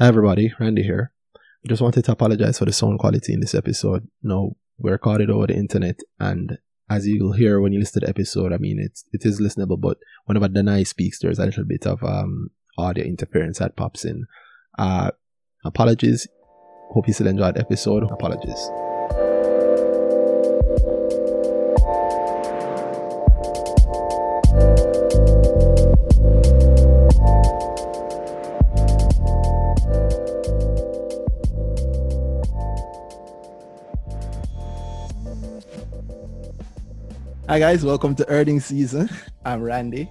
Hi everybody, Randy here. I just wanted to apologize for the sound quality in this episode. No, we recorded over the internet and as you'll hear when you listen to the episode, I mean it's it is listenable, but whenever Danai speaks, there's a little bit of um audio interference that pops in. Uh apologies. Hope you still enjoyed the episode. Apologies. Hi guys, welcome to Earning season. I'm Randy,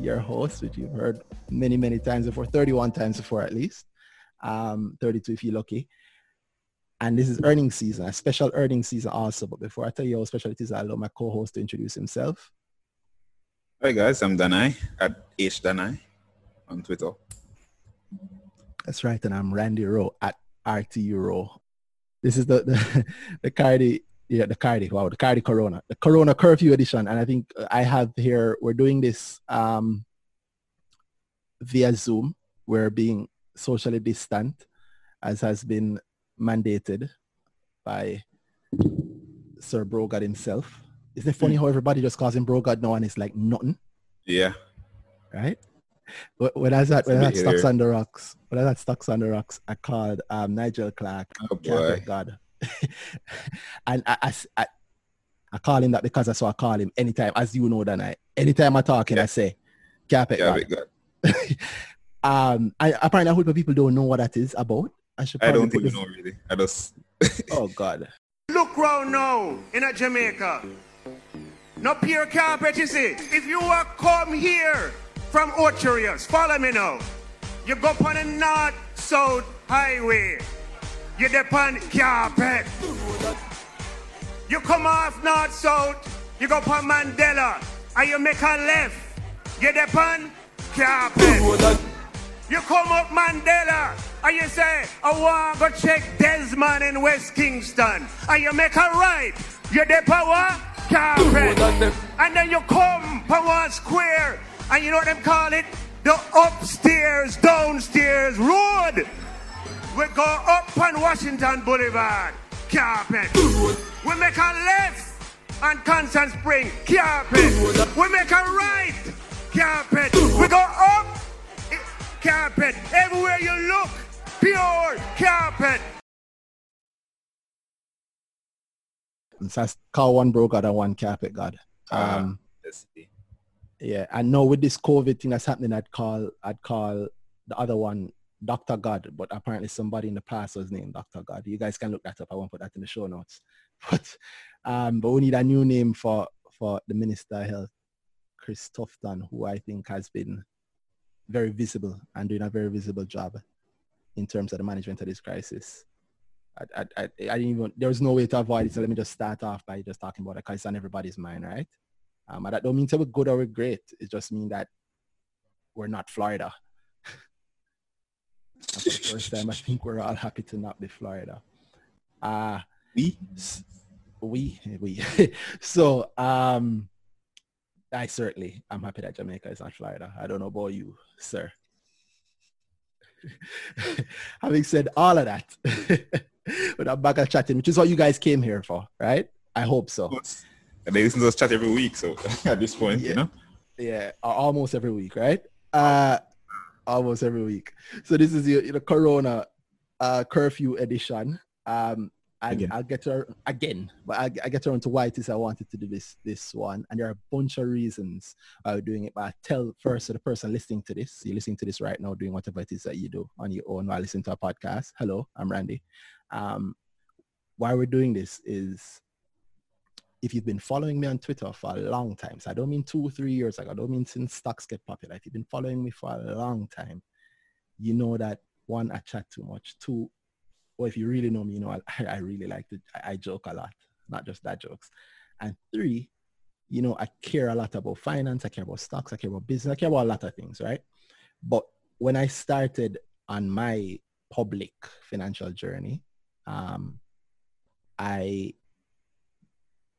your host, which you've heard many, many times before, 31 times before at least. Um, 32 if you're lucky. And this is Earning season, a special Earning season also. But before I tell you how special it is, I'll allow my co-host to introduce himself. Hi guys, I'm Danai at H Danai on Twitter. That's right, and I'm Randy Rowe at RT Rowe. This is the the, the Cardi yeah, the Cardi, wow, the Cardi Corona, the Corona curfew edition. And I think I have here, we're doing this um, via Zoom. We're being socially distant as has been mandated by Sir Brogard himself. Isn't it funny mm. how everybody just calls him Brogard now and it's like nothing? Yeah. Right? When I was at, when I Stocks on the Rocks, when I had Stocks on the Rocks, I called um, Nigel Clarke. Oh boy. God and I, I, I, I, call him that because that's what I call him anytime, as you know, that I anytime I talk and yeah. I say, Cap it, yeah, um, I, apparently, I hope people don't know what that is about. I should. I don't think you know really. I just. oh God. Look round now in a Jamaica. No pure carpet, you see. If you are come here from Ocho Rios, follow me now. You go on the north-south highway. You depend carpet. You come off north south, you go on Mandela, and you make a left. You depend carpet. You come up Mandela, and you say, I want to go check Desmond in West Kingston. And you make a right. You depend? Carpet. And then you come Power Square, and you know what them call it? The upstairs, downstairs road. We go up on Washington Boulevard, carpet. We make a left on Constant Spring, carpet. We make a right, carpet. We go up, carpet. Everywhere you look, pure carpet. So I call one broker and one carpet, God. Ah, um, uh, yeah, and now with this COVID thing that's happening, I'd call, I'd call the other one Dr. God, but apparently somebody in the past was named Dr. God. You guys can look that up. I won't put that in the show notes. But um, but we need a new name for for the Minister of Health, Chris Tufton, who I think has been very visible and doing a very visible job in terms of the management of this crisis. I, I, I, didn't even, there was no way to avoid it. So let me just start off by just talking about it because it's on everybody's mind, right? Um, that don't mean to be good or great. It just means that we're not Florida for the first time, I think we're all happy to not be Florida. Uh, we? We, we. so, um, I certainly, I'm happy that Jamaica is not Florida. I don't know about you, sir. Having said all of that, with a bag of chatting, which is what you guys came here for, right? I hope so. And they listen to us chat every week, so at this point, yeah. you know? Yeah, almost every week, right? Uh, almost every week. So this is the, the Corona uh, curfew edition. Um, and again. I'll get to again, but I, I get around to why it is I wanted to do this this one. And there are a bunch of reasons I'm doing it. But I tell first to the person listening to this, you're listening to this right now, doing whatever it is that you do on your own while listening to a podcast. Hello, I'm Randy. Um, why we're doing this is if you've been following me on Twitter for a long time, so I don't mean two, three years ago, I don't mean since stocks get popular. If you've been following me for a long time, you know that one, I chat too much. Two, or if you really know me, you know I, I really like to, I, joke a lot, not just that jokes. And three, you know, I care a lot about finance, I care about stocks, I care about business, I care about a lot of things, right? But when I started on my public financial journey, um, I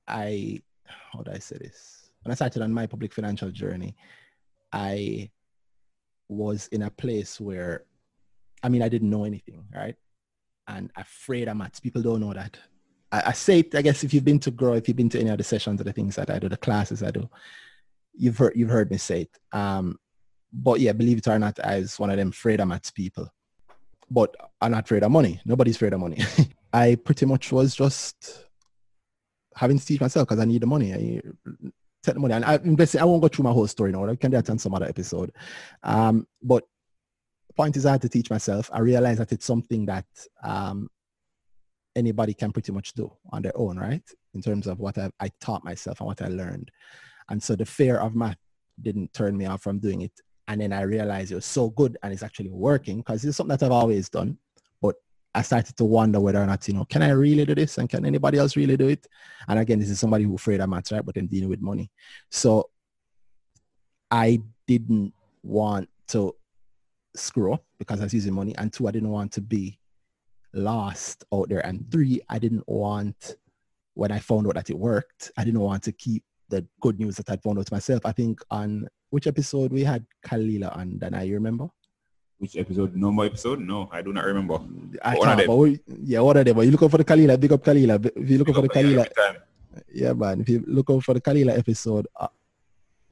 I, how do I say this? When I started on my public financial journey, I was in a place where I mean, I didn't know anything, right? And afraid I'm at People don't know that. I, I say it, I guess, if you've been to grow, if you've been to any of the sessions or the things that I do, the classes I do, you've heard, you've heard me say it. Um, but yeah, believe it or not, I was one of them afraid I'm at people. But I'm not afraid of money. Nobody's afraid of money. I pretty much was just having to teach myself because I need the money. I take the money. And I invested, I won't go through my whole story now. I can do that on some other episode. Um, but point is I had to teach myself. I realized that it's something that um, anybody can pretty much do on their own, right? In terms of what I, I taught myself and what I learned. And so the fear of math didn't turn me off from doing it. And then I realized it was so good and it's actually working because it's something that I've always done. I started to wonder whether or not, you know, can I really do this and can anybody else really do it? And again, this is somebody who's afraid of maths, right? But then dealing with money. So I didn't want to screw up because I was using money. And two, I didn't want to be lost out there. And three, I didn't want, when I found out that it worked, I didn't want to keep the good news that I'd found out to myself. I think on which episode we had Kalila on, Dana, you remember? Which episode? No more episode? No, I do not remember. I can't, but we, yeah, what are they? But you looking for the Kalila, big up Kalila. If you looking for the Kalila, yeah, man. If you look out for the Kalila episode, uh,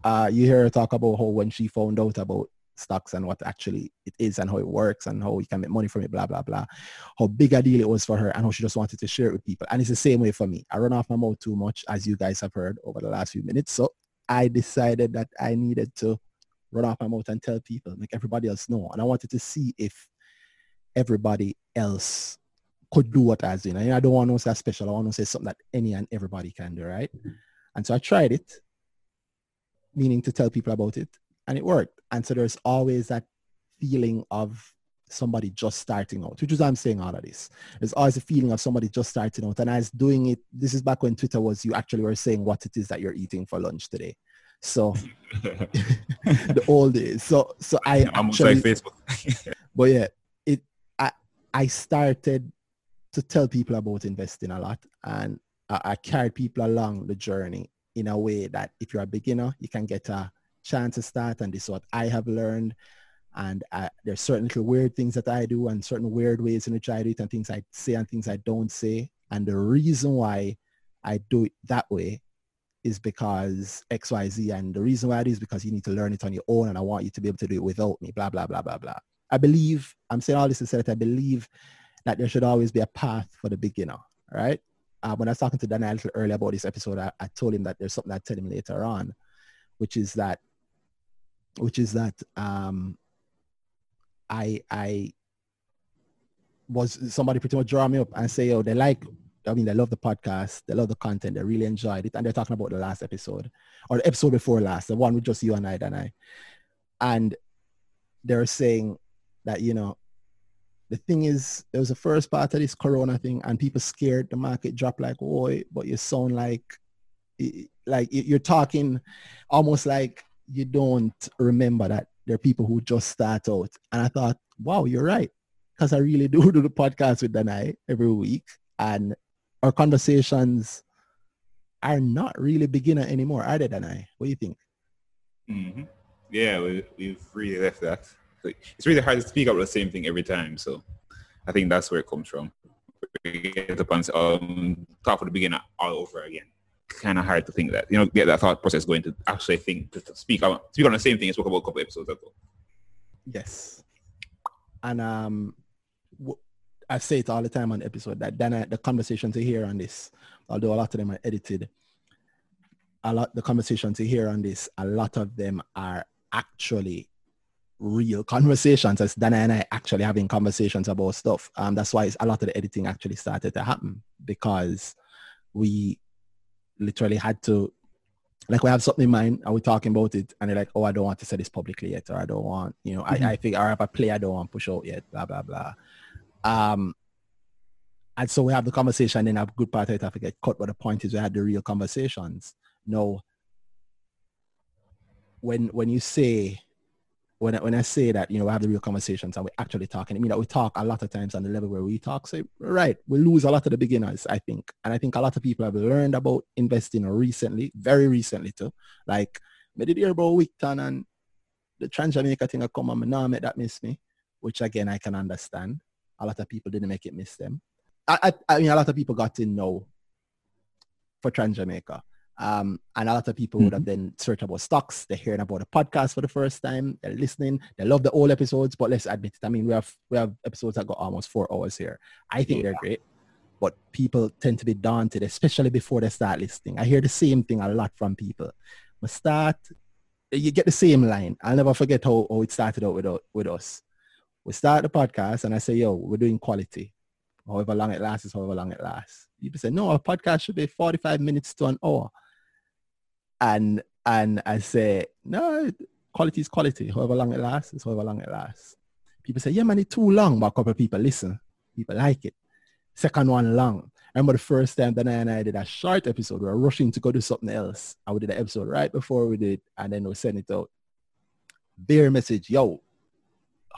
uh, you hear her talk about how when she found out about stocks and what actually it is and how it works and how you can make money from it, blah, blah, blah. How big a deal it was for her and how she just wanted to share it with people. And it's the same way for me. I run off my mouth too much, as you guys have heard over the last few minutes. So I decided that I needed to run off my mouth and tell people, make everybody else know. And I wanted to see if everybody else could do what I was doing. And I don't want to say special. I want to say something that any and everybody can do, right? And so I tried it, meaning to tell people about it and it worked. And so there's always that feeling of somebody just starting out, which is why I'm saying all of this. There's always a feeling of somebody just starting out. And I was doing it, this is back when Twitter was, you actually were saying what it is that you're eating for lunch today. So the old days. So so I I'm actually, like Facebook. but yeah, it I I started to tell people about investing a lot and I, I carried people along the journey in a way that if you're a beginner, you can get a chance to start and this is what I have learned. And I, there's certain little weird things that I do and certain weird ways in which I do it and things I say and things I don't say. And the reason why I do it that way is because XYZ. And the reason why it is because you need to learn it on your own and I want you to be able to do it without me, blah, blah, blah, blah, blah. I believe, I'm saying all this to say that I believe that there should always be a path for the beginner, right? Uh, when I was talking to Daniel earlier about this episode, I, I told him that there's something I tell him later on, which is that which is that um, I I was somebody pretty much draw me up and say, oh, they like, I mean, they love the podcast, they love the content, they really enjoyed it, and they're talking about the last episode or the episode before last, the one with just you and I, and I, and they're saying that you know, the thing is, there was the first part of this Corona thing, and people scared the market drop like, oh, but you sound like, like you're talking almost like you don't remember that there are people who just start out. And I thought, wow, you're right. Because I really do do the podcast with Danai every week. And our conversations are not really beginner anymore, are they, Danai? What do you think? Mm-hmm. Yeah, we, we've really left that. It's really hard to speak about the same thing every time. So I think that's where it comes from. We get up and um, talk from the beginner all over again kind of hard to think that you know get that thought process going to actually think to, to speak on speak on the same thing I spoke about a couple episodes ago. Yes, and um, w- I say it all the time on the episode that I, the conversation to hear on this, although a lot of them are edited, a lot the conversation to hear on this, a lot of them are actually real conversations as Dana and I actually having conversations about stuff. Um, that's why a lot of the editing actually started to happen because we literally had to like we have something in mind and we're talking about it and they're like, oh, I don't want to say this publicly yet, or I don't want, you know, mm-hmm. I, I think, or if I play, I don't want to push out yet, blah, blah, blah. Um, and so we have the conversation and a good part of it, I forget cut, but the point is we had the real conversations. No, when, when you say when I, when I say that, you know, we have the real conversations and we're actually talking, I mean that we talk a lot of times on the level where we talk. So, right, we lose a lot of the beginners, I think. And I think a lot of people have learned about investing recently, very recently too. Like, I did hear about Wigton and the Trans Jamaica thing I come and now that miss me. which again I can understand. A lot of people didn't make it miss them. I, I, I mean, a lot of people got in know for Trans Jamaica. Um, and a lot of people mm-hmm. would have mm-hmm. been searching about stocks. They're hearing about the podcast for the first time. They're listening. They love the old episodes, but let's admit it. I mean, we have we have episodes that got almost four hours here. I think yeah. they're great, but people tend to be daunted, especially before they start listening. I hear the same thing a lot from people. We start, you get the same line. I'll never forget how, how it started out with, with us. We start the podcast and I say, yo, we're doing quality. However long it lasts is however long it lasts. People say, no, a podcast should be 45 minutes to an hour and and I say, no, quality is quality. However long it lasts, is however long it lasts. People say, yeah, man, it's too long, but a couple of people listen. People like it. Second one long. I remember the first time that I and I did a short episode. We were rushing to go do something else. I did an episode right before we did, and then we sent it out. Bare message, yo,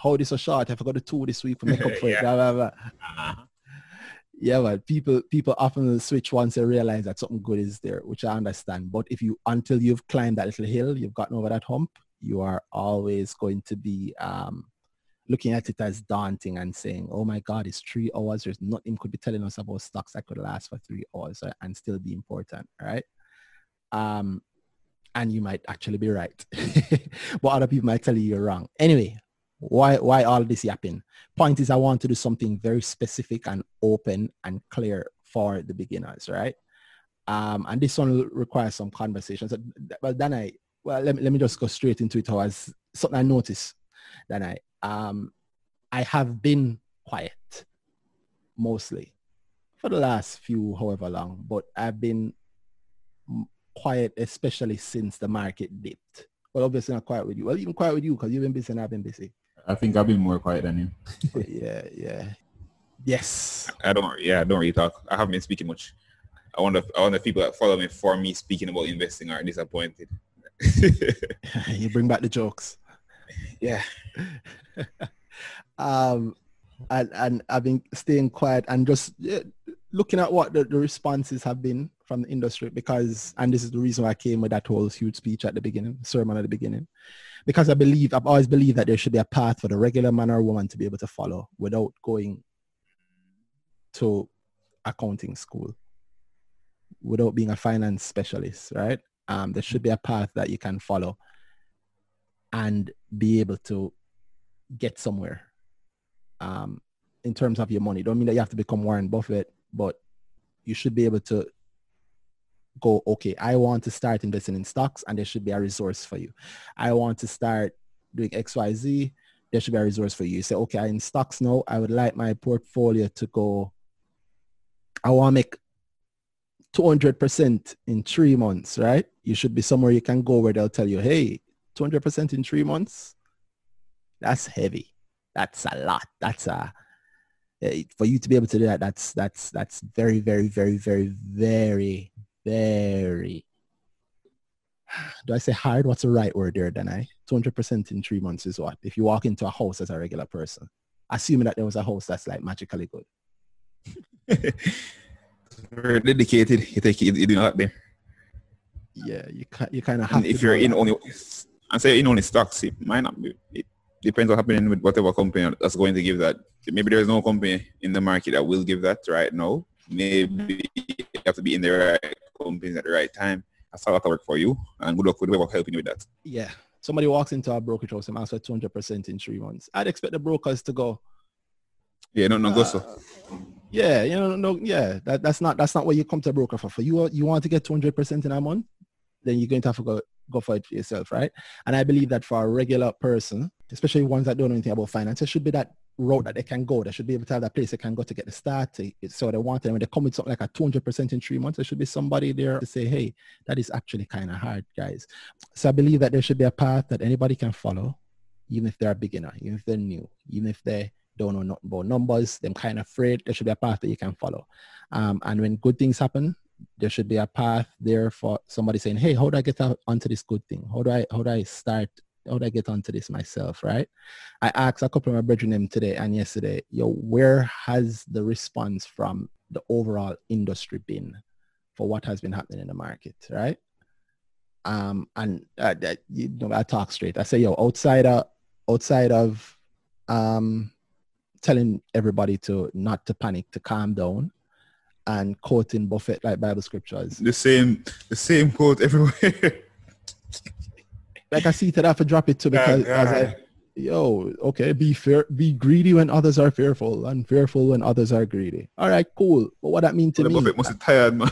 how this so short? I forgot to two this week for make up for yeah. it. Blah, blah, blah. Uh-huh yeah, but people people often switch once they realize that something good is there, which I understand. But if you until you've climbed that little hill, you've gotten over that hump, you are always going to be um, looking at it as daunting and saying, "Oh my God, it's three hours. There's nothing could be telling us about stocks that could last for three hours and still be important, right?" Um, and you might actually be right, but other people might tell you you're wrong. Anyway, why why all this yapping? Point is I want to do something very specific and open and clear for the beginners, right? Um, and this one requires some conversation. So, well, then I, well, let me, let me just go straight into it. As something I noticed, then I, um, I have been quiet mostly for the last few, however long, but I've been quiet, especially since the market dipped. Well, obviously not quiet with you. Well, even quiet with you because you've been busy and I've been busy. I think I've been more quiet than you. yeah, yeah. Yes. I don't. Yeah, I don't really talk. I haven't been speaking much. I wonder. I wonder if people that follow me for me speaking about investing are disappointed. you bring back the jokes. Yeah. um, and and I've been staying quiet and just yeah, looking at what the, the responses have been from the industry because, and this is the reason why I came with that whole huge speech at the beginning, sermon at the beginning because I believe I've always believed that there should be a path for the regular man or woman to be able to follow without going to accounting school, without being a finance specialist, right? Um, there should be a path that you can follow and be able to get somewhere um, in terms of your money. Don't mean that you have to become Warren Buffett, but you should be able to go, okay, I want to start investing in stocks and there should be a resource for you. I want to start doing XYZ, there should be a resource for you. you say, okay, I'm in stocks now, I would like my portfolio to go, I want to make 200% in three months, right? You should be somewhere you can go where they'll tell you, hey, 200% in three months, that's heavy. That's a lot. That's a, Eh, for you to be able to do that, that's, that's, that's very, very, very, very, very very do I say hard? What's the right word there, then I 200% in three months is what? If you walk into a house as a regular person, assuming that there was a house that's like magically good. Very dedicated. You take it, you do not there. Yeah, you you kind of have. if you're in that. only, I say in only stocks, it might not be. It depends what happening with whatever company that's going to give that. Maybe there is no company in the market that will give that right now. Maybe you have to be in the right company at the right time. I saw that work for you and good luck with whoever helping you with that. Yeah. Somebody walks into a brokerage house and asks for 200% in three months. I'd expect the brokers to go. Yeah, no, no, uh, go so. Yeah, you know, no, yeah, that, that's not that's not what you come to a broker for. For you, you want to get 200% in a month, then you're going to have to go go for it for yourself, right? And I believe that for a regular person, especially ones that don't know anything about finance, it should be that road that they can go. They should be able to have that place they can go to get the start. So they want. And when they come with something like a 200% in three months, there should be somebody there to say, hey, that is actually kind of hard, guys. So I believe that there should be a path that anybody can follow, even if they're a beginner, even if they're new, even if they don't know nothing about numbers, they're kind of afraid, there should be a path that you can follow. Um, and when good things happen, there should be a path there for somebody saying, hey, how do I get onto this good thing? How do I, how do I start how do I get onto this myself, right? I asked a couple of my brethren today and yesterday, yo, where has the response from the overall industry been for what has been happening in the market, right? Um, and uh, you know, I talk straight. I say, yo, outside of outside of um, telling everybody to not to panic, to calm down, and quoting Buffett like Bible scriptures. The same, the same quote everywhere. like I see that I have to drop it too because I was like, yo, okay, be fair, be greedy when others are fearful, and fearful when others are greedy. All right, cool. But what that mean to the me? Buffett must be tired, man.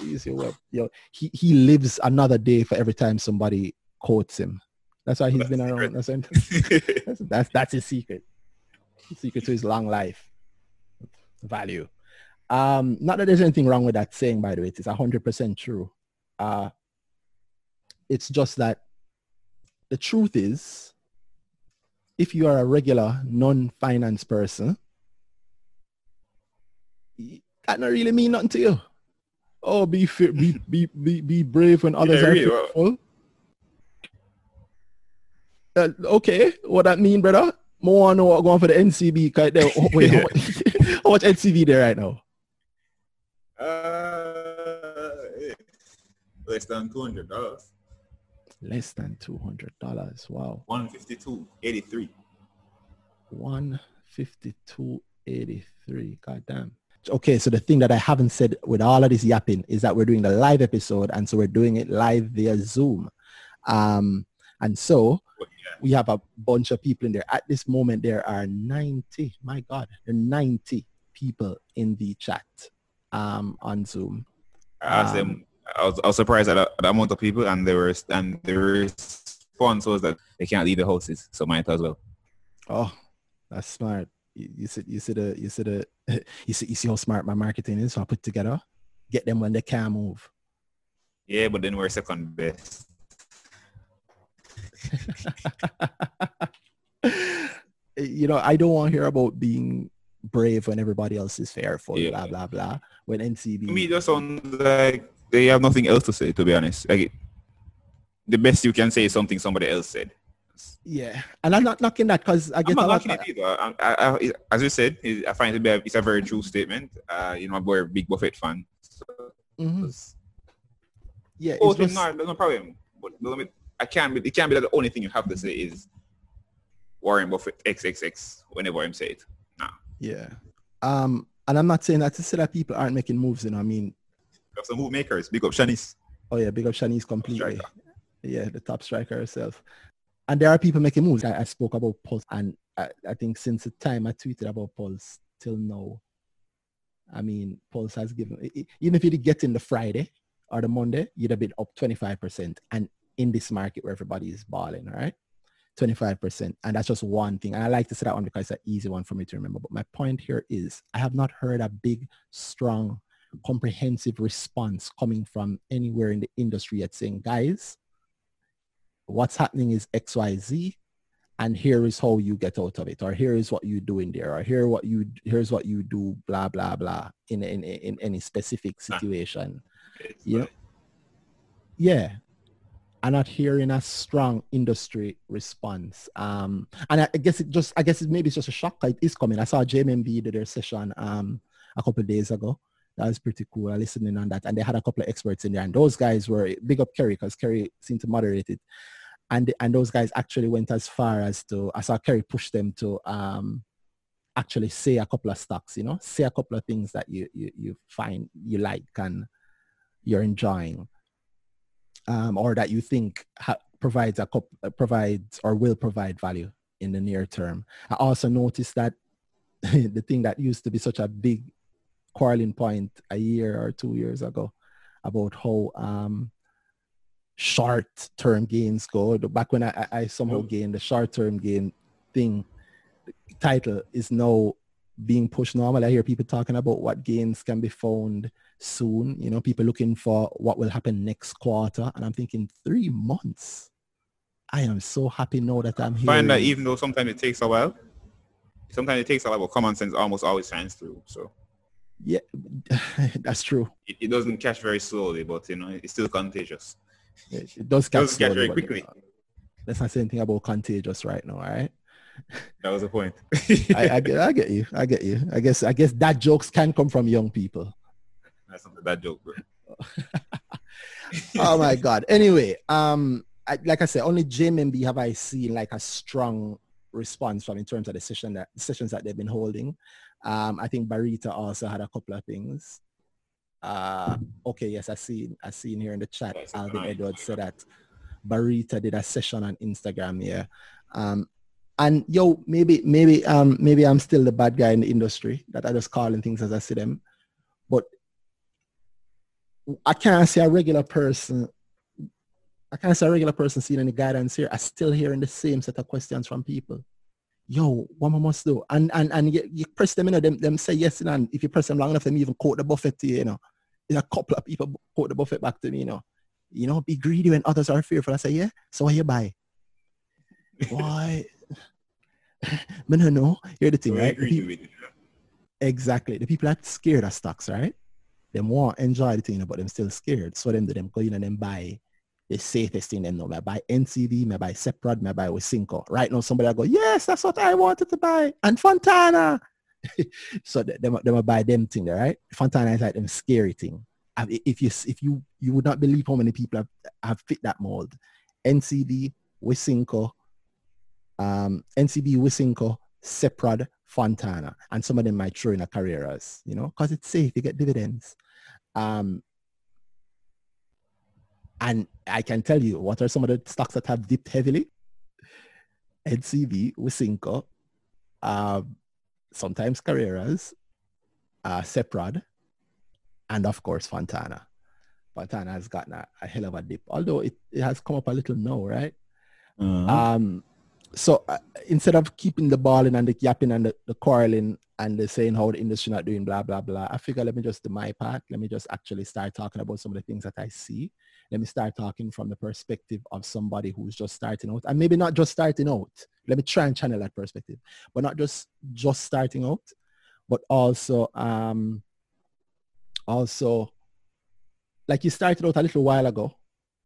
You see what? Yo, he he lives another day for every time somebody quotes him. That's why he's That's been around. That's, that's that's that's his secret. His secret to his long life value. Um, not that there's anything wrong with that saying, by the way. It is hundred percent true. Uh, it's just that the truth is, if you are a regular non-finance person, that not really mean nothing to you. Oh, be be, be be be brave when others Yeah, are well- fearful. Uh, okay, what that mean, brother? More know what going for the NCB. Cause they, wait, how, much, how much NCB there right now? Uh, less than two hundred dollars. Less than two hundred dollars. Wow, One fifty two eighty three. one fifty-two eighty-three. God damn. Okay, so the thing that I haven't said with all of this yapping is that we're doing the live episode, and so we're doing it live via Zoom. Um, and so we have a bunch of people in there. At this moment, there are 90, my God, there are 90 people in the chat um, on Zoom. I Um. I was, I was surprised at the, the amount of people, and there were and the response was that they can't leave the houses, so might as well. Oh, that's smart. You, you see, you see the, you see the, you see, you see how smart my marketing is. So I put together, get them when they can't move. Yeah, but then we're second best. you know, I don't want to hear about being brave when everybody else is fearful, Yeah. blah blah blah. When NCB, To me, it just sounds like they have nothing else to say. To be honest, like the best you can say is something somebody else said. yeah, and I'm not knocking that because I I'm get not knocking it either. I, I, I, as you said, I find it be a, it's a very true statement. Uh, you know, I'm a big Buffett fan. So, Mhm. Yeah, oh, it's just- no, no problem. But I can't. Be, it can't be that the only thing you have to say is Warren Buffett XXX whenever I'm say it. Yeah. Um, and I'm not saying that to say that people aren't making moves. You know, I mean, we have some move makers. Big up Shanice. oh yeah, big up Shanice completely. Yeah, the top striker herself. And there are people making moves. I, I spoke about Pulse, and I, I think since the time I tweeted about Pulse till now, I mean, Pulse has given, even if you did get in the Friday or the Monday, you'd have been up 25%. And in this market where everybody is balling, all right? 25%. And that's just one thing. And I like to say that one because it's an easy one for me to remember. But my point here is I have not heard a big, strong, comprehensive response coming from anywhere in the industry yet saying, guys, what's happening is XYZ and here is how you get out of it or here is what you do in there or here what you here's what you do blah blah blah in in, in any specific Ah. situation It's Yeah. yeah i'm not hearing a strong industry response. Um and i, I guess it just i guess it maybe it's just a shock it is coming. I saw jmb did their session um a couple days ago. That was pretty cool. I on that. And they had a couple of experts in there. And those guys were big up kerry because kerry seemed to moderate it. And and those guys actually went as far as to i saw kerry push them to um actually say a couple of stocks you know? Say a couple of things that you you, you find you like and you're enjoying um, or that you think ha- provides a uh, provides or will provide value in the near term. I also noticed that the thing that used to be such a big quarreling point a year or two years ago about how um, short-term gains go. Back when I, I I somehow Oh. gained the short-term gain thing, title is now being pushed normal. I hear people talking about what gains can be found soon. You know, people looking for what will happen next quarter. And I'm thinking three months. I am so happy now that I'm here. Find that even though sometimes it takes a while, sometimes it takes a while, but common sense almost always shines through. So Yeah, that's true. it, it doesn't catch very slowly, but you know, it's still contagious. It, it does It catch, does catch very quickly. Let's not say anything about contagious right now, all right? That was the point. I, I, get, I get you. I get you. I guess I guess that jokes can come from young people. That's not a bad joke, bro. oh my god. Anyway, um, I, like I said, only JMB have I seen like a strong response from in terms of the session that the sessions that they've been holding. Um, I think Barita also had a couple of things. Uh, okay, yes, I see. I seen here in the chat. Alvin Edwards said that Barita did a session on Instagram. Yeah, um, and yo, maybe maybe um maybe I'm still the bad guy in the industry that I just calling things as I see them, I can't see a regular person I can't see a regular person seeing any guidance here. I'm still hearing the same set of questions from people. Yo, what I must do? And and and you, you press them, you know, them, them say yes, and if you press them long enough, them even quote the Buffett to you, you know. There's a couple of people quote the Buffett back to me, you know. You know, be greedy when others are fearful. I say, yeah, so what you buy? Why? I don't know. Here's the thing, so right? The people, exactly. The people that scared of stocks, right? Them want enjoy the thing, but them still scared. So them do them go in and then buy the safest thing them know. I buy NCB, I buy Seprod, I buy Wisynco. Right now, somebody will go, yes, that's what I wanted to buy. And Fontana. so they, they, they will buy them thing there, right? Fontana is like them scary thing. If you if you you would not believe how many people have, have fit that mold. NCB, Wisynco, um, NCB, Wisynco, Seprod, Fontana. And some of them might throw in a Carreras, you know, because it's safe, you get dividends. Um, and I can tell you what are some of the stocks that have dipped heavily. NCB, Wisynco, uh, sometimes Carreras, uh, Seprod, and of course Fontana. Fontana has gotten a, a, hell of a dip, although it, it has come up a little now, right? Uh-huh. Um, so uh, instead of keeping the balling and the yapping and the, the quarreling and the saying how the industry not doing blah blah blah, I figure let me just do my part. Let me just actually start talking about some of the things that I see. Let me start talking from the perspective of somebody who's just starting out. And maybe not just starting out. Let me try and channel that perspective. But not just just starting out but also um also like you started out a little while ago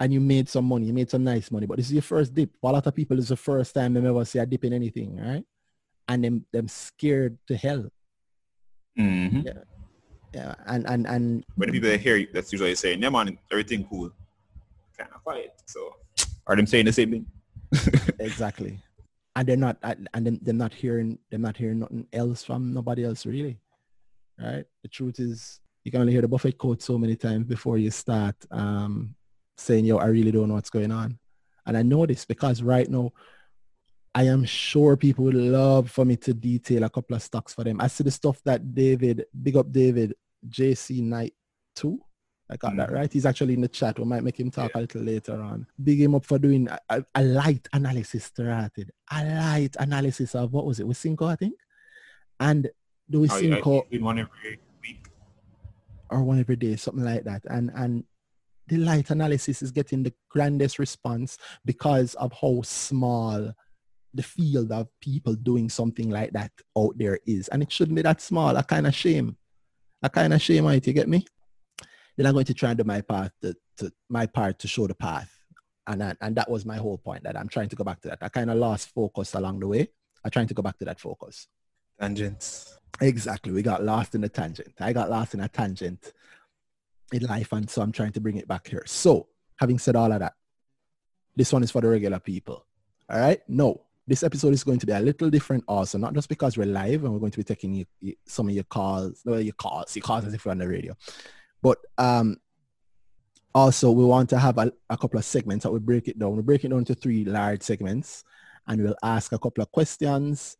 and you made some money you made some nice money but this is your first dip for a lot of people it's the first time they ever see a dip in anything right and them them scared to hell mm-hmm. yeah yeah and and and when people hear you that's usually saying yeah man everything cool kind of quiet. So are them saying the same thing? exactly. And they're not and then they're not hearing they're not hearing nothing else from nobody else really. Right? The truth is you can only hear the Buffett quote so many times before you start um, saying, yo, I really don't know what's going on. And I know this because right now I am sure people would love for me to detail a couple of stocks for them. I see the stuff that David, big up David, JC Knight 2 I got mm-hmm. that right. He's actually in the chat. We might make him talk yeah. a little later on. Big him up for doing a, a, light analysis started. A light analysis of what was it? Wisynco, I think. And the Wisynco oh, yeah, one every week. Or one every day, something like that. And and the light analysis is getting the grandest response because of how small the field of people doing something like that out there is. And it shouldn't be that small. A kind of shame. A kind of shame, right? You get me? then I'm going to try and do my part to, to my part to show the path. And, that, and that was my whole point that I'm trying to go back to that. I kind of lost focus along the way. I'm trying to go back to that focus. Tangents. Exactly. We got lost in a tangent. I got lost in a tangent in life. And so I'm trying to bring it back here. So having said all of that, this one is for the regular people. All right. No, this episode is going to be a little different also, not just because we're live and we're going to be taking you, you, some of your calls, no, your calls, your calls as if we're on the radio. But um, also we want to have a, a couple of segments that we break it down. We break it down to three large segments and we'll ask a couple of questions.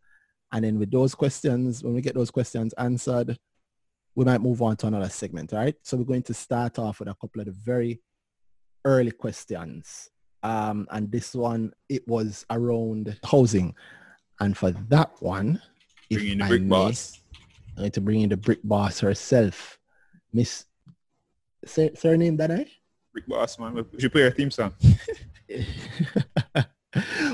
And then with those questions, when we get those questions answered, we might move on to another segment, all right? So we're going to start off with a couple of the very early questions. Um, and this one, it was around housing. And for that one, bring if in the brick may, boss. I'm going to bring in the brick boss herself, Miss Say, surname that I? Brick Boss, man. We should play our theme song.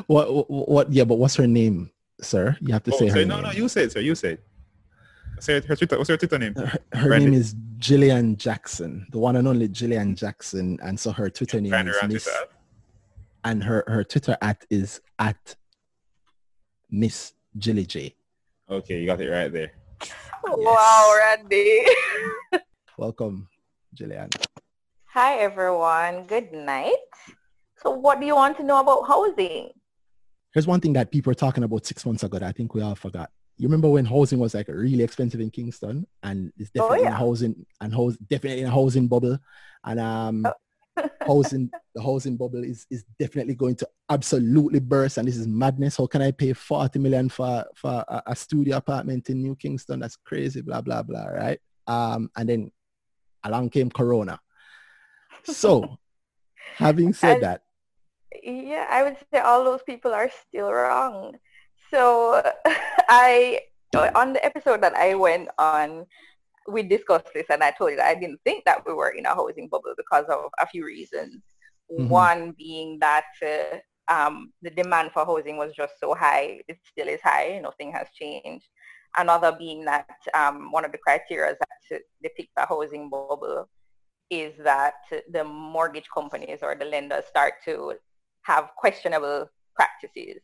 what, what, what? Yeah, but what's her name, sir? You have to oh, say, her no, name. No, you say it, sir. You say it. Say her Twitter. What's her Twitter name? Uh, her, her name is Jillian Jackson, the one and only Jillian Jackson, and so her Twitter name is Miss. And her her Twitter at is at Miss Jilly J. Okay, you got it right there. Wow, Randy. Welcome. Jillian. Hi, everyone. Good night. So what do you want to know about housing? here's one thing that people were talking about six months ago that I think we all forgot. You remember when housing was like really expensive in Kingston and it's Oh, definitely in yeah. a housing and house definitely in a housing bubble. And um Oh. housing the housing bubble is is definitely going to absolutely burst and this is madness. How can I pay 40 million for for a, a studio apartment in New Kingston? That's crazy, blah blah blah, right? Um and then along came Corona. So having said And- that, Yeah, I would say all those people are still wrong. So I, on the episode that I went on, we discussed this and I told you that I didn't think that we were in a housing bubble because of a few reasons. Mhm. One being that uh, um, the demand for housing was just so high. It still is high. Nothing has changed. Another being that um, one of the criteria that depict a housing bubble is that the mortgage companies or the lenders start to have questionable practices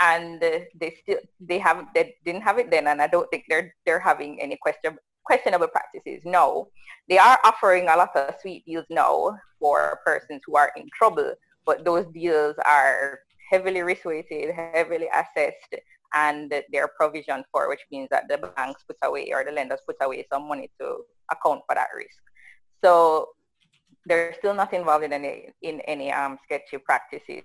and they still they have they didn't have it then and i don't think they're they're having any question questionable practices. No. They are offering a lot of sweet deals now for persons who are in trouble but those deals are heavily risk weighted heavily assessed and they're provisioned for which means that the banks put away or the lenders put away some money to account for that risk. So they're still not involved in any in any um, sketchy practices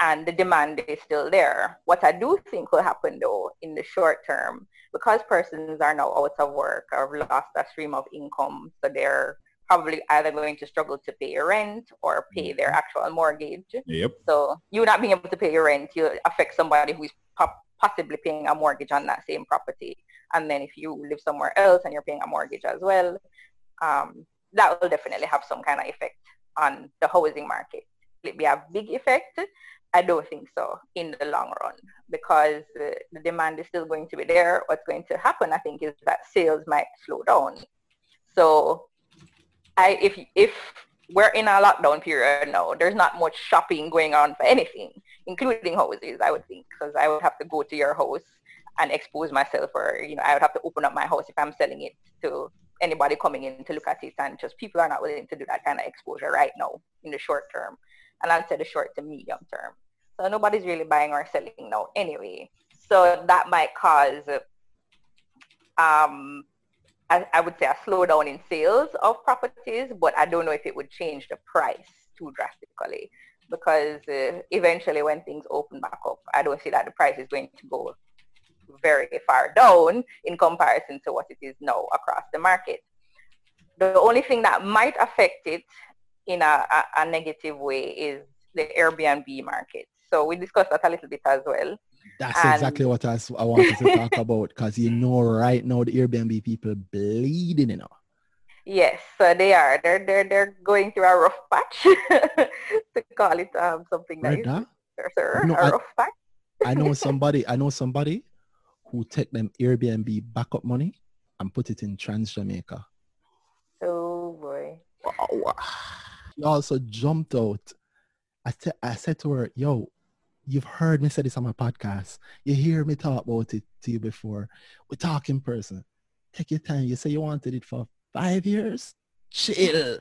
and the demand is still there. What I do think will happen though in the short term, because persons are now out of work or have lost a stream of income, so they're probably either going to struggle to pay rent or pay their actual mortgage. Yep. So you not being able to pay your rent, you affect somebody who's po- possibly paying a mortgage on that same property. And then if you live somewhere else and you're paying a mortgage as well, um, that will definitely have some kind of effect on the housing market. Will it be a big effect? I don't think so in the long run because uh, the demand is still going to be there. What's going to happen, I think, is that sales might slow down. So I, if, if we're in a lockdown period now, there's not much shopping going on for anything, including houses, I would think, because I would have to go to your house and expose myself or, you know, I would have to open up my house if I'm selling it to anybody coming in to look at it and just people are not willing to do that kind of exposure right now in the short term. And I'd say the short to medium term. So nobody's really buying or selling now anyway. So that might cause, um, I, I would say a slowdown in sales of properties, but I don't know if it would change the price too drastically because uh, eventually when things open back up, I don't see that the price is going to go very far down in comparison to what it is now across the market. The only thing that might affect it in a, a, a negative way is the Airbnb market. So we discussed that a little bit as well. That's And- exactly what I wanted to talk about because you know right now the Airbnb people bleeding, you know. Yes, so they are. They're they're they're going through a rough patch to call it um, something that Right sir, No, a I- rough patch. I know somebody, I know somebody who take them Airbnb backup money and put it in Trans Jamaica. Oh boy. She also jumped out. I, te- I said to her, yo, you've heard me say this on my podcast. You hear me talk about it to you before. We talk in person. Take your time. You say you wanted it for five years? Chill.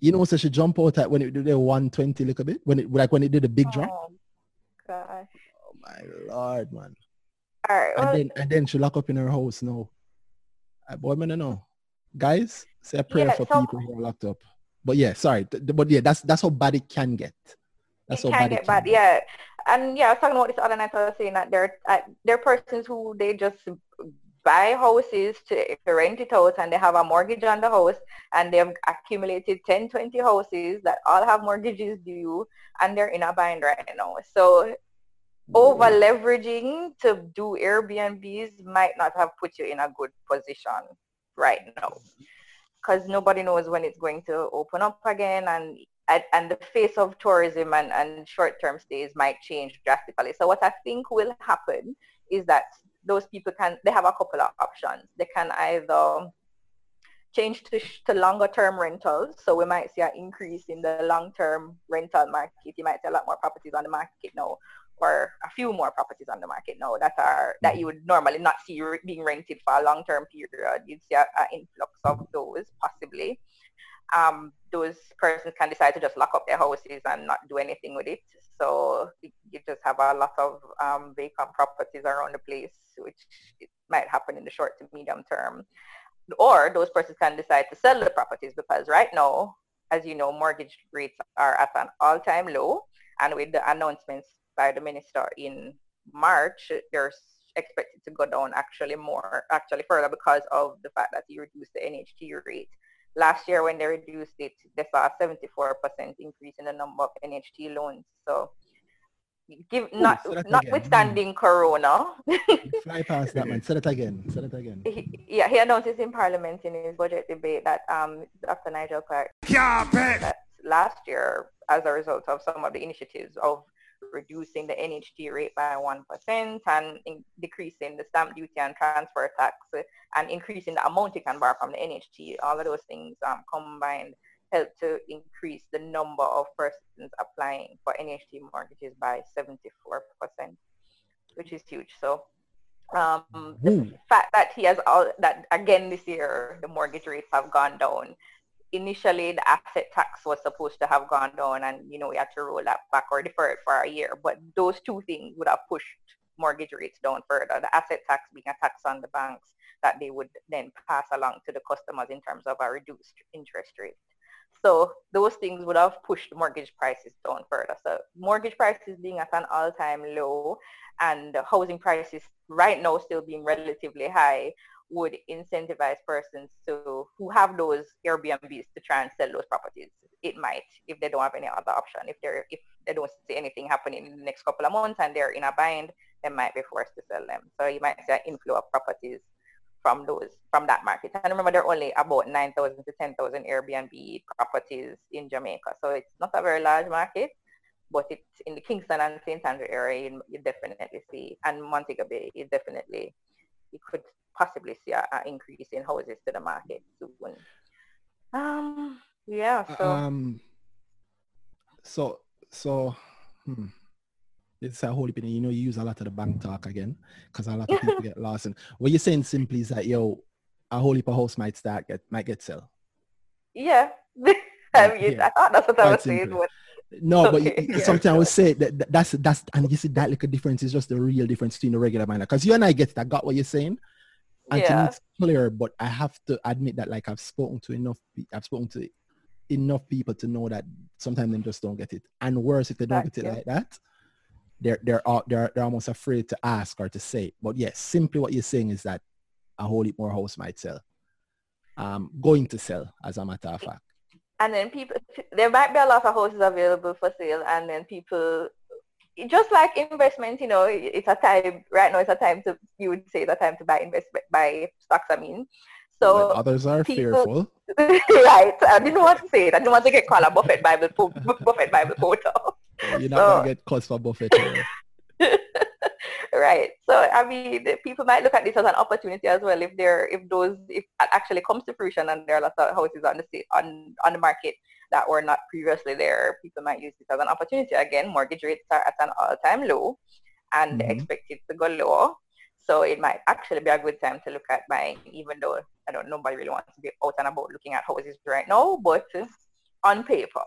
You know, so she jumped out at when it did the 120 little bit, when it like when it did a big drop. Oh gosh. Oh my lord, man. All right. And then and then she lock up in her house now. I boy, man, I know. Guys, say a prayer Yeah, for so- people who are locked up. But yeah, sorry. But yeah, that's that's how bad it can get. That's it how can bad get bad, yeah. And yeah, I was talking about this other night. I was saying that there, uh, there are persons who they just buy houses to rent it out, and they have a mortgage on the house, and they've accumulated 10, 20 houses that all have mortgages due, and they're in a bind right now. So over leveraging to do Airbnbs might not have put you in a good position right now because nobody knows when it's going to open up again and and, the face of tourism and, and short-term stays might change drastically. So what I think will happen is that those people can, they have a couple of options. They can either change to, to longer term rentals. So we might see an increase in the long-term rental market. You might see a lot more properties on the market now or a few more properties on the market now that are that you would normally not see being rented for a long-term period. You'd see an influx of those possibly. Um, those persons can decide to just lock up their houses and not do anything with it. So you just have a lot of um, vacant properties around the place, which might happen in the short to medium term. Or those persons can decide to sell the properties because right now, as you know, mortgage rates are at an all-time low. And with the announcements by the minister in March, they're expected to go down actually more, actually further because of the fact that he reduced the NHT rate. Last year when they reduced it, they saw a 74% increase in the number of NHT loans. So give Ooh, not notwithstanding again. corona. Fly past that man. Say it again. Say it again. He, yeah he announced in parliament in his budget debate that um dr. Nigel Clarke yeah, that last year as a result of some of the initiatives of reducing the NHT rate by 1% and decreasing the stamp duty and transfer tax and increasing the amount you can borrow from the NHT. All of those things um, combined help to increase the number of persons applying for NHT mortgages by 74%, which is huge. So um, the fact that he has all that again this year, the mortgage rates have gone down initially the asset tax was supposed to have gone down and you know we had to roll that back or defer it for a year. But those two things would have pushed mortgage rates down further. The asset tax being a tax on the banks that they would then pass along to the customers in terms of a reduced interest rate. So those things would have pushed mortgage prices down further. So mortgage prices being at an all-time low and housing prices right now still being relatively high would incentivize persons to who have those Airbnbs to try and sell those properties. It might if they don't have any other option. If they're if they don't see anything happening in the next couple of months and they're in a bind, they might be forced to sell them. So you might see an inflow of properties from those from that market. And remember, there are only about 9,000 to 10,000 Airbnb properties in Jamaica, so it's not a very large market. But it's in the Kingston and St. Andrew area, you, you definitely see, and Montego Bay, you definitely you could possibly see an increase in houses to the market soon. Um, yeah. So. Um. So so. Hmm. It's a whole opinion. You know, you use a lot of the bank talk again because a lot of people get lost. And what you're saying simply is that yo, a whole heap of house might start get might get sell. Yeah. I mean, yeah. I thought that's what I was saying. No, but okay. you, something I would say that, that's that's and you see that little difference is just the real difference between the regular miner. Because you and I get it. I got what you're saying, and yeah. it's clear. But I have to admit that, like I've spoken to enough, I've spoken to enough people to know that sometimes they just don't get it. And worse, if they don't get it like that, they're they're they're they're almost afraid to ask or to say. But yes, simply what you're saying is that a whole heap more house might sell, um, going to sell, as a matter of fact and then people there might be a lot of houses available for sale and then people just like investment you know it's a time right now it's a time to you would say it's a time to buy investment buy stocks i mean. So when others are people, fearful. Right i didn't want to say it. I didn't want to get called a Buffett bible Buffett bible photo you're not so, gonna get calls for Buffett right. So I mean, people might look at this as an opportunity as well if there, if those, if it actually comes to fruition and there are lots of houses on the on on the market that were not previously there, people might use this as an opportunity. Again, mortgage rates are at an all-time low, and mm-hmm. expected to go lower. So it might actually be a good time to look at buying, even though I don't nobody really wants to be out and about looking at houses right now, but on paper.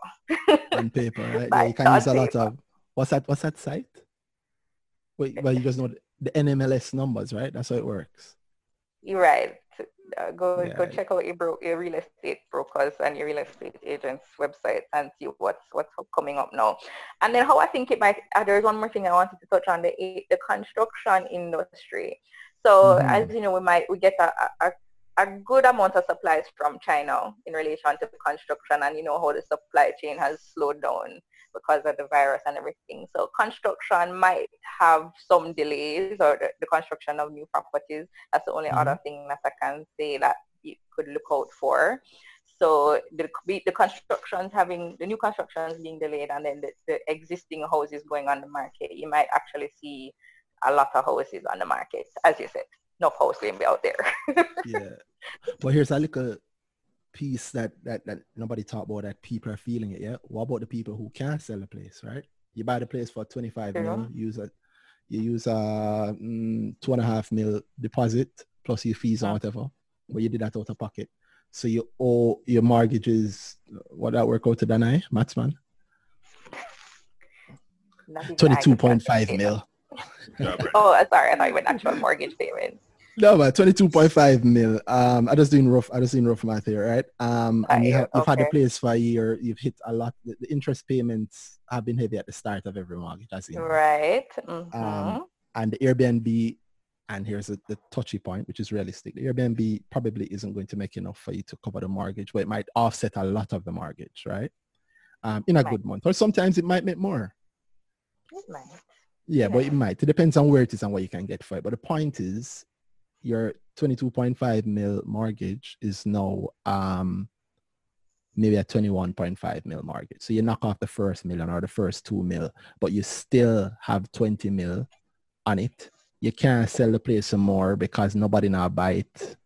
on paper, right? yeah, you can use a lot of what's that? What's that site? Wait, well, you just know the NMLS numbers, right? That's how it works. You're right. Uh, go yeah. go check out your, bro- your real estate brokers and your real estate agents website and see what's what's coming up now. And then how I think it might. Uh, there's one more thing I wanted to touch on the the construction industry. So mm-hmm. as you know, we might we get a, a a good amount of supplies from China in relation to construction and you know how the supply chain has slowed down because of the virus and everything. So construction might have some delays or the, the construction of new properties. That's the only mm-hmm. other thing that I can say that you could look out for. So the, the constructions having, the new constructions being delayed and then the, the existing houses going on the market, you might actually see a lot of houses on the market, as you said. No house going to be out there. yeah. Well, here's a little piece that, that that nobody talk about that people are feeling it. Yeah. What about the people who can't sell the place, right? You buy the place for 25 mm-hmm. mil, use a you use a mm, two and a half mil deposit plus your fees or whatever, but you did that out of pocket. So you owe your mortgages what that work out to Danai, Matsman? Not even Twenty-two point five mil. Yeah. Oh, sorry. I thought you meant actual mortgage payments. No, but twenty-two point five mil. Um, I just doing rough. I just doing rough math here, right? Um, and you have, you've had the okay. place for a year. You've hit a lot. The, the interest payments have been heavy at the start of every mortgage. I see. Right. mhm. Um, and the Airbnb, and here's the, the touchy point, which is realistic. The Airbnb probably isn't going to make enough for you to cover the mortgage, but it might offset a lot of the mortgage, right? Um, in a Right. good month, or sometimes it might make more. It might. Yeah, but it might. It depends on where it is and what you can get for it. But the point is, your 22.5 mil mortgage is now um, maybe a 21.5 mil mortgage. So you knock off the first million or the first two mil, but you still have 20 mil on it. You can't sell the place some more because nobody now buy it.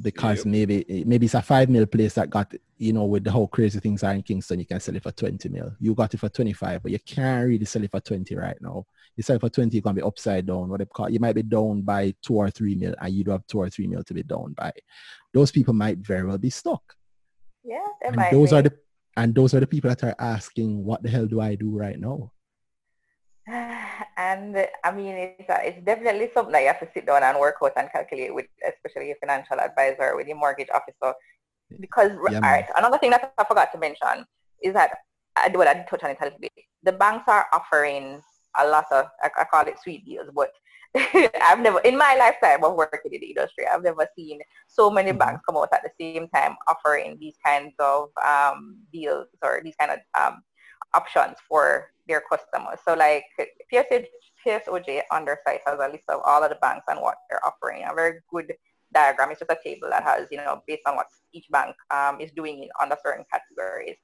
Because Yep. maybe maybe it's a five mil place that got you know with the whole crazy things are in Kingston, you can sell it for 20 mil. You got it for 25, but you can't really sell it for 20 right now. You sell it for 20, you're gonna be upside down. What they call you might be down by two or three mil, and you do have two or three mil to be down by. Those people might very well be stuck. Yeah, it And might those be. are the and those are the people that are asking, what the hell do I do right now? And uh, I mean, it's, uh, it's definitely something that you have to sit down and work out and calculate with, especially your financial advisor, with your mortgage officer. Because, Yeah, all right, another thing that I forgot to mention is that, I, well, I did touch on it a little bit. The banks are offering a lot of, I, I call it sweet deals, but I've never, in my lifetime of working in the industry, I've never seen so many Mhm. banks come out at the same time offering these kinds of um, deals or these kind of um, options for their customers. So like PSA, PSOJ on their site has a list of all of the banks and what they're offering. A very good diagram. It's just a table that has, you know, based on what each bank um, is doing in under certain categories.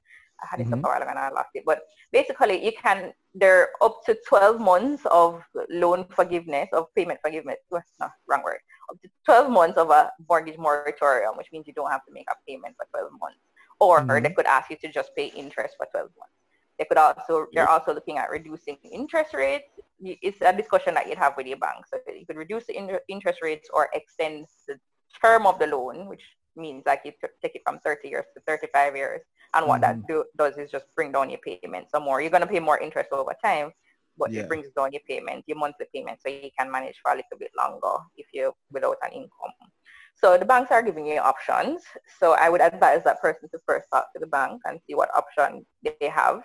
I had it up Mhm. a while ago and I lost it. But basically you can, they're up to 12 months of loan forgiveness, of payment forgiveness. Well, No, wrong word. Up to 12 months of a mortgage moratorium, which means you don't have to make a payment for 12 months. Or Mhm. they could ask you to just pay interest for 12 months. They could also, they're also looking at reducing interest rates. It's a discussion that you'd have with your bank. So you could reduce the in- interest rates or extend the term of the loan, which means like you take it from 30 years to 35 years. And what that mm. do, does is just bring down your payment some more. You're going to pay more interest over time, but Yeah. it brings down your payment, your monthly payment, so you can manage for a little bit longer if you're without an income. So the banks are giving you options. So I would advise that person to first talk to the bank and see what option they have.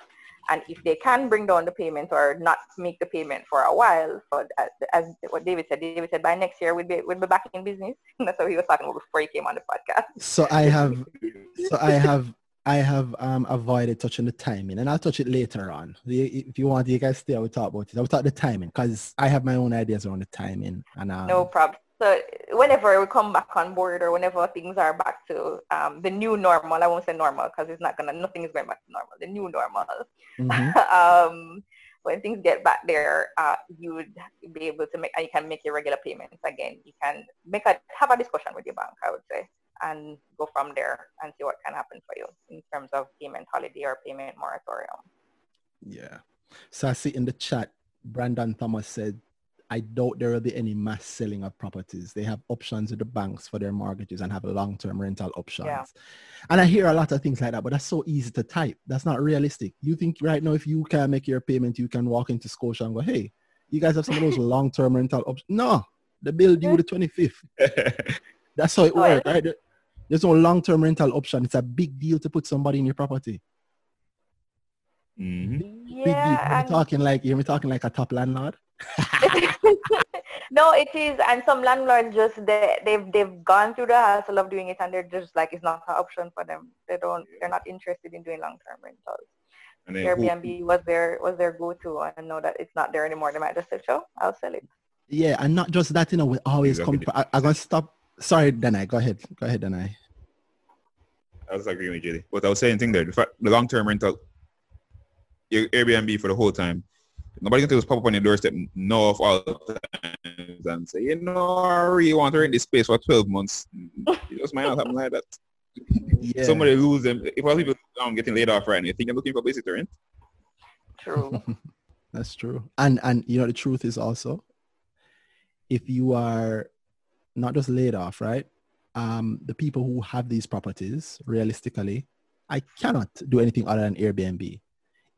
And if they can bring down the payment or not make the payment for a while, so as, as what David said, David said by next year we'll be, we'll be back in business. That's what he was talking about before he came on the podcast. So I have so I have I have um avoided touching the timing and I'll touch it later on. If you want, you guys stay, I will talk about it. I will talk the timing because I have my own ideas around the timing and um, No problem. So whenever we come back on board or whenever things are back to um, the new normal, I won't say normal because it's not gonna, nothing is going back to normal. The new normal. mhm. um, when things get back there, uh, you would be able to make, you can make your regular payments again. You can make a, have a discussion with your bank, I would say, and go from there and see what can happen for you in terms of payment holiday or payment moratorium. Yeah. So I see in the chat, Brandon Thomas said, I doubt there will be any mass selling of properties. They have options with the banks for their mortgages and have long-term rental options. Yeah. And I hear a lot of things like that, but that's so easy to type. That's not realistic. You think right now if you can make your payment, you can walk into Scotia and go, hey, you guys have some of those long-term rental options. No, the bill due the 25th. That's how it Oh, works, yeah. right? There's no long-term rental option. It's a big deal to put somebody in your property. Mm-hmm. Big deal. You're talking like you're talking like a top landlord. no, it is, and some landlords just they they've they've gone through the hassle of doing it, and they're just like it's not an option for them. They don't, they're not interested in doing long term rentals. And then who- Airbnb was their was their go to, and now that it's not there anymore, they might just say, "Sure, I'll sell it." Yeah, and not just that, you know, we always Exactly. come. I, I'm gonna stop. Sorry, Danai. Go ahead. Go ahead, Danai. I was agreeing with Julie. But I was saying thing there, the, fact, the long-term rental, your Airbnb for the whole time, Nobody can to just pop up on your doorstep, know of all the times and say, you know, I really want to rent this space for 12 months. You just might not happen like that. Yeah. Somebody lose them. If all people um, getting laid off right now, you think they're looking for places to rent? True. That's true. And and you know the truth is also, if you are not just laid off, right? Um, the people who have these properties, realistically, I cannot do anything other than Airbnb.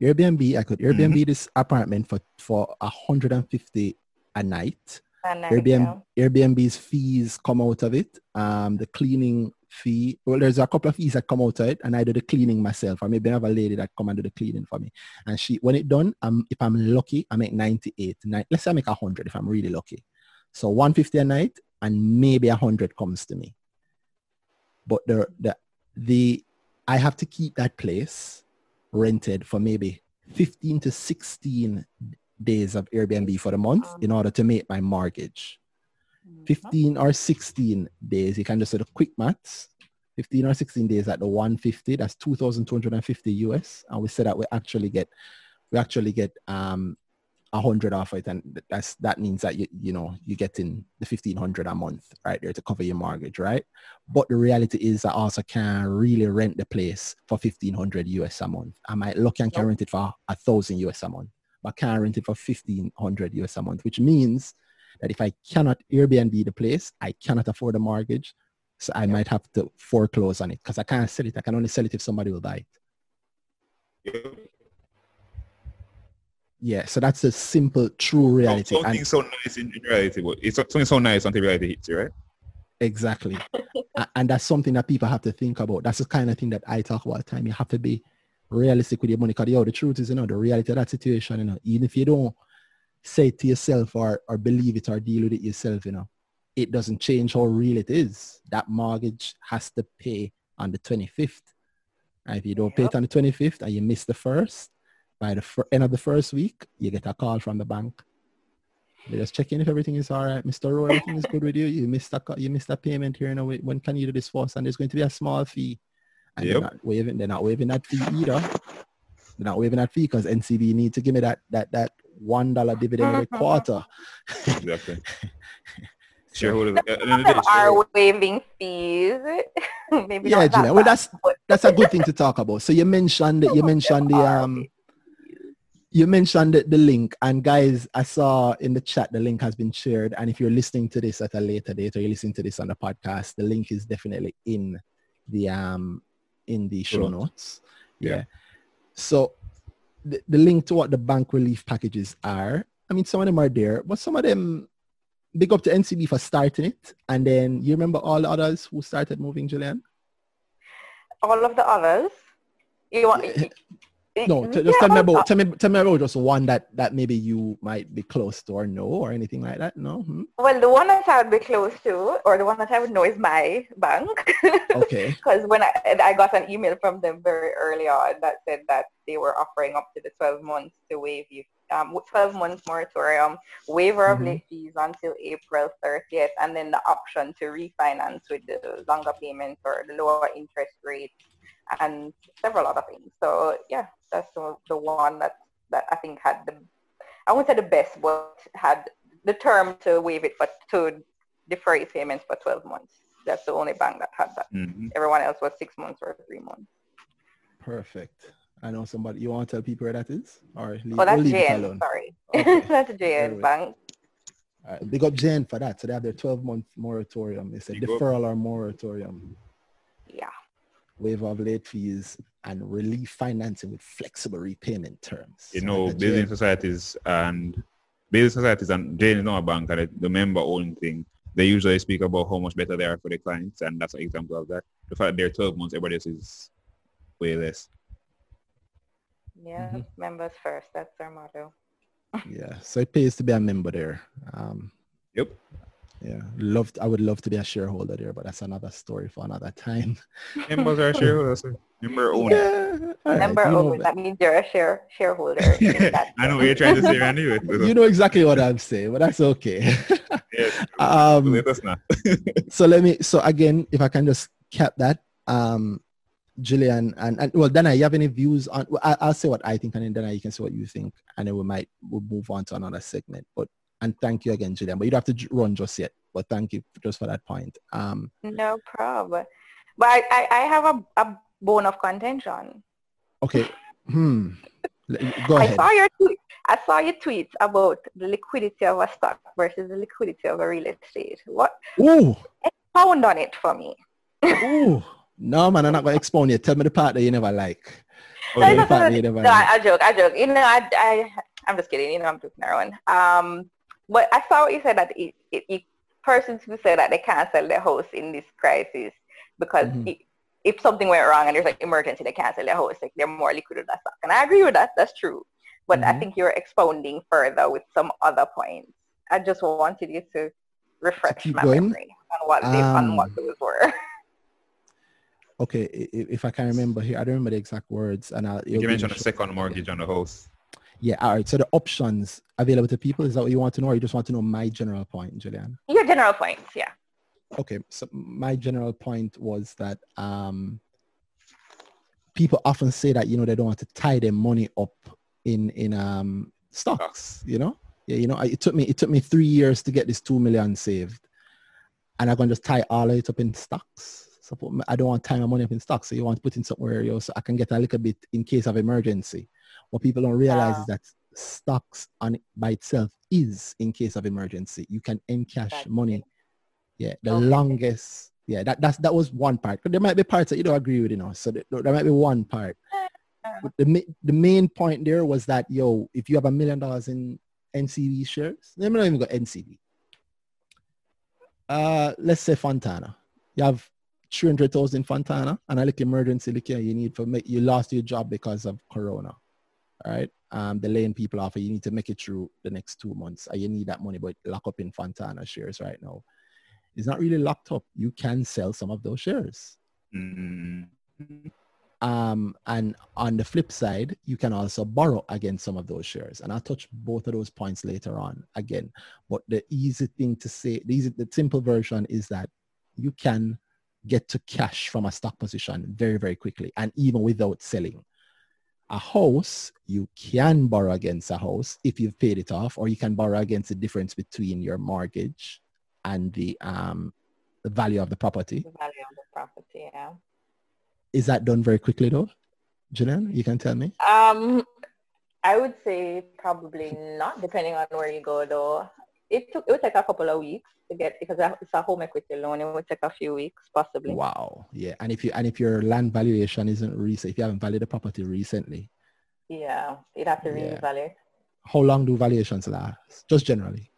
Airbnb, I could Airbnb Mm-hmm. this apartment for for 150 a night. And Airbnb. Airbnb's fees come out of it. Um, the cleaning fee. Well, there's a couple of fees that come out of it, and I do the cleaning myself. Or maybe I have a lady that come and do the cleaning for me. And she, when it done, um, if I'm lucky, I make 98. Nine, let's say I make 100 if I'm really lucky. So 150 a night, and maybe 100 comes to me. But the the the I have to keep that place rented for maybe 15 to 16 days of Airbnb for the month in order to make my mortgage. 15 or 16 days, you can just do the quick maths. 15 or 16 days at the 150, that's 2,250 US. And we said that we actually get, we actually get um, 100 off it. And that's, that means that, you, you know, you're getting the 1500 a month right there to cover your mortgage, right? But the reality is I also can really rent the place for 1500 US a month. I might look and can rent it for a thousand US a month, but can't rent it for 1500 US a month, which means that if I cannot Airbnb the place, I cannot afford a mortgage. So I might have to foreclose on it because I can't sell it. I can only sell it if somebody will buy it. Yep. Yeah, so that's a simple, true reality. Something And so nice in, in reality, but it's something so nice until reality hits you, right? exactly. And that's something that people have to think about. That's the kind of thing that I talk about all the time. You have to be realistic with your money. Because yo, the truth is, you know, the reality of that situation, you know, even if you don't say it to yourself or, or believe it or deal with it yourself, you know, it doesn't change how real it is. That mortgage has to pay on the 25th. And if you don't pay it on the 25th and you miss the first, by the fir- end of the first week, you get a call from the bank. They just check in if everything is all right. Mr. Rowe, everything is good with you. You missed a, you missed a payment here. You know, when can you do this for us? And there's going to be a small fee. And Yep. they're not waiving, they're not waiving that fee either. They're not waiving that fee because NCB need to give me that that that one dollar dividend every quarter. Exactly. Shareholders. At the end of the day, Some shareholders- are waiving fees. Maybe yeah, not that Gina. Well, that's that's a good thing to talk about. So you mentioned you mentioned the um you mentioned the, the link and guys i saw in the chat the link has been shared and if you're listening to this at a later date or you're listening to this on the podcast the link is definitely in the um in the show Show notes yeah, Yeah. so the, the link to what the bank relief packages are i mean some of them are there but some of them big up to ncb for starting it and then you remember all the others who started moving julian all of the others. You want? No, t- just Yeah, tell me about tell me tell me about just one that that maybe you might be close to or know or anything like that. No. Hmm? Well, the one that I would be close to, or the one that I would know, is my bank. Okay. Because when I I got an email from them very early on that said that they were offering up to the 12 months to waive you, um, 12 months moratorium, waiver of Mhm. late fees until April 30th, and then the option to refinance with the longer payments or the lower interest rate, and several other things. So yeah, that's the, the one that that I think had the I won't say the best, but had the term to waive it, but to defer payments for 12 months. That's the only bank that had that. Mhm. Everyone else was six months or three months. Perfect. I know somebody. You want to tell people where that is, or leave, Oh, that's we'll leave it JN. alone. Sorry. Okay. that's Very JN well. Bank. All right. Big up JN for that. So they have their 12 month moratorium. It's a Big up. deferral or moratorium, Yeah. Waiver of late fees, and relief financing with flexible repayment terms. you know, the building JN- societies and building societies and Jane is not a bank and the member owned thing. They usually speak about how much better they are for the clients, and that's an example of that. The fact that they're 12 months, everybody else is way less. Yeah. Mhm. Members first. That's our motto. Yeah. So it pays to be a member there. Um, Yep. Yeah. Love. I would love to be a shareholder there, but that's another story for another time. Members are shareholders. Member owned. Yeah. all right, Member you know. That means you're a share shareholder. I know what you're trying to say, Randy. you know exactly what I'm saying, but that's okay. Yes. um, Let us know. so let me. So again, if I can just cap that, um, Gillian and, and well, Dana, you have any views on? Well, I, I'll say what I think, and then Dana, you can say what you think, and then we might we'll move on to another segment. But and thank you again, Julian. But you don't have to run just yet. But thank you just for that point. Um, No problem. But I, I, I have a, a bone of contention. okay. Hmm. Go I saw your tweet. I saw your tweets about the liquidity of a stock versus the liquidity of a real estate. What Ooh. pound on it for me? Ooh. No, man, I'm not gonna expound you. Tell me the part that you never like. Oh, No, yeah. it's not Partly gonna- the no, I. I joke, I joke. You know, I, I, I'm just kidding. You know, I'm joking around. Um, but I saw what you said that it, it, it, persons who say that they can't sell their house in this crisis because Mhm. i if something went wrong and there's like emergency, they can't sell their house. Like they're more liquid with that stock, and I agree with that. That's true. But I Mhm. think you're expounding further with some other points. I just wanted you to refresh keep my going? memory on what they, on Um, what those were. Okay, i- i- if I can remember here, I don't remember the exact words, and I'll. You mentioned a second mortgage on the house. Yeah, all right. So the options available to people is that what you want to know, or you just want to know my general point, Julian? Your general points, yeah. Okay, so my general point was that um, people often say that you know they don't want to tie their money up in in um, stocks. You know, yeah, you know, I, it took me it took me three years to get this two million saved, and I'm gonna just tie all of it up in stocks. So put I don't want time my money up in stocks. So you want to put in somewhere else so I can get a little bit in case of emergency. What people don't realize Ah. is that stocks on by itself is in case of emergency. You can encash Gotcha. money. Yeah, the Okay. longest. Yeah, that that's that was one part. There might be parts that you don't agree with, you know. So there, there might be one part. But the the main point there was that yo, if you have a million dollars in NCB shares, let me not even go NCB. Uh, let's say Fontana. You have 300,000 Fontana and a little emergency like, you need for make you lost your job because of Corona. All right. Um, they're laying people off you need to make it through the next two months. And you need that money, but lock up in Fontana shares right now. It's not really locked up. You can sell some of those shares. Mm. Um, and on the flip side, you can also borrow against some of those shares. And I'll touch both of those points later on again. But the easy thing to say, the, easy, the simple version is that you can get to cash from a stock position very, very quickly and even without selling. A house, you can borrow against a house if you've paid it off, or you can borrow against the difference between your mortgage and the, um, the value of the property. The value of the property, yeah. Is that done very quickly though? Julian, you can tell me. Um, I would say probably not, depending on where you go though. It took it would take a couple of weeks to get because it's a home equity loan. It would take a few weeks possibly. Wow. Yeah. And if you and if your land valuation isn't recent, if you haven't valued the property recently, Yeah, you'd have to Yeah. reevaluate. how long do valuations last? Just generally.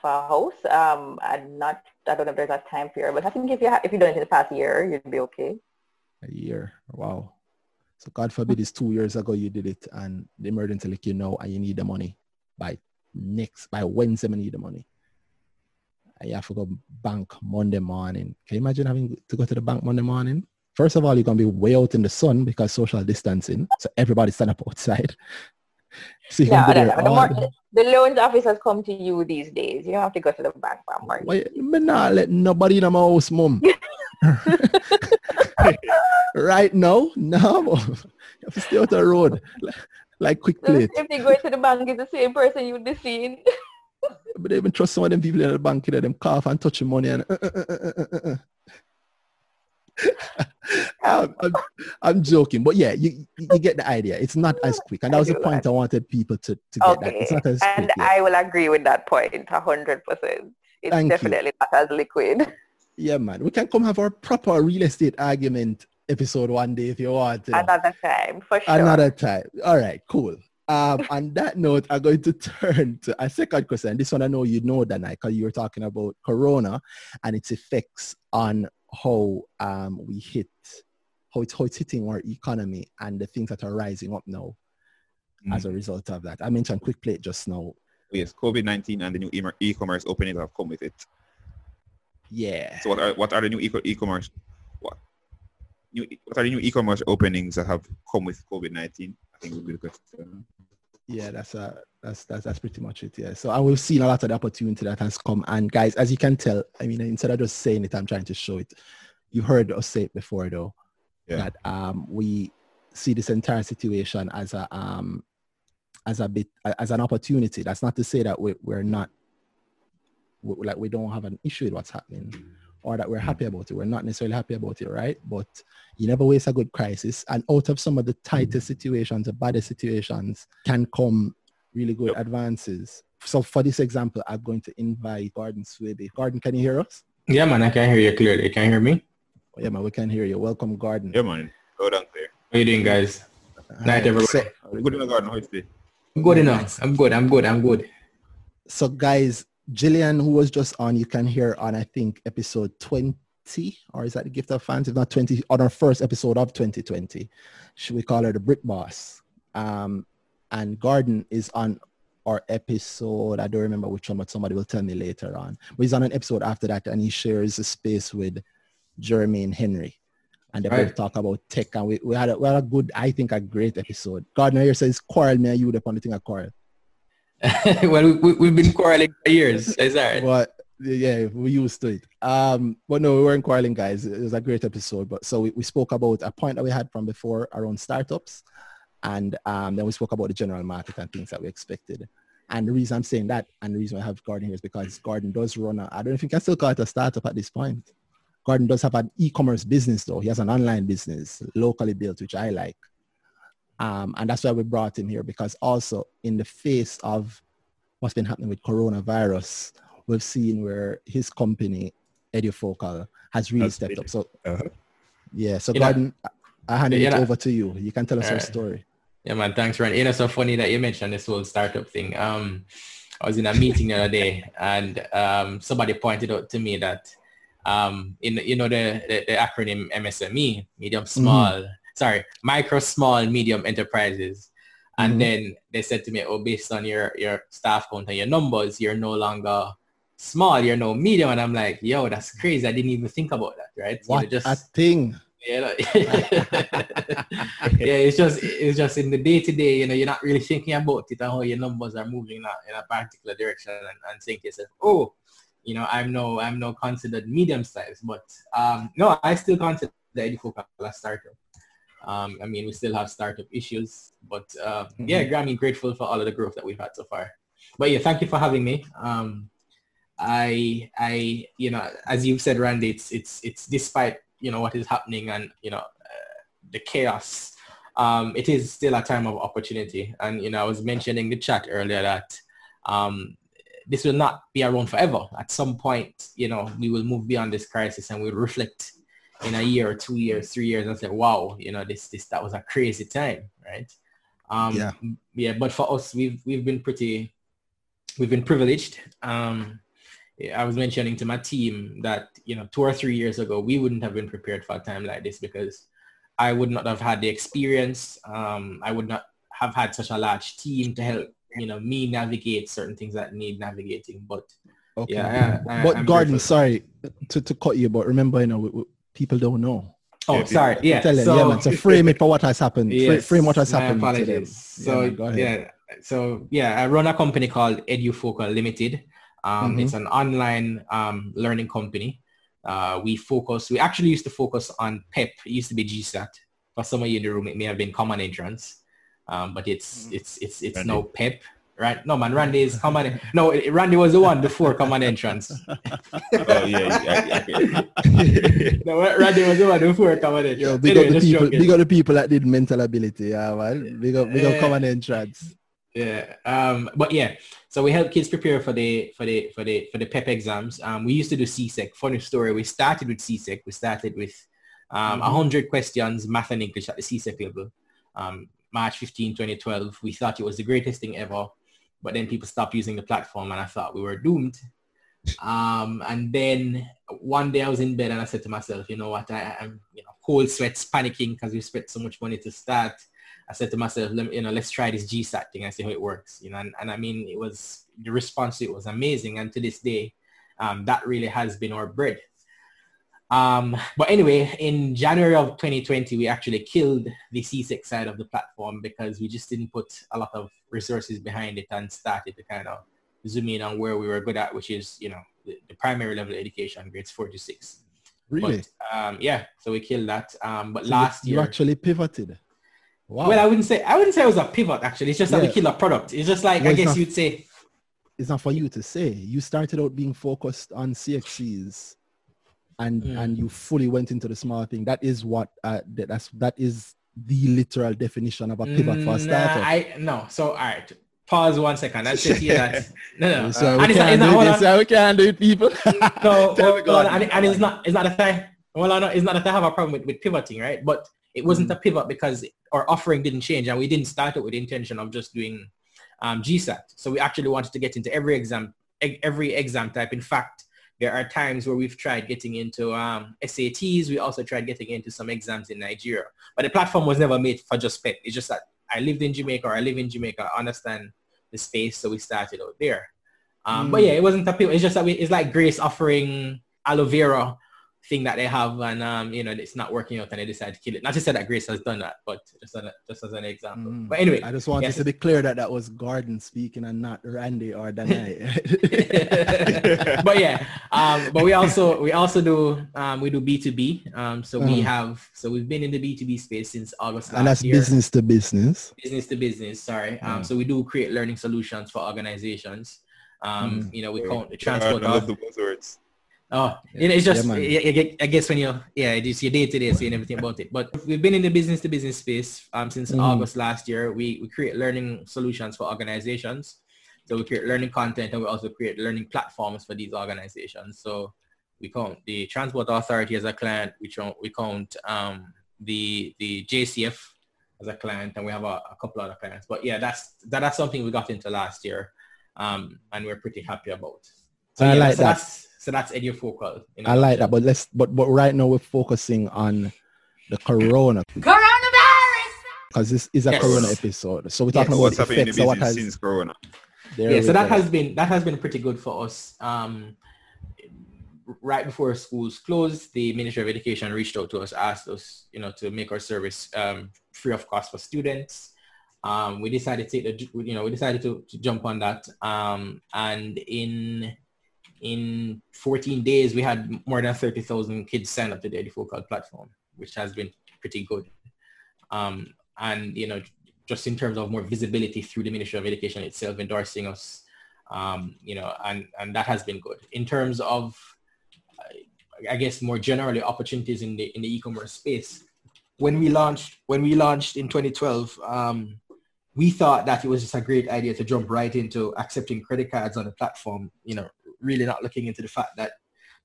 For a house, um, I'm not. I don't know if there's a time period, but I think if you ha- if you done it in the past year, you'd be okay. A year. Wow. So God forbid it's two years ago you did it and the emergency like you know and you need the money by next by Wednesday you need the money. You have to go bank Monday morning. Can you imagine having to go to the bank Monday morning? First of all, you're gonna be way out in the sun because social distancing. So everybody stand up outside. So you Yeah, can be the, there the, all more, the loans officers come to you these days. You don't have to go to the bank for a mortgage. Why, me not let nobody in my house, mom. right now, no. you have to stay out the road. Like, quick plate. if they go to the bank, it's the same person you'd be seeing. But they even trust some of them people in the bank, you know, them cough and touch the money and uh, uh, uh, uh, uh, uh. I'm, I'm, I'm joking, but yeah, you, you get the idea. It's not as quick, and that was the point I wanted people to, to get. That Okay, it's not as and quick. I will agree with that point, a hundred percent. It's Thank you. definitely not as liquid. Yeah, man, we can come have our proper real estate argument episode one day if you want. to. Another time, for sure. Another time. All right, cool. Um, on that note, I'm going to turn to a second question. This one I know you know, Danai, because you were talking about Corona and its effects on how um, we hit, how it's, how it's hitting our economy and the things that are rising up now as a result of that. I mentioned Quick Plate just now. Yes, COVID-19 and the new e- e-commerce openings have come with it. Yeah. So what are what are the new e- e-commerce what new what are the new e-commerce openings that have come with COVID-19? I think would be the question. Yeah, that's uh that's that's that's pretty much it. Yeah. So and we've seen a lot of the opportunity that has come. And guys, as you can tell, I mean, instead of just saying it, I'm trying to show it. You heard us say it before, though, Yeah. that um we see this entire situation as a um as a bit as an opportunity. That's not to say that we, we're not we, like we don't have an issue with what's happening or that we're mm. happy about it. We're not necessarily happy about it, right? But you never waste a good crisis. And out of some of the tightest mm. situations, the baddest situations, can come really good Yep. advances. So for this example, I'm going to invite Gordon Swaby. Gordon, can you hear us? Yeah, man, I can hear you clearly. Can you hear me? Oh, yeah, man, we can hear you. Welcome, Gordon. Yeah, man. Go down there. you doing, guys? Night, everyone. So, Good in the garden, how is it? I'm good enough. I'm good. I'm good. I'm good. so guys, Jillian, who was just on, you can hear on I think episode 20, or is that the gift of fans? If not 20, on our first episode of 2020. Should we call her the Brick Boss? Um, and Gordon is on our episode. I don't remember which one, but somebody will tell me later on. But he's on an episode after that, and he shares a space with Jeremy and Henry. And they Right. both talk about tech, and we, we, had a, we had a good, I think, a great episode. Gordon here says, quarrel me and you the only thing I quarrel. well, we, we, we've been quarreling for years. Right. But yeah, we used to it. Um, but no, we weren't quarreling, guys. It was a great episode. But so we, we spoke about a point that we had from before around startups, and um, then we spoke about the general market and things that we expected. And the reason I'm saying that, and the reason I have Gordon here is because Gordon does run a, I don't know if you can still call it a startup at this point. Garden does have an e-commerce business though. He has an online business, locally built, which I like. Um, and that's why we brought him here because also in the face of what's been happening with coronavirus, we've seen where his company, Edufocal, has really Has stepped been- up. So Uh-huh. yeah, so You know- Gordon, I- I hand You it know- over to you. You can tell us your Alright. story. Yeah, man. Thanks, Ron. You know, so funny that you mentioned this whole startup thing. Um, I was in a meeting the other day, and um, somebody pointed out to me that um, in you know the, the, the acronym MSME, medium small, sorry, micro small medium enterprises, and Mhm. then they said to me, oh, based on your your staff count and your numbers, you're no longer small, you're no medium, and I'm like, yo, that's crazy. I didn't even think about that, right? You know, What a thing. you know, yeah, it's just it's just in the day to day, you know, you're not really thinking about it and how your numbers are moving in a, in a particular direction and, and to yourself, oh, you know, I'm no I'm no considered medium size, but um, no, I still consider Edufocal a startup. Um, I mean, we still have startup issues, but uh, yeah, I mean, grateful for all of the growth that we've had so far. But yeah, thank you for having me. Um, I, I, you know, as you've said, Randy, it's, it's, it's despite, you know, what is happening and, you know, uh, the chaos, um, it is still a time of opportunity. And, you know, I was mentioning the chat earlier that um, this will not be around forever. At some point, you know, we will move beyond this crisis and we'll reflect in a year or two years, three years and say, wow, you know, this, this, that was a crazy time, right? Um, Yeah. Yeah. But for us, we've, we've been pretty, we've been privileged. Um, I was mentioning to my team that, you know, two or three years ago, we wouldn't have been prepared for a time like this because I would not have had the experience. Um, I would not have had such a large team to help, you know, me navigate certain things that need navigating. But Okay. yeah, I, I, but I'm Gordon, grateful. sorry to, to cut you, but remember, you know, we, people don't know. Oh, Yeah, sorry. Yeah. Tell them, so, yeah, man. So frame it for what has happened. Yes, frame what has happened to apologies. So man, go ahead. yeah, so yeah, I run a company called EduFocal Limited. Um, Mhm. It's an online um, learning company. Uh, we focus. We actually used to focus on PEP. It used to be GSAT. For some of you in the room, it may have been Common Entrance, um, but it's it's it's it's Randy. now PEP. Right? No, man. Randy is Common. no, Randy was the one before Common Entrance. Oh, yeah, yeah, yeah, yeah. no, Randy was the one before Common Entrance. Yo, big Anyway, up the people. joking. Big up the people that did mental ability. Yeah, man. Big up, big up Yeah. common entrance. Yeah. Um, but yeah, so we help kids prepare for the for the for the for the PEP exams. Um, we used to do CSEC. Funny story. We started with CSEC. We started with um, Mhm. 100 questions, math and English at the CSEC level. Um, March 15, 2012. We thought it was the greatest thing ever, but then people stopped using the platform, and I thought we were doomed. Um, and then one day I was in bed and I said to myself, you know what, I, I'm you know cold sweats, panicking because we spent so much money to start. I said to myself, let you know, let's try this GSAT thing and see how it works. You know, and, and I mean, it was the response it was amazing, and to this day, um, that really has been our bread. Um, but anyway, in January of 2020, we actually killed the CSEC side of the platform because we just didn't put a lot of resources behind it and started to kind of zoom in on where we were good at, which is, you know, the, the primary level education, grades four to six. Really? But um, yeah, so we killed that. Um, but So last you, year, you actually pivoted. Wow. well, I wouldn't say I wouldn't say it was a pivot. Actually, it's just that we Yeah. killed a product. It's just like Well, I guess not- you'd say, it's not for you to say. You started out being focused on CXCs and Mm. and you fully went into the small thing. That is what uh, that, that's that is the literal definition of a pivot for a "Nah. I no. So all right, pause one second. To you that no, no. so and we can't it's not, do this. so we can't do it, people. No, Tell me, hold God. on. And, and it's not it's not a thing. Well, I know it's not that I have a problem with, with pivoting, right? But it wasn't a pivot because our offering didn't change and we didn't start it with the intention of just doing um, GSAT. So we actually wanted to get into every exam, every exam type. In fact, there are times where we've tried getting into um, SATs. We also tried getting into some exams in Nigeria. But the platform was never made for just PEP. It's just that I lived in Jamaica or I live in Jamaica. I understand the space. So we started out there. Um, mm. But yeah, it wasn't a It's just that we, it's like Grace offering aloe vera thing that they have and um, you know it's not working out and they decide to kill it. Not to say that Grace has done that, but just, an, just as an example. Mm. But anyway, I just wanted yes. to be clear that that was Gordon speaking and not Randy or Danai. but yeah, um, but we also we also do um, we do B two B. Um, so uh-huh. we have so we've been in the B two B space since August and that's year. business to business. Business to business. Sorry. Um, so we do create learning solutions for organizations. Um, mm. You know, we count the transport. I love the buzzwords. Oh, yeah. it's just, yeah, I guess when you're, yeah, it's your day to day seeing everything about it. But we've been in the business to business space um, since mm. August last year. We, we create learning solutions for organizations. So we create learning content and we also create learning platforms for these organizations. So we count the Transport Authority as a client. We count, we count um, the, the JCF as a client and we have a, a couple other clients. But yeah, that's, that, that's something we got into last year um, and we're pretty happy about. So I yeah, like so that. That's, so that's edufocal. You know? I like that, but let's but but right now we're focusing on the corona. Coronavirus. Because this is a yes. corona episode, so we're talking yes. about What's effects of what has since corona. yeah, so that has been that has been pretty good for us. Um, right before schools closed, the Ministry of Education reached out to us, asked us, you know, to make our service um, free of cost for students. Um, we decided to you know, we decided to, to jump on that. Um, and in in 14 days, we had more than 30,000 kids sign up to the Edufocal platform, which has been pretty good. Um, and, you know, just in terms of more visibility through the Ministry of Education itself endorsing us, um, you know, and, and that has been good. In terms of, I guess, more generally opportunities in the, in the e-commerce space, when we launched, when we launched in 2012, um, we thought that it was just a great idea to jump right into accepting credit cards on the platform, you know, really not looking into the fact that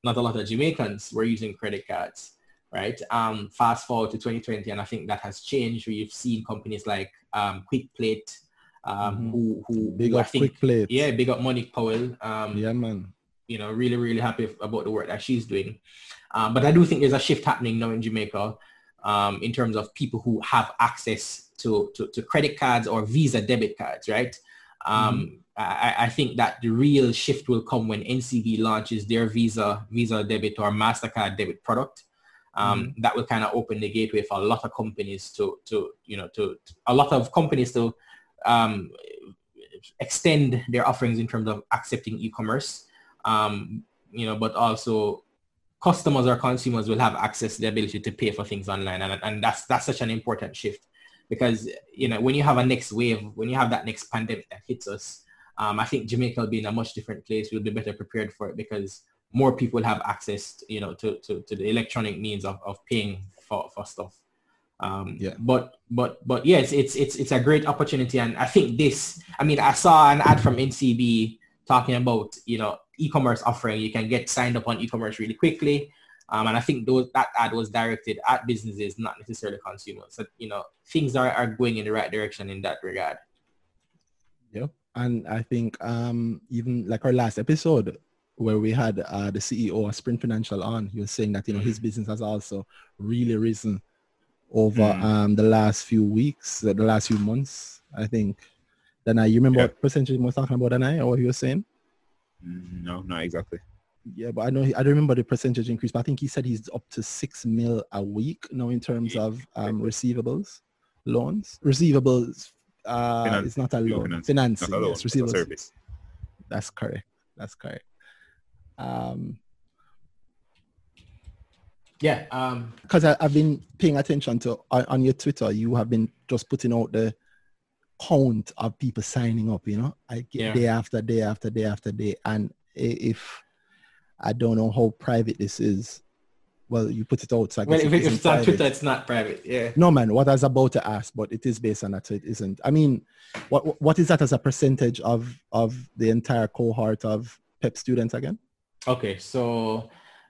not a lot of Jamaicans were using credit cards, right? Um, fast forward to 2020, and I think that has changed. We've seen companies like um, Quick Plate, um, mm-hmm. who who big who up think, Quick Plate, yeah, big up Monique Powell. Um, yeah, man. You know, really, really happy about the work that she's doing. Um, but I do think there's a shift happening now in Jamaica um, in terms of people who have access to, to, to credit cards or Visa debit cards, right? Um, mm-hmm. I, I, think that the real shift will come when NCB launches their Visa Visa debit or Mastercard debit product. Um, mm-hmm. That will kind of open the gateway for a lot of companies to to you know to, to a lot of companies to um, extend their offerings in terms of accepting e-commerce. Um, you know, but also customers or consumers will have access to the ability to pay for things online, and, and that's that's such an important shift because you know when you have a next wave, when you have that next pandemic that hits us, um, I think Jamaica will be in a much different place. We'll be better prepared for it because more people have access, you know, to, to, to the electronic means of, of paying for, for stuff. Um, yeah. But but but yes, it's it's it's a great opportunity, and I think this. I mean, I saw an ad from NCB talking about you know e-commerce offering. You can get signed up on e-commerce really quickly, um, and I think those that ad was directed at businesses, not necessarily consumers. So you know things are, are going in the right direction in that regard. Yep. And I think um, even like our last episode where we had uh, the CEO of Sprint Financial on, he was saying that, you know, his mm. business has also really risen over mm. um, the last few weeks, the last few months, I think. Then I, you remember yeah. what percentage he was talking about, then I, or what he was saying? Mm, no, not exactly. Yeah, but I know, he, I don't remember the percentage increase, but I think he said he's up to six mil a week now in terms of um, receivables, loans, receivables uh, Finance. it's not a loan. Finance. Financing. Not a loan. Yes, receivables. service. That's correct. That's correct. Um, yeah. Um, because I've been paying attention to on, on, your Twitter, you have been just putting out the count of people signing up. You know, I get yeah. day after day after day after day, and if I don't know how private this is, well, you put it out. So well, if, if it's on Twitter, it's not private. Yeah. No, man. What I was about to ask, but it is based on that, so it isn't. I mean, what what is that as a percentage of of the entire cohort of PEP students again? Okay, so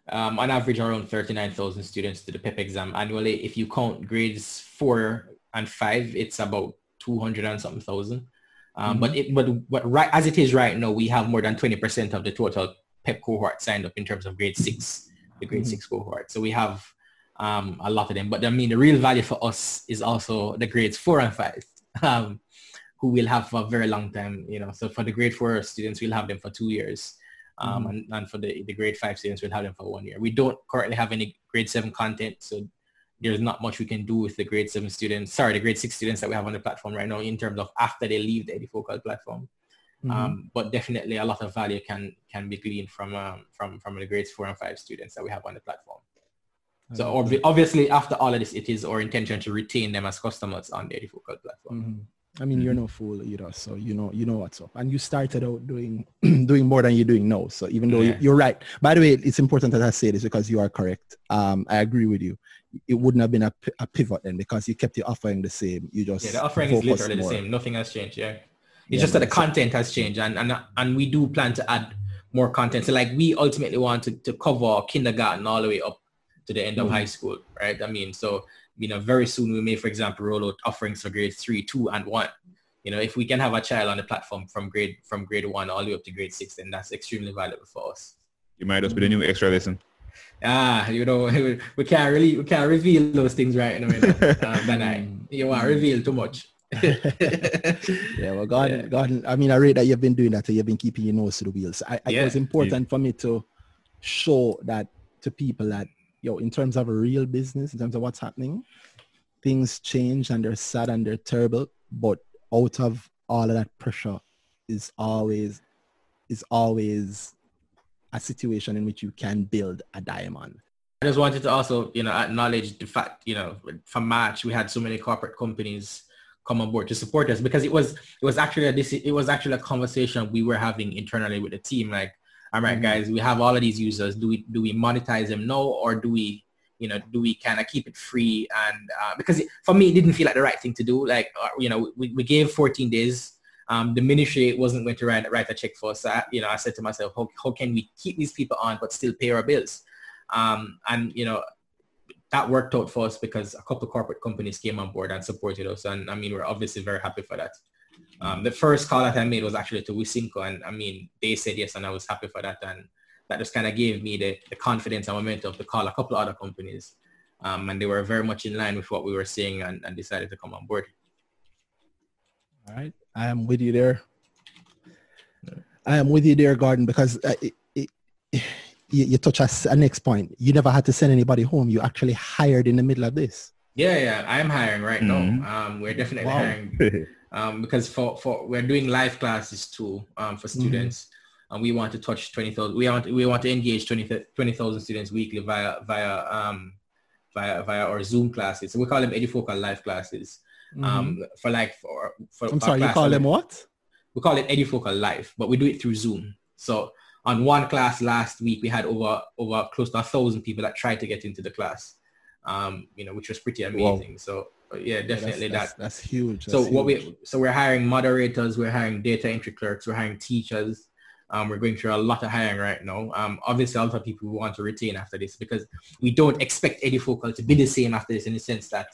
um, on average around 39,000 students do the PEP exam annually. If you count grades four and five, it's about 200 and something thousand. Um, mm-hmm. But it, but, but right as it is right now, we have more than 20% of the total PEP cohort signed up in terms of grade six, the grade mm-hmm. six cohort. So we have um, a lot of them. But I mean, the real value for us is also the grades four and five, um, who will have for a very long time. You know, so for the grade four students, we'll have them for two years. Um, mm-hmm. and, and for the, the grade five students, we'll have them for one year. We don't currently have any grade seven content, so there's not much we can do with the grade seven students, sorry, the grade six students that we have on the platform right now in terms of after they leave the Edufocal platform. Mm-hmm. Um, but definitely a lot of value can can be gleaned from um, from from the grades four and five students that we have on the platform. So ob- obviously, after all of this, it is our intention to retain them as customers on the Edufocal platform. Mm-hmm. I mean, mm-hmm. you're no fool either, so you know you know what's up. And you started out doing doing more than you're doing now. So even though yeah. you're right, by the way, it's important that I say this because you are correct. Um, I agree with you. It wouldn't have been a, a pivot then because you kept your offering the same. You just yeah, the offering is literally more. the same. Nothing has changed. Yeah, it's yeah, just that the content has changed, and and and we do plan to add more content. So like we ultimately want to, to cover kindergarten all the way up to the end of mm-hmm. high school, right? I mean, so you know, very soon we may, for example, roll out offerings for grades three, two, and one. You know, if we can have a child on the platform from grade from grade one all the way up to grade six, then that's extremely valuable for us. You might just be the new extra lesson. Ah, you know, we can't really we can't reveal those things right now. You know, uh, but I, you want to reveal too much. yeah, well, God, yeah. God, I mean, I read that you've been doing that. So you've been keeping your nose to the wheels. I, yeah. It was important yeah. for me to show that to people that yo, in terms of a real business, in terms of what's happening, things change and they're sad and they're terrible. But out of all of that pressure is always is always a situation in which you can build a diamond. I just wanted to also, you know, acknowledge the fact, you know, from March we had so many corporate companies come on board to support us because it was it was actually a this it was actually a conversation we were having internally with the team. Like all right, mm-hmm. guys, we have all of these users. Do we do we monetize them no or do we, you know, do we kind of keep it free? And uh, because it, for me, it didn't feel like the right thing to do. Like, uh, you know, we, we gave 14 days. Um, the ministry wasn't going to write, write a check for us. So, I, you know, I said to myself, how, how can we keep these people on but still pay our bills? Um, and you know, that worked out for us because a couple of corporate companies came on board and supported us. And I mean, we're obviously very happy for that. Um, the first call that I made was actually to Wisynco, and I mean, they said yes, and I was happy for that, and that just kind of gave me the, the confidence and momentum to call a couple of other companies, um, and they were very much in line with what we were seeing and, and decided to come on board. All right, I am with you there. I am with you there, Gordon, because uh, you, you touch a, a next point. You never had to send anybody home. You actually hired in the middle of this. Yeah, yeah, I'm hiring right mm-hmm. now. Um, we're definitely wow. hiring. um, because for, for we're doing live classes too um, for mm-hmm. students. Mm-hmm. And we want to touch 20,000. We want we want to engage 20,000 20, students weekly via via um, via via our Zoom classes. So we call them edufocal live classes. Mm-hmm. Um, for like for, for I'm sorry, you call them what? We call it edufocal Live, but we do it through Zoom. So on one class last week, we had over over close to a thousand people that tried to get into the class. Um, you know, which was pretty amazing. Whoa. So yeah, definitely yeah, that's, that. That's, huge. That's so huge. what we so we're hiring moderators, we're hiring data entry clerks, we're hiring teachers. Um, we're going through a lot of hiring right now. Um, obviously, a lot of people we want to retain after this because we don't expect Edufocal to be the same after this in the sense that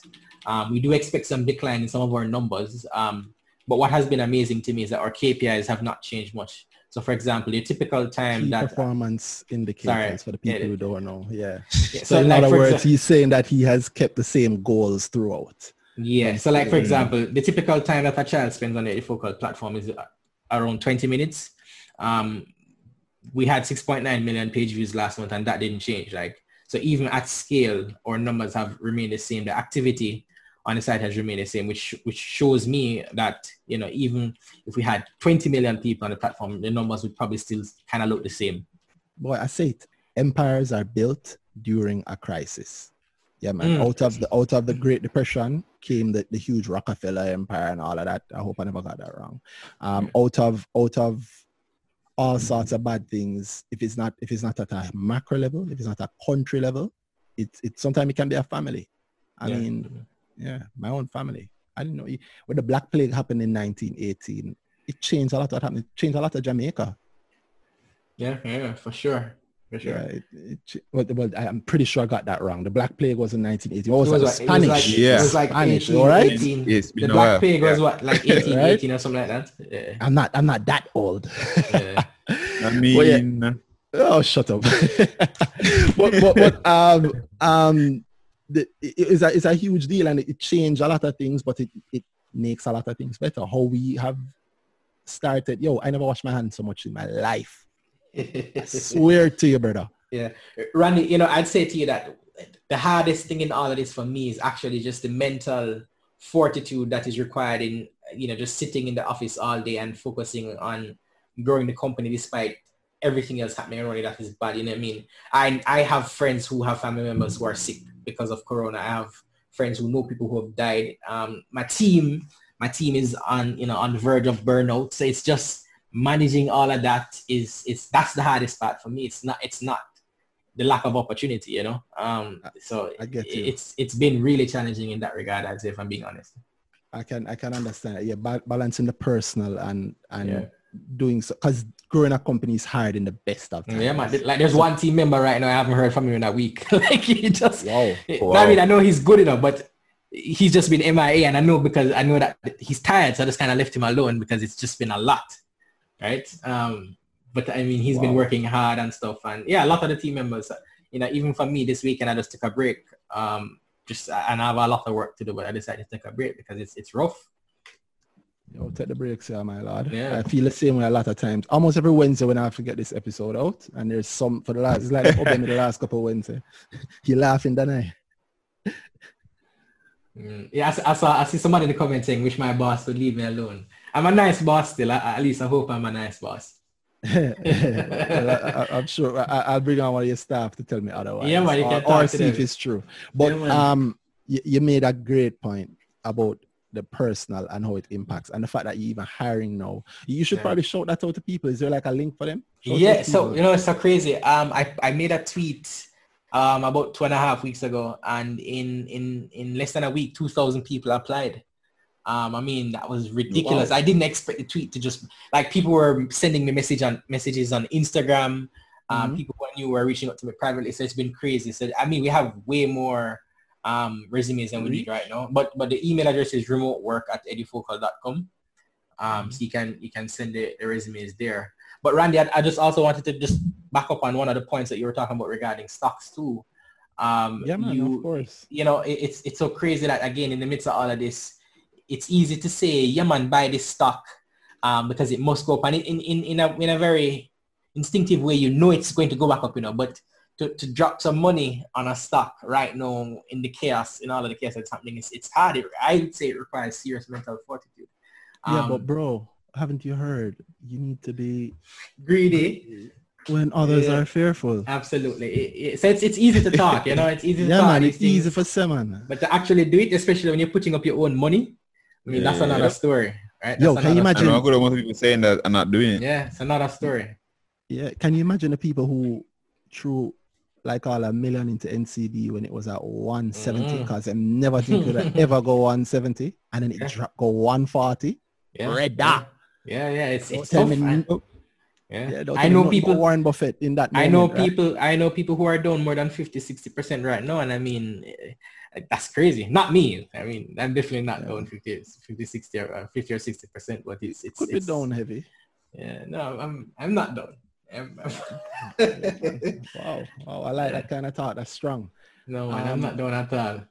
um, we do expect some decline in some of our numbers. Um, but what has been amazing to me is that our KPIs have not changed much. So for example, your typical time Key that performance indicators sorry, for the people yeah, who don't know. Yeah. yeah so, so, in like other words, he's saying that he has kept the same goals throughout. Yeah. So like for example, the typical time that a child spends on the Edufocal platform is around 20 minutes. Um, we had 6.9 million page views last month and that didn't change. Like so even at scale, our numbers have remained the same. The activity on the site has remained the same, which which shows me that you know even if we had 20 million people on the platform, the numbers would probably still kind of look the same. Boy, I say it. Empires are built during a crisis. Yeah, man. Mm. Out of the out of the Great Depression came the, the huge Rockefeller Empire and all of that. I hope I never got that wrong. Um, out of out of all sorts of bad things. If it's not if it's not at a macro level, if it's not a country level, it's it sometimes it can be a family. I yeah. mean, yeah, my own family. I didn't know when the Black Plague happened in 1918. It changed a lot. What happened? It changed a lot of Jamaica. Yeah, yeah, for sure. For sure. Yeah, it, it, well, well, I'm pretty sure I got that wrong. The Black Plague was in 1980. What was, It was that? like- it was Spanish. like- Yeah. It was like Spanish, 18, all right? 18. It's The Black while. Plague was what, like 18, Right? 18 or something like that? Yeah. I'm not. I'm not that old. yeah. I mean, Oh, shut up. but, but, but um, um, the, it's a it's a huge deal and it, it changed a lot of things, but it it makes a lot of things better. How we have started. Yo, I never washed my hands so much in my life. I swear to you, brother. Yeah. Randy, you know, I'd say to you that the hardest thing in all of this for me is actually just the mental fortitude that is required in, you know, just sitting in the office all day and focusing on growing the company despite everything else happening around you that is bad. You know what I mean? I, I have friends who have family members who are sick because of Corona. I have friends who know people who have died. Um, my team, my team is on, you know, on the verge of burnout. So it's just managing all of that it's is that's the hardest part for me. It's not, it's not the lack of opportunity, you know. Um, so I get you. it's it's been really challenging in that regard. I'd say, if I'm being honest. I can I can understand. Yeah, balancing the personal and and Yeah. doing so because growing a company is hard in the best of times. Yeah, man. Like, there's one team member right now. I haven't heard from him in a week. like, he just. Wow. I mean, I know he's good enough, but he's just been MIA, and I know because I know that he's tired, so I just kind of left him alone because it's just been a lot, right? Um, but I mean, he's been working hard and stuff, and yeah, a lot of the team members, you know, even for me this weekend, I just took a break. Um, just and I have a lot of work to do, but I decided to take a break because it's it's rough. Yo, take the breaks here, my lord. Yeah. I feel the same way a lot of times. Almost every Wednesday when I have to get this episode out, and there's some for the last, it's like open the last couple of Wednesday. You're laughing, don't I? Mm. Yeah, I saw I see somebody in the comment saying, "Wish my boss would leave me alone." I'm a nice boss still. I, at least I hope I'm a nice boss. well, I, I, am sure I, I'll bring on one of your staff to tell me otherwise. Yeah, man, you or, or see if it's true. But Yeah, um, you, you made a great point about the personal and how it impacts, and the fact that you're even hiring now. You should Yeah. probably shout that out to people. Is there like a link for them? Shout Yeah, so you know it's so crazy. Um, I, I made a tweet um about two and a half weeks ago, and in in in less than a week, two thousand people applied. Um, I mean that was ridiculous. I didn't expect the tweet to just like people were sending me message on messages on Instagram. Um, Mhm. people who I knew were reaching out to me privately. So it's been crazy. So I mean we have way more um resumes than we need right now. But but the email address is remotework at edufocal.com. Um, so you can you can send the, the resumes there. But Randy, I, I just also wanted to just back up on one of the points that you were talking about regarding stocks too. Um, yeah, man, you, of course. you know, it, it's it's so crazy that again in the midst of all of this, it's easy to say, yeah, man, buy this stock um, because it must go up, and in in in a in a very instinctive way, you know it's going to go back up, you know, but. To, to drop some money on a stock right now in the chaos, in all of the chaos that's happening, it's, it's hard. It, I would say it requires serious mental fortitude. Yeah, Um, but bro, haven't you heard? You need to be greedy when others Yeah. are fearful. Absolutely. It, it, so it's, it's easy to talk, you know, it's easy to Yeah, talk. man, these it's easy things, for someone. But to actually do it, especially when you're putting up your own money, I mean, that's Yeah. another story, right? Yo, That's can you another- I know imagine? a good amount of people saying that and not doing it. Yeah, it's another story. Yeah, can you imagine the people who threw like all a million into NCB when it was at 170 Mm. because they never think it would ever go 170 and then it Yeah. drop go 140. Yeah. Red yeah. dot. Yeah, yeah, it's, it's tough. me no- Yeah. yeah, I know people, Warren Buffett in that. I know moment, right? people, I know people who are down more than 50, 60% right now. And I mean, eh, that's crazy. Not me. I mean, I'm definitely not down 50, 50, 60 or uh, 50 or 60%, but it's, it's, Could be down heavy. Yeah, no, I'm, I'm not done. Wow, wow, I like that kind of thought. That's strong. no, man, I'm Um, not done at all.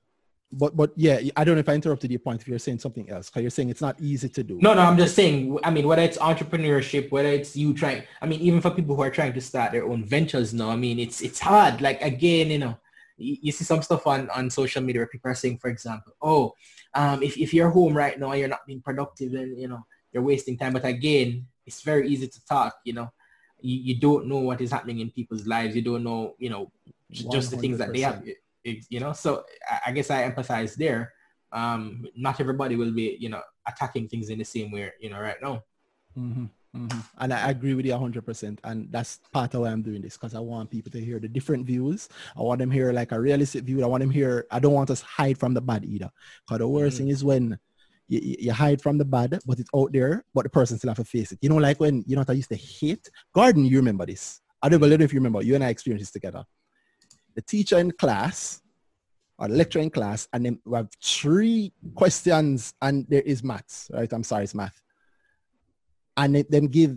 But but yeah, I don't know if I interrupted your point. If you're saying something else, because you're saying it's not easy to do. No, no, I'm just saying, I mean, whether it's entrepreneurship, whether it's you trying, I mean, even for people who are trying to start their own ventures now, I mean, it's it's hard. Like, again, you know, you, you see some stuff on, on social media where people are saying, for example, oh, um, if, if you're home right now and you're not being productive and, you know, you're wasting time. But again, it's very easy to talk, you know. You, you don't know what is happening in people's lives. You don't know, you know, j- just the things that they have, it- it- you know. So I, I guess I empathize there um not everybody will be you know attacking things in the same way you know right now hmm And I agree with you 100%. And that's part of why I'm doing this because I want people to hear the different views. I want them hear like a realistic view. I want them hear, I don't want us hide from the bad either. Because the worst Mhm. thing is when you, you hide from the bad, but it's out there, but the person still have to face it. You know, like when, you know I used to hate? Gordon, you remember this. I don't believe if you remember, you and I experienced this together. The teacher in class or the lecturer in class, and then we have three questions and there is maths, right? I'm sorry, it's math. And them give,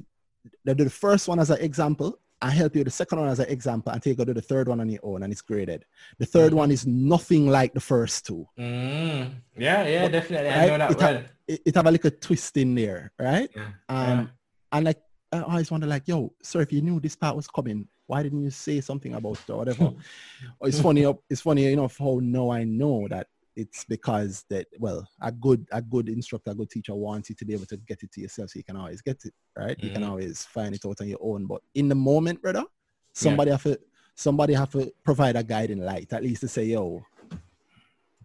they do the first one as an example I help you with the second one as an example and take you to the third one on your own and it's graded. The 3rd mm one is nothing like the first two. Mm. Yeah, yeah, but, definitely. Right? I know that it, well. ha- it, it, have a little twist in there, right? Yeah. Um, yeah. And like, I always wonder like, yo, sir, if you knew this part was coming, why didn't you say something about it or whatever? or it's funny, it's funny enough how now I know that it's because that well a good a good instructor a good teacher wants you to be able to get it to yourself so you can always get it right mm-hmm. you can mm-hmm. always find it out on your own but in the moment brother somebody yeah. have to somebody have to provide a guiding light at least to say yo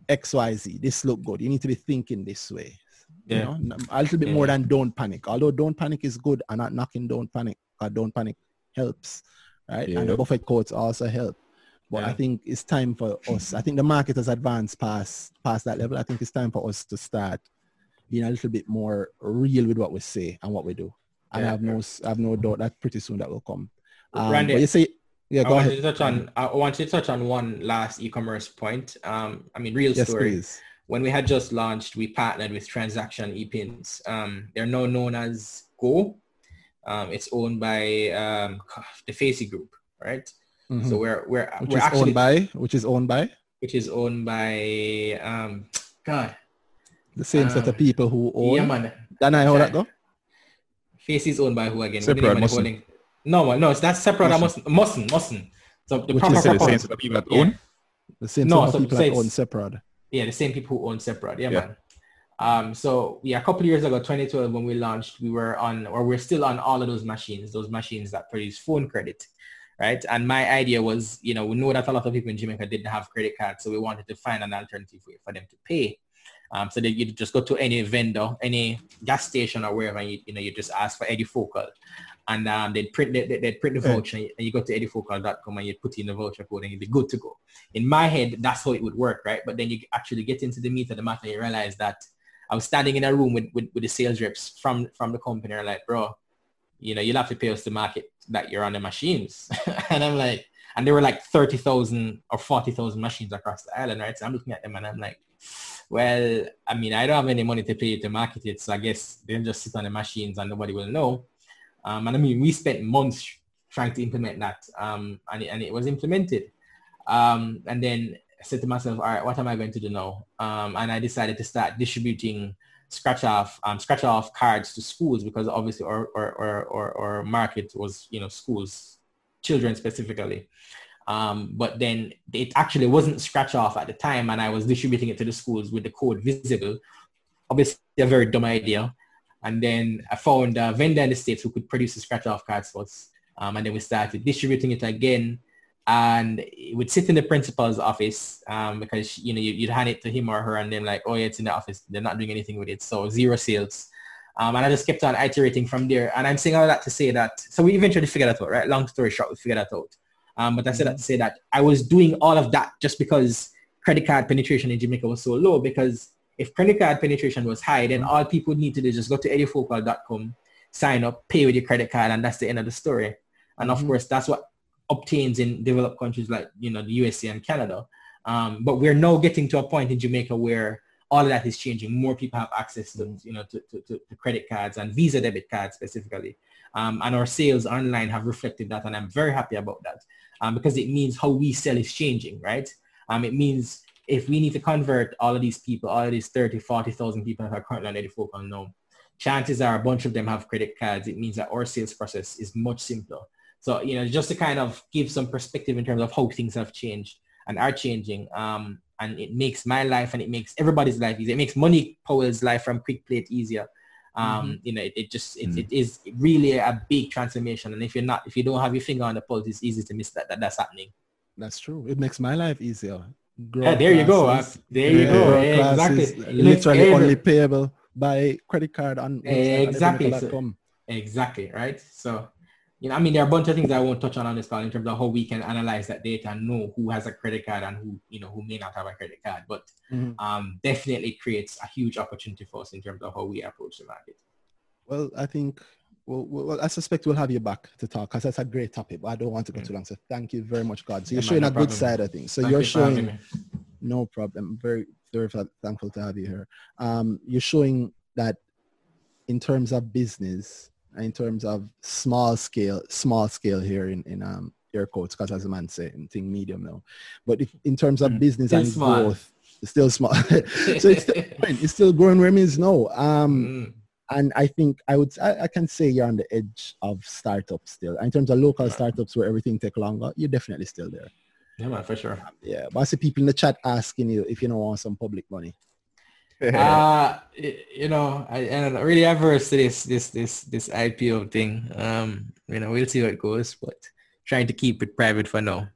xyz this look good you need to be thinking this way yeah. you know a little bit yeah. more than don't panic although don't panic is good and not knocking don't panic or don't panic helps right yeah. and the buffett quotes also help but yeah. I think it's time for us. I think the market has advanced past past that level. I think it's time for us to start being a little bit more real with what we say and what we do. And yeah. I have no I have no doubt that pretty soon that will come. Um, Randy, you say yeah, go I ahead. To touch on, I want to touch on one last e-commerce point. Um, I mean, real yes, story. Please. When we had just launched, we partnered with Transaction ePins. Um, they're now known as Go. Um, it's owned by um, the Facey Group, right? Mm-hmm. So we're we're which we're is actually owned by which is owned by which is owned by um God the same um, set of um, people who own. Yeah, man. Can I hold that though? Face is owned by who again? Seprod, Musson. No, no, it's that's Seprod. Musson, Musson, Musson. So the Which proper, is the same set of people that own. The same no, so people that own Seprod. Yeah, the same people who own Seprod. Yeah, yeah. man. Um, so yeah, a couple of years ago, 2012, when we launched, we were on, or we're still on all of those machines, those machines that produce phone credit right? And my idea was, you know, we know that a lot of people in Jamaica didn't have credit cards, so we wanted to find an alternative way for them to pay. Um, so that you just go to any vendor, any gas station or wherever, you, you know, you just ask for Edufocal. And um, they'd print the, they'd print the voucher and you go to edufocal.com and you put in the voucher code and you'd be good to go. In my head, that's how it would work, right? But then you actually get into the meat of the matter you realize that I was standing in a room with, with, with the sales reps from, from the company and like, bro, you know, you'll have to pay us to market that you're on the machines. and I'm like, and there were like 30,000 or 40,000 machines across the island, right? So I'm looking at them and I'm like, well, I mean, I don't have any money to pay you to market it. So I guess they'll just sit on the machines and nobody will know. Um, and I mean, we spent months trying to implement that um, and, it, and it was implemented. Um, and then I said to myself, all right, what am I going to do now? Um, and I decided to start distributing scratch off um, scratch off cards to schools because obviously our, our, our, our, market was, you know, schools, children specifically. Um, but then it actually wasn't scratch off at the time and I was distributing it to the schools with the code visible. Obviously a very dumb idea. And then I found a vendor in the States who could produce the scratch off cards for us. Um, and then we started distributing it again and it would sit in the principal's office um, because you know you'd hand it to him or her and then like oh yeah it's in the office. They're not doing anything with it. So zero sales. Um, and I just kept on iterating from there. And I'm saying all that to say that so we eventually figured that out right? Long story short we figured that out. Um, but I said that to say that I was doing all of that just because credit card penetration in Jamaica was so low because if credit card penetration was high then all people need to do is just go to edufocal.com sign up pay with your credit card and that's the end of the story. And of mm-hmm. course that's what obtains in developed countries like, you know, the USA and Canada. Um, but we're now getting to a point in Jamaica where all of that is changing. More people have access to, you know, to, to, to credit cards and Visa debit cards specifically. Um, and our sales online have reflected that. And I'm very happy about that um, because it means how we sell is changing, right? Um, it means if we need to convert all of these people, all of these 30, 40,000 people that are currently on Edufocal now, chances are a bunch of them have credit cards. It means that our sales process is much simpler. So, you know, just to kind of give some perspective in terms of how things have changed and are changing. Um, and it makes my life and it makes everybody's life easier. It makes Money Powell's life from Quick Plate easier. Um, mm-hmm. You know, it, it just, it, mm-hmm. it is really a big transformation. And if you're not, if you don't have your finger on the pulse, it's easy to miss that, that that's happening. That's true. It makes my life easier. Grow yeah, there you go. Uh, there you go. Yeah, exactly. Literally only payable by credit card on exactly. So, exactly. Right. So you know, I mean, there are a bunch of things I won't touch on on this call in terms of how we can analyze that data and know who has a credit card and who, you know, who may not have a credit card, but mm-hmm. um, definitely creates a huge opportunity for us in terms of how we approach the market. Well, I think well, well, I suspect we'll have you back to talk because that's a great topic, but I don't want to go too long. So thank you very much, God. So you're Yeah, showing man, a no good side of things. So Thank you're you showing no problem. Very, very thankful to have you here. Um, you're showing that in terms of business, in terms of small scale, small scale here in, in um air quotes, because as a man say, in thing medium now. But if in terms of Mm. business and small. growth, it's still small. so it's still, growing. it's still growing where it means no. Um, Mm. and I think I would I, I can say you're on the edge of startups still. In terms of local startups where everything take longer, you're definitely still there. Yeah, man, for sure. Yeah, but I see people in the chat asking you if you don't want some public money. Uh, you know, I, I'm really averse to this, this, this, this IPO thing. Um, you know, we'll see how it goes, but trying to keep it private for now.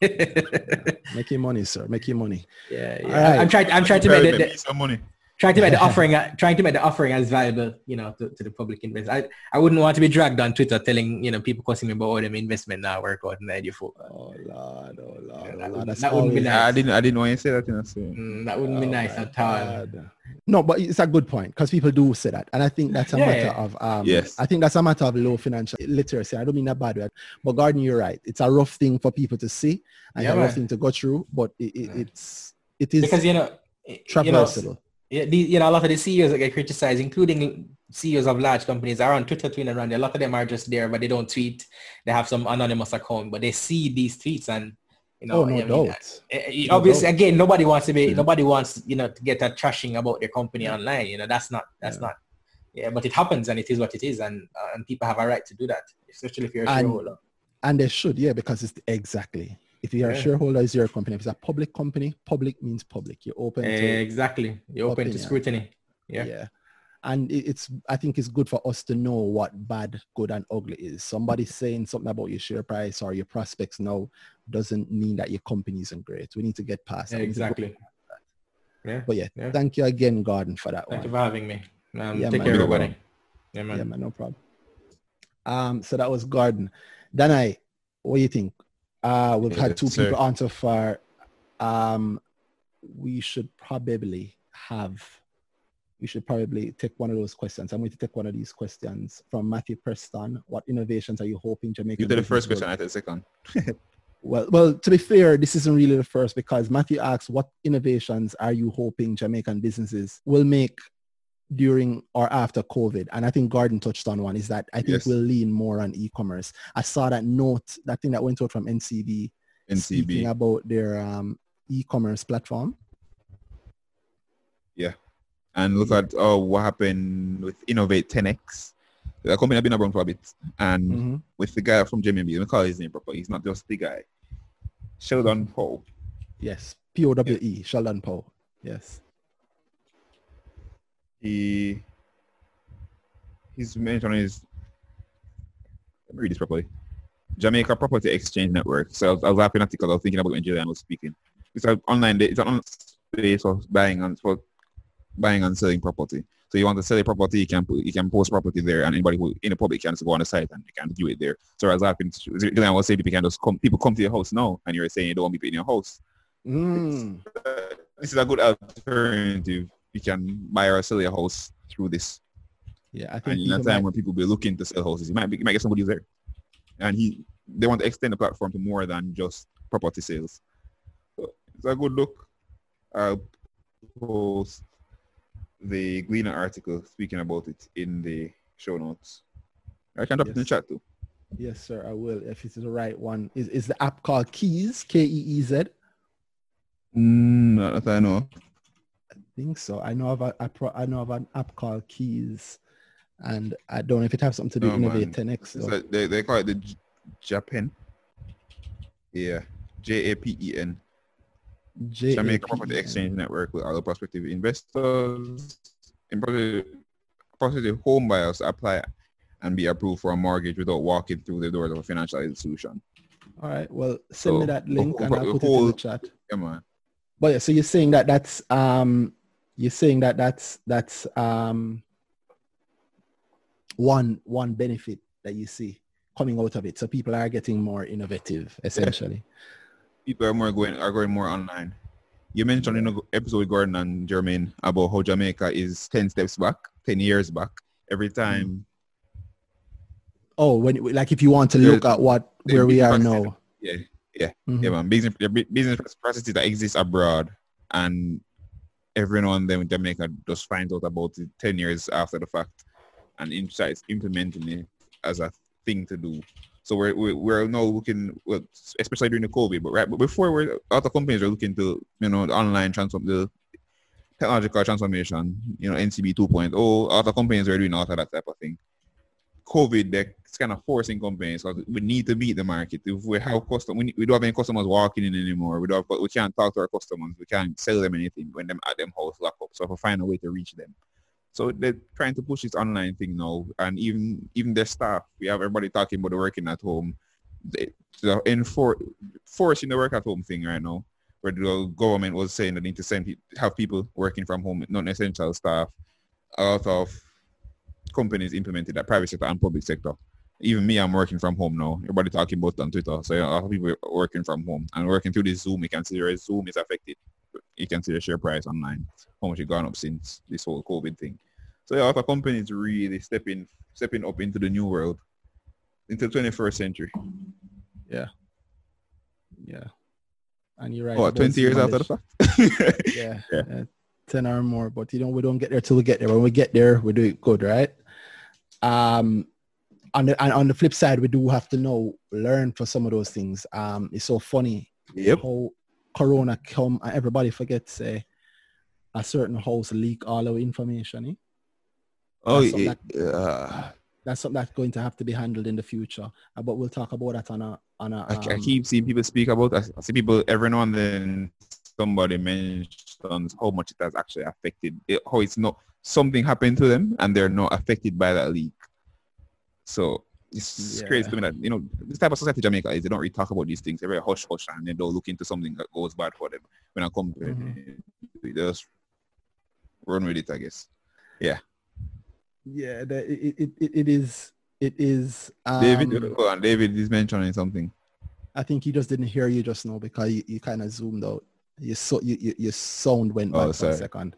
yeah, Make your money, sir. Make your money. yeah. All right. I'm trying. I'm trying to make Very the, the, some money. Trying to make the offering. uh, Trying to make the offering as valuable, you know, to, to the public investors. I, I wouldn't want to be dragged on Twitter telling you know people cussing me about all them investment now work out and idea for. Oh Lord, oh Lord, Yeah, oh, that Lord. would, that wouldn't be nice. I didn't. I didn't want to say that. You know, so. Mm, that wouldn't be Oh, nice at all. God. No, but it's a good point because people do say that, and I think that's a Yeah, matter yeah. of um. Yes. I think that's a matter of low financial literacy. I don't mean that bad way, but Gordon, you're right. It's a rough thing for people to see and Yeah, a rough man. thing to go through, but it, it, Yeah. it's it is because you know, you know, traversable. yeah, the, you know, a lot of the CEOs that get criticized, including CEOs of large companies, are on Twitter tweeting around. A lot of them are just there, but they don't tweet. They have some anonymous account, but they see these tweets and you know, oh no I mean, doubt. eh, No obviously, doubt. again, nobody wants to be, Yeah. nobody wants, you know, to get a trashing about their company online. You know, that's not, that's Yeah. not. Yeah, but it happens and it is what it is, and uh, and people have a right to do that, especially if you're a And- shareholder. And they should, yeah, because it's exactly. If you're a shareholder, it's your company. If it's a public company, public means public. You're open to exactly, you're open to scrutiny. Yeah. yeah and it's i think it's good for us to know what bad good and ugly is somebody saying something about your share price or your prospects now doesn't mean that your company isn't great we need to get past Yeah, that. We need to go- exactly. Yeah. but yeah, Yeah. thank you again gordon for that Thank you for having me. Um, Yeah, take man. care, You're everybody. Yeah, man. yeah man no problem um so that was gordon then i what do you think uh we've had two people on so far um we should probably have we should probably take one of those questions. I'm going to take one of these questions from Matthew Preston. What innovations are you hoping Jamaica? You did the first question. I did the second. Well, well, to be fair, this isn't really the first because Matthew asks, what innovations are you hoping Jamaican businesses will make during or after COVID? And I think Gordon touched on one is that I think Yes. we'll lean more on e-commerce. I saw that note, that thing that went out from NCB speaking NCB. about their um, e-commerce platform. Yeah, and look at oh, what happened with Innovate 10x. The company has been around for a bit. And Mhm. with the guy from JMB, let me call his name proper. He's not just the guy. Sheldon Powe. Yes, P-O-W-E, Sheldon Powe. Yes. He he's mentioned his let me read this properly. Jamaica Property Exchange Network. So I was, I was laughing at it because I was thinking about when Julian was speaking. It's an online it's an online space for buying and for buying and selling property. So you want to sell a property, you can put, you can post property there, and anybody who in the public can just go on the site and they can view it there. So I was laughing. Julian was saying people can just come, people come to your house now, and you're saying you don't want people in your house. Mm. This is a good alternative. You can buy or sell your house through this. Yeah, I And think in a time might- when people be looking to sell houses, you might, be, you might get somebody there. And he, they want to extend the platform to more than just property sales. So it's a good look. I'll post the Gleaner article speaking about it in the show notes. I can drop it in the chat too. Yes, sir, I will. If it's the right one. Is, is the app called Keez, K-E-E-Z? Mm, not that I know. Think so. I know of a, I, pro, I know of an app called Keez, and I don't know if it has something to do No, with Innovate man. 10X. It's like they, they call it the J- JAPEN. Yeah. J-A-P-E-N. J- Jamaica A P E Property N. Exchange Network with other prospective investors and prospective home buyers to apply and be approved for a mortgage without walking through the doors of a financial institution. All right. Well, send me that link and I'll put it in the chat. Come on. But yeah, so you're saying that that's um, you're saying that that's that's um, one one benefit that you see coming out of it. So people are getting more innovative, essentially. People are more going are going more online. You mentioned in the episode with Gordon and Jermaine about how Jamaica is ten steps back, ten years back. Every time Oh, when like if you want to look at what where we are now. Yeah, yeah, Mhm. yeah, man. Business there are bu- business processes that exist abroad, and every now and then Jamaica just finds out about it ten years after the fact, and starts implementing it as a thing to do. So we're we're, we're now looking, well, especially during the COVID, but right, but before we're other companies are looking to you know the online transform the technological transformation, you know NCB 2.0, other companies are doing all of that type of thing. COVID, that's kind of forcing companies because we need to meet the market. If we have custom, we, we don't have any customers walking in anymore. We don't. Have, we can't talk to our customers. We can't sell them anything when them at them house lock up. So we find a way to reach them, so they're trying to push this online thing now, and even even their staff. We have everybody talking about the working at home. They, the enfor- forcing the work at home thing right now, where the government was saying they need to send have people working from home, non-essential staff, a lot of companies implemented that private sector and public sector. Even me, I'm working from home now. Everybody talking about it on Twitter. So yeah, a lot of people are working from home and working through this Zoom. You can see where Zoom is affected. You can see the share price online, how much it gone up since this whole COVID thing. So yeah, a lot of companies really stepping stepping up into the new world, into the 21st century. Yeah. Yeah. And you're right. Oh, 20 years after the fact. yeah, Yeah. yeah, 10 or more. But you know, we don't get there till we get there. When we get there, we do it good, right? Um, on the and on the flip side, we do have to know, learn for some of those things. Um, it's so funny yep. how Corona come and everybody forgets say a certain house leak all our information. Eh? Oh, That's something yeah. uh, That's something that's going to have to be handled in the future. Uh, but we'll talk about that on a on a. I, I um, keep seeing people speak about. I, I see people every now and then. Somebody mentions how much it has actually affected. It, how it's not something happened to them and they're not affected by that leak. So it's it's Yeah. crazy to me that you know this type of society Jamaica is they don't really talk about these things. They're very hush hush and they don't look into something that goes bad for them. When I come to it, Mhm. we just run with it, I guess. yeah, the, it, it, it, it is it is. Um, David, on, David is mentioning something. I think he just didn't hear you just now because you, you kind of zoomed out. You so you, you, your sound went Oh, back for sorry. a second.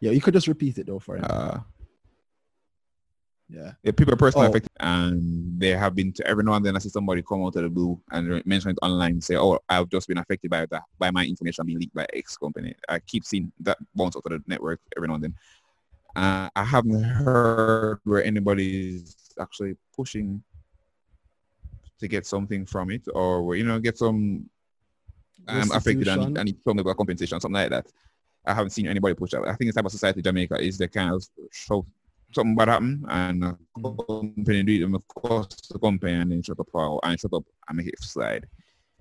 Yeah, you could just repeat it though for him. Uh, yeah. Yeah, people are personally Oh. affected, and they have been to every now and then I see somebody come out of the blue and mention it online, say, "Oh, I've just been affected by that, by my information being leaked by X company." I keep seeing that bounce out of the network every now and then. Uh, I haven't heard where anybody's actually pushing to get something from it, or where you know get some. I'm affected and need some level of compensation, something like that. I haven't seen anybody push that. I think the type of society, Jamaica, is the kind of show something bad happen and a Mm. company do it, and of course the company and then shut up and shut up and make it slide.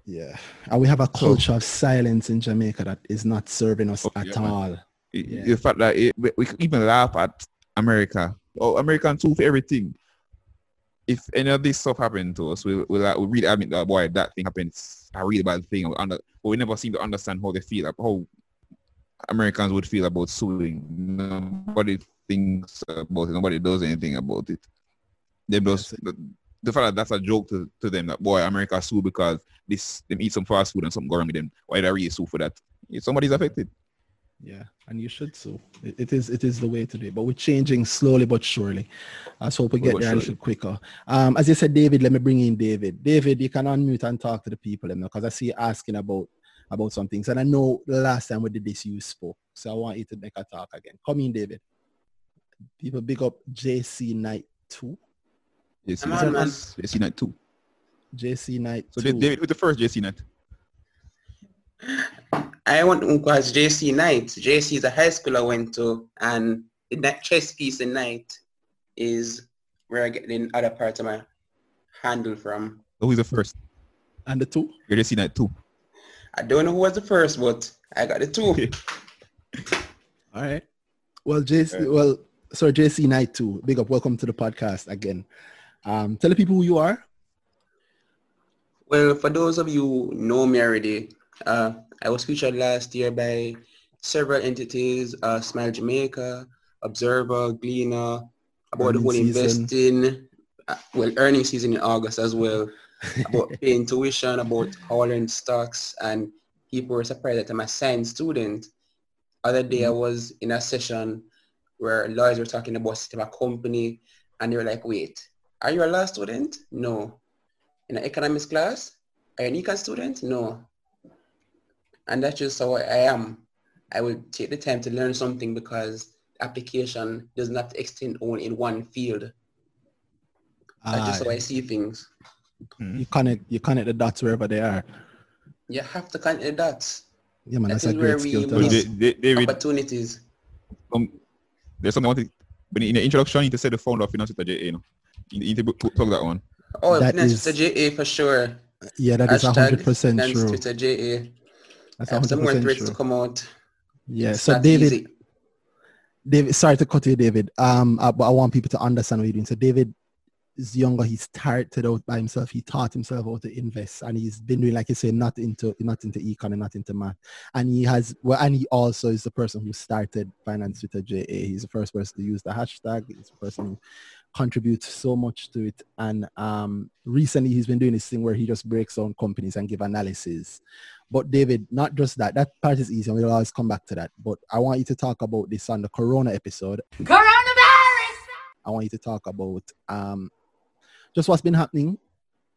Yeah. And we have a culture of silence in Jamaica that is not serving us Oh, at yeah, all. It- Yeah. The fact that it, we, we even laugh at America. Oh, American too for everything. If any of this stuff happened to us, we we like, we really admit that boy that thing happens a really bad thing. We under, but we never seem to understand how they feel, like, how Americans would feel about suing. Nobody thinks about it. Nobody does anything about it. They just the, the fact that that's a joke to, to them that boy America sue because this them eat some fast food and something go wrong with them. Why they really sue for that? If somebody's affected. Yeah, and you should so. It, it is it is the way to do it. But we're changing slowly but surely. Let's hope we get but there a little quicker. Um, as you said, David, let me bring in David. David, you can unmute and talk to the people because I see you asking about about some things. And I know the last time we did this you spoke. So I want you to make a talk again. Come in, David. People big up JC Knight 2. JC, I'm on, man. JC Knight 2. JC Knight So 2. David with the first JC Knight. I went to was JC Knight. JC is a high school I went to, and the that chess piece in Knight is where I get the other part of my handle from. Who's the first? and the 2? You're JC Knight 2. I don't know who was the first, but I got the two. All right. Well, JC, well, sorry, JC Knight too. Big up. Welcome to the podcast again. Um, tell the people who you are. Well, for those of you who know me already, uh, I was featured last year by several entities, uh, Smile Jamaica, Observer, Gleaner, about the Earning whole season. investing, uh, well, earning season in August as well, about paying tuition, about holding stocks, and people were surprised that I'm a science student. Other day I mm-hmm. was in a session where lawyers were talking about a company, and they were like, wait, Are you a law student? No. In an economics class? Are you an econ student? No. And that's just how I am. I will take the time to learn something because application does not extend only in one field. That's just ah, how I see things. You connect you connect the dots wherever they are. You have to connect the dots. Yeah, man, That that's a great skill to Well, have. opportunities. um, there's something I want to, but in the introduction, you need to say the founder of Finance with JA, you know. You need to put, put, plug that one. Oh, That Finance is- JA for sure. Yeah, that is Hashtag hundred percent Finance true. Twitter JA. That's I have some more hundred threads percent to come out. Yeah. It's So David, easy. David, sorry to cut you, David. Um, uh, but I want people to understand what you're doing. So David is younger. He started out by himself. He taught himself how to invest, and he's been doing, like you say, not into not into econ and not into math. And he has well, and he also is the person who started Finance Twitter JA. He's the first person to use the hashtag. He's the person who contributes so much to it. And um, recently, he's been doing this thing where he just breaks down companies and give analysis. But David, not just that. That part is easy, and we'll always come back to that. But I want you to talk about this on the Corona episode. Coronavirus! I want you to talk about um, just what's been happening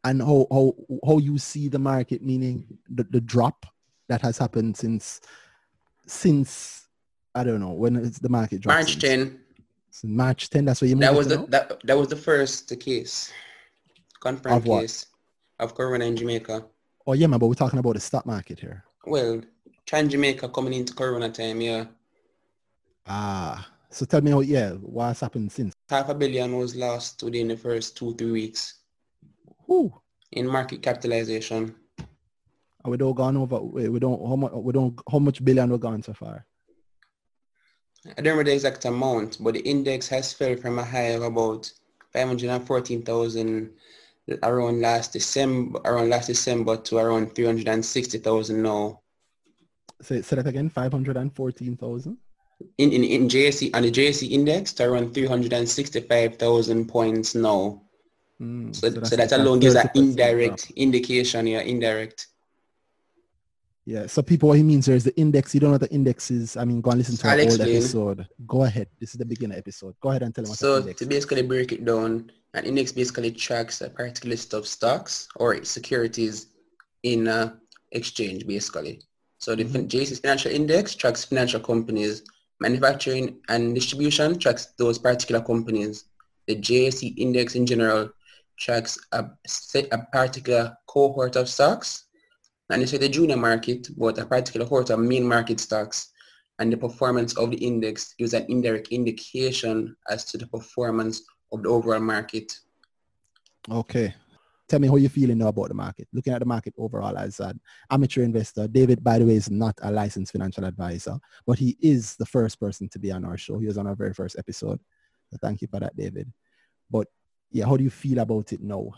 and how how how you see the market, meaning the, the drop that has happened since since I don't know when it's the market dropped. March since. 10. Since March 10. That's what you That was the that, that was the first case. Confirmed Of case of corona in Jamaica. Oh yeah, man. But we're talking about the stock market here. Well, Chan Jamaica coming into corona time, yeah. Ah, so tell me how yeah, what's happened since? half a billion was lost within the first two, three weeks Who? in market capitalization. And we don't gone over, we don't, how much, we don't, how much billion we gone so far? I don't remember the exact amount, but the index has fell from a high of about 514,000 around last December, around last December to around 360,000 now. Say, say that again, 514,000? In, in, in JSE, on the JSE index to around 365,000 points now. Mm, So, so, that alone gives an indirect indication, yeah, indirect. Yeah. So people, what he means there is the index. You don't know what the index is. I mean, go and listen to I'll old episode. Go ahead. This is the beginner episode. Go ahead and tell him what the So to basically break it down, an index basically tracks a particular list of stocks or securities in a exchange basically. So the JSE Financial Index tracks financial companies. Manufacturing and distribution tracks those particular companies. The JSE Index in general tracks a, a particular cohort of stocks. And it's the junior market, but a particular cohort of main market stocks and the performance of the index gives an indirect indication as to the performance of the overall market. Okay. Tell me how you feeling now about the market. Looking at the market overall as an amateur investor. David, by the way, is not a licensed financial advisor, but he is the first person to be on our show. He was on our very first episode. So thank you for that, David. But yeah, how do you feel about it now?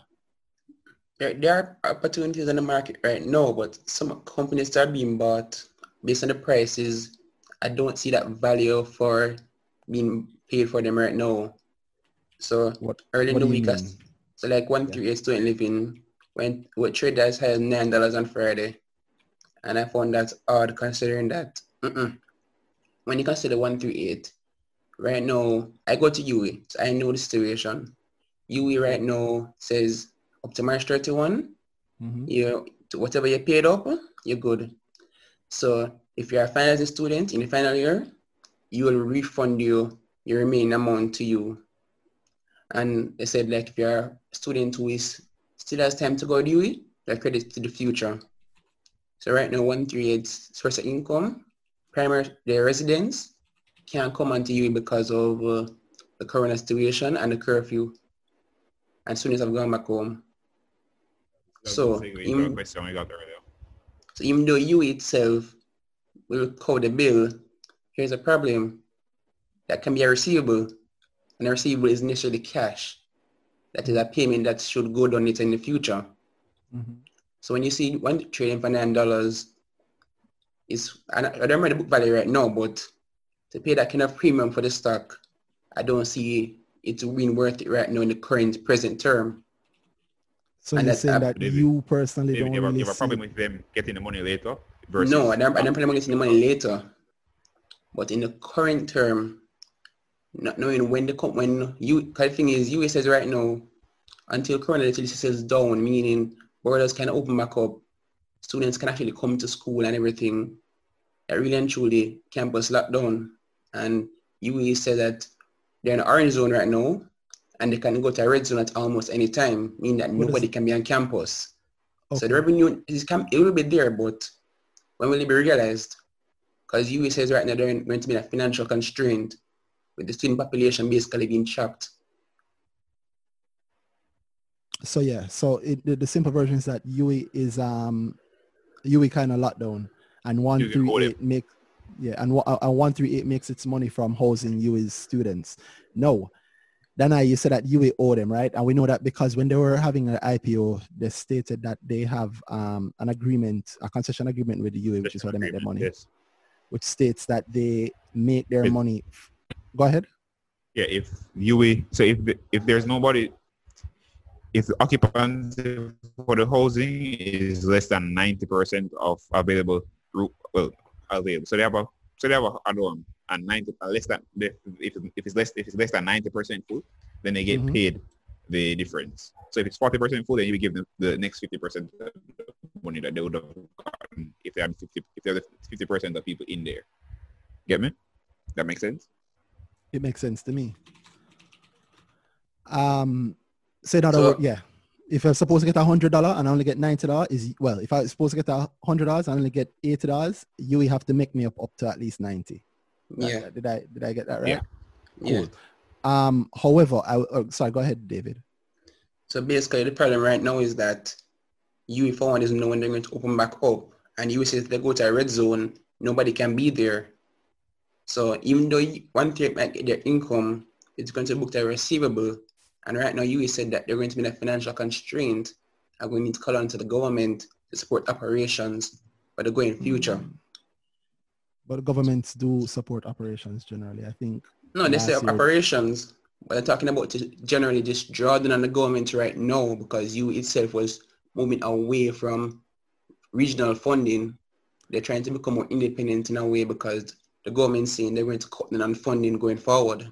There, there are opportunities in the market right now, but some companies that are being bought based on the prices. I don't see that value for being paid for them right now. So What early in the week, I-? So like one three eight student living went with trade as high as nine dollars on Friday, and I found that odd considering that mm-mm. when you consider one three eight, right now I go to UWI, so I know the situation. UWI right now says up to March thirty one, Mhm. you whatever you paid up, you're good. So if you're a finalizing student in the final year, you will refund you your remaining amount to you. And they said like if you're a student who is still has time to go to UWI, that credit to the future. So right now, 138 source of income, primary their residents can't come onto UWI because of uh, the current situation and the curfew. And students have gone back home. So, Segue into in- a question we got earlier. So even though you itself will code the bill, here's a problem. That can be a receivable, and a receivable is necessarily cash. That is a payment that should go down later in the future. Mhm. So when you see one trading for nine dollars, is I don't I don't remember the book value right now, but to pay that kind of premium for the stock, I don't see it being worth it right now in the current present term. So And you're that's saying that David, you personally David, don't you have, a- really you have a problem with them getting the money later versus No, I don't, I don't plan on getting the money later. But in the current term, not knowing when the come when you, cause the thing is, US says right now, until Corona settles down, meaning borders can open back up, students can actually come to school and everything, that really and truly campus lockdown. And UWI said that they're in an orange zone right now, and they can go to a red zone at almost any time, meaning that what nobody can be on campus. Okay. So the revenue is camp it will be there, but when will it be realized? Because UWI says right now they're going to be a financial constraint with the student population basically being trapped. So yeah, so it, the, the, simple version is that UWI is um UWI kind of lockdown, and one through eight make yeah, and, uh, and one through eight makes its money from housing UWI's students. No, then I you said that UWI owe them, right? And we know that because when they were having an IPO, they stated that they have um, an agreement, a concession agreement with the UWI, which is where they make their money, yes. which states that they make their it, money. Go ahead. Yeah, if UWI, so if if there's nobody, if the occupancy for the housing is less than ninety percent of available, well, available, so they have a so they have a, a dorm and 90 uh, less than if, if it's less if it's less than 90 percent full then they get mm-hmm. paid the difference so if it's 40 percent full then you give them the next 50 percent money that they would have gotten if they had 50 if they had 50 percent of people in there get me that makes sense it makes sense to me um say that so, yeah if I'm supposed to get a hundred dollar and I only get ninety dollars, is well, if I'm supposed to get a hundred dollars and I only get eighty dollars, you will have to make me up up to at least ninety. Yeah. Did I did I get that right? Yeah. Cool. Yeah. Um, however, I oh, sorry, go ahead, David. So basically, the problem right now is that UWI for one doesn't know when they're going to open back up, and you says they go to a red zone, nobody can be there. So even though one thing might get their income, it's going to book their receivable. And right now, UWI said that they're going to be in a financial constraint and we need to call on to the government to support operations for the going future. But governments do support operations generally. I think. No, they say year... operations, but they're talking about generally just drawing on the government right now because you itself was moving away from regional funding. They're trying to become more independent in a way because the government saying they're going to cut down on funding going forward.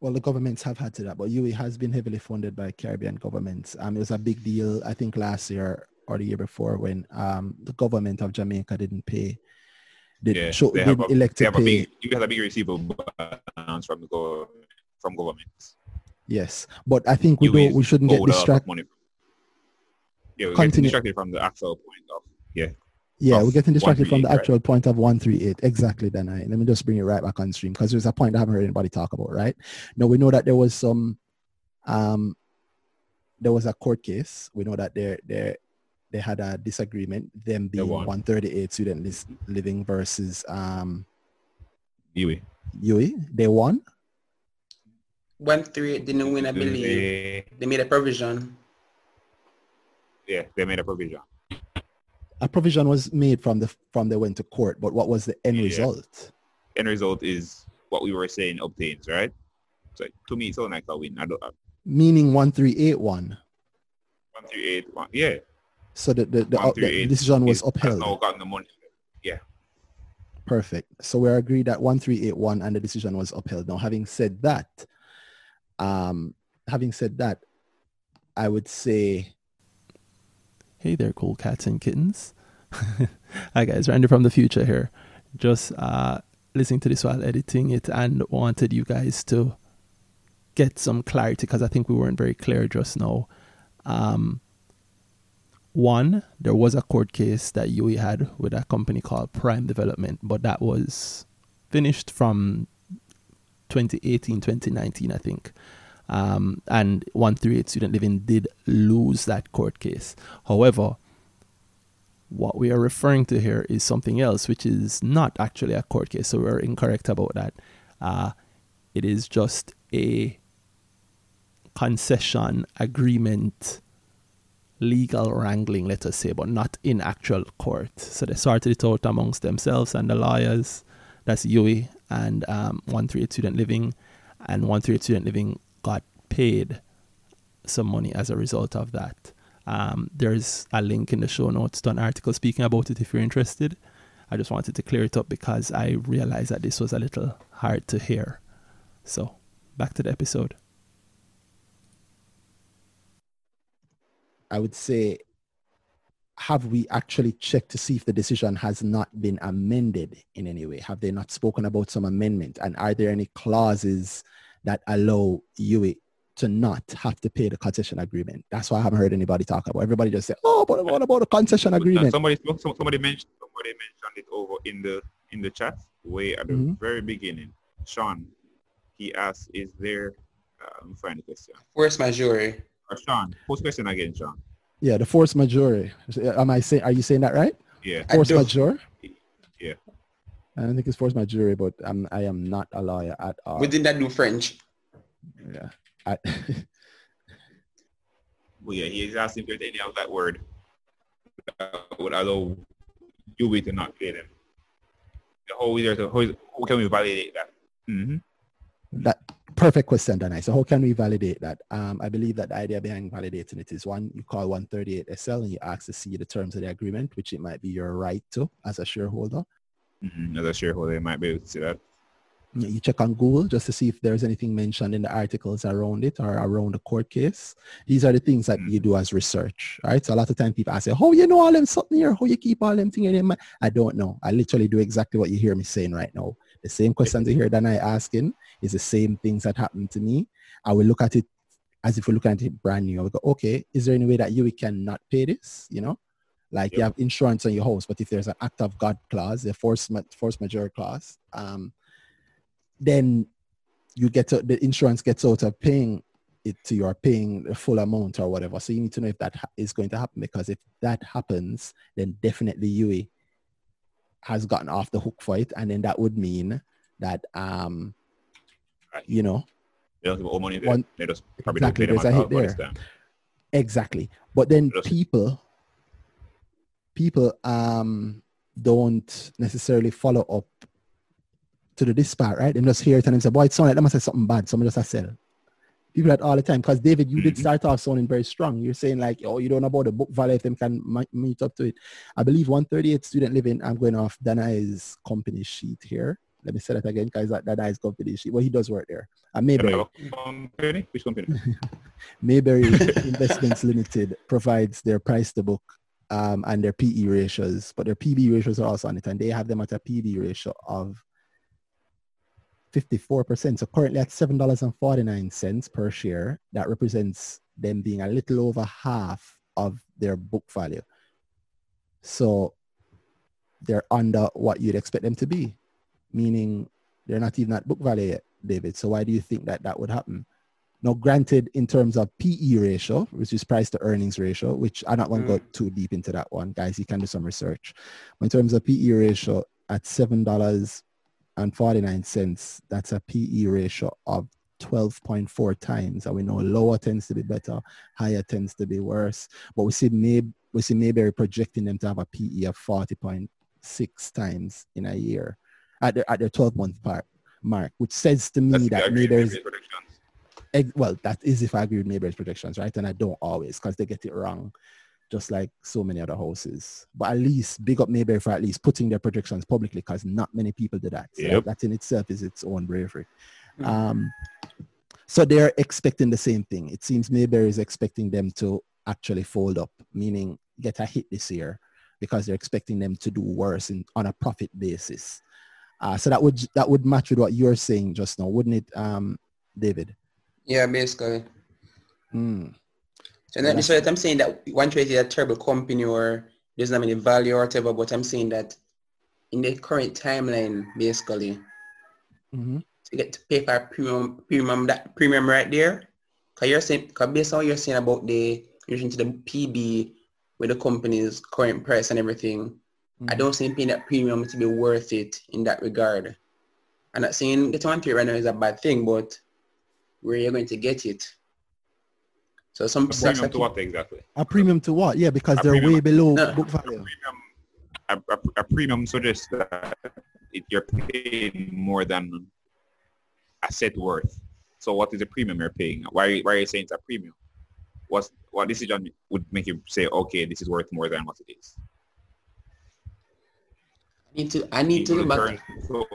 Well, the governments have had to that, but UWI has been heavily funded by Caribbean governments. Um, it was a big deal, I think, last year or the year before when um, the government of Jamaica didn't pay did yeah, show, they did have a, elect to pay. Big, you got a big receivable balance from the go, from governments. Yes, but I think we don't, we shouldn't get distracted. Yeah, we're getting distracted from the actual point of yeah. Yeah, we're getting distracted from the actual right? point of 138. Exactly, then I let me just bring it right back on stream because there's a point I haven't heard anybody talk about, right? Now we know that there was some um there was a court case. We know that there there they had a disagreement, them being 138 student list living versus um UWI. UWI, They won. One three didn't win, I believe. They, they made a provision. Yeah, they made a provision. A provision was made from the from they went to court, but what was the end yeah. result? End result is what we were saying obtains, right? So to me, it's all like a win. I don't. Meaning one three eight one. One three eight one. Yeah, so the the, the, uh, the decision was upheld. No, got the money. Yeah. Perfect. So we're agreed that 1381 and the decision was upheld. Now, having said that, um, having said that, I would say, hey there, cool cats and kittens. Hi guys, Randy from the future here. Just uh, listening to this while editing it and wanted you guys to get some clarity because I think we weren't very clear just now. Um, one, there was a court case that UWI had with a company called Prime Development, but that was finished from 2018, 2019, I think. Um, and 138 Student Living did lose that court case. However, what we are referring to here is something else, which is not actually a court case. So we're incorrect about that. Uh, it is just a concession agreement legal wrangling, let us say, but not in actual court. So they sorted it out amongst themselves and the lawyers. That's UWI and um, 138 Student Living. And 138 Student Living got paid some money as a result of that. Um, there's a link in the show notes to an article speaking about it if you're interested. I just wanted to clear it up because I realized that this was a little hard to hear. So, back to the episode. I would say, have we actually checked to see if the decision has not been amended in any way? Have they not spoken about some amendment? And are there any clauses that allow UWI to not have to pay the concession agreement? That's why I haven't heard anybody talk about. Everybody just say, "Oh, but what about the concession agreement?" Somebody, somebody mentioned, somebody mentioned it over in the in the chat way at the mm-hmm. very beginning. Sean, he asked, "Is there?" Uh, let me find the question. Force majeure. Uh, Sean, post question again, Sean. Yeah, the force majeure. Am I saying? Are you saying that right? Yeah. Force majeure. Yeah. I don't think it's force majeure, but I'm I am not a lawyer at all. We did not do French. Yeah. I well, yeah, he's asking if there's any of that word that would allow you to not pay them. The How, is there to, how, is, how can we validate that? Mm-hmm. That perfect question, Danai. So how can we validate that? Um, I believe that the idea behind validating it is one, you call 138 SL and you ask to see the terms of the agreement, which it might be your right to as a shareholder. Mm-hmm. As a shareholder, you might be able to see that. You check on Google just to see if there's anything mentioned in the articles around it or around the court case. These are the things that mm-hmm. you do as research, right? So a lot of time people ask, "Oh, you know all them something here? How you keep all them things in mind?" I don't know. I literally do exactly what you hear me saying right now. The same questions you hear that I asking is the same things that happened to me. I will look at it as if we're looking at it brand new. I will go, okay, is there any way that you we cannot pay this? You know, like yep. you have insurance on your house, but if there's an act of God clause, a force force majeure clause, um, then you get to, the insurance gets out of paying it to you or paying the full amount or whatever. So you need to know if that ha- is going to happen because if that happens, then definitely UWI has gotten off the hook for it, and then that would mean that um, you know, they don't give all money. One, they just probably exactly, don't pay them a hit there. Exactly, but then people, people um don't necessarily follow up to the this part, right? They just hear it and they say, boy, it sounds like they must say something bad. Someone just has said people that all the time. Because David, you mm-hmm. did start off sounding very strong. You're saying like, oh, you don't know about the book value if them can meet up to it. I believe 138 student living. I'm going off Danai's company sheet here. Let me say that again, because that Danai's company sheet. Well, he does work there. And Mayberry. Company? Which company? Mayberry Investments Limited provides their price to book um, and their PE ratios, but their PB ratios are also on it, and they have them at a PB ratio of 54%. So currently at $7.49 per share, that represents them being a little over half of their book value. So they're under what you'd expect them to be, meaning they're not even at book value yet, David. So why do you think that that would happen? Now, granted, in terms of PE ratio, which is price to earnings ratio, which I'm not going to mm. go too deep into that one, guys. You can do some research. But in terms of PE ratio, at seven dollars and 49 cents, that's a PE ratio of 12.4 times. And we know lower tends to be better, higher tends to be worse. But we see maybe we see Mayberry projecting them to have a PE of 40.6 times in a year at their, at their 12 month part mark, which says to me That's that Mayberry's well, that is if I agree with Mayberry's projections, right? And I don't always because they get it wrong just like so many other houses. But at least big up Mayberry for at least putting their projections publicly because not many people do that. So yep. that, that, in itself is its own bravery. Mm-hmm. Um, so they're expecting the same thing. It seems Mayberry is expecting them to actually fold up, meaning get a hit this year because they're expecting them to do worse in, on a profit basis. Uh, so that would that would match with what you're saying just now, wouldn't it, um, David? Yeah, basically. Mm. So not necessarily I'm saying that one trade is a terrible company or doesn't have any value or whatever, but I'm saying that in the current timeline, basically, mm-hmm. to get to pay for premium, premium that premium right there, because you're saying, cause based on what you're saying about the relation to the PB with the company's current price and everything, mm-hmm. I don't see paying that premium to be worth it in that regard. I'm not saying getting one trade right now is a bad thing, but where you're going to get it so some a premium to what exactly? A premium to what? Yeah, because a they're premium, way below no. book value. A premium, a, a, premium suggests that you're paying more than a set worth. So what is the premium you're paying? Why, why are you saying it's a premium? What's, what decision would make you say, okay, this is worth more than what it is? I need to, I need to the terms, so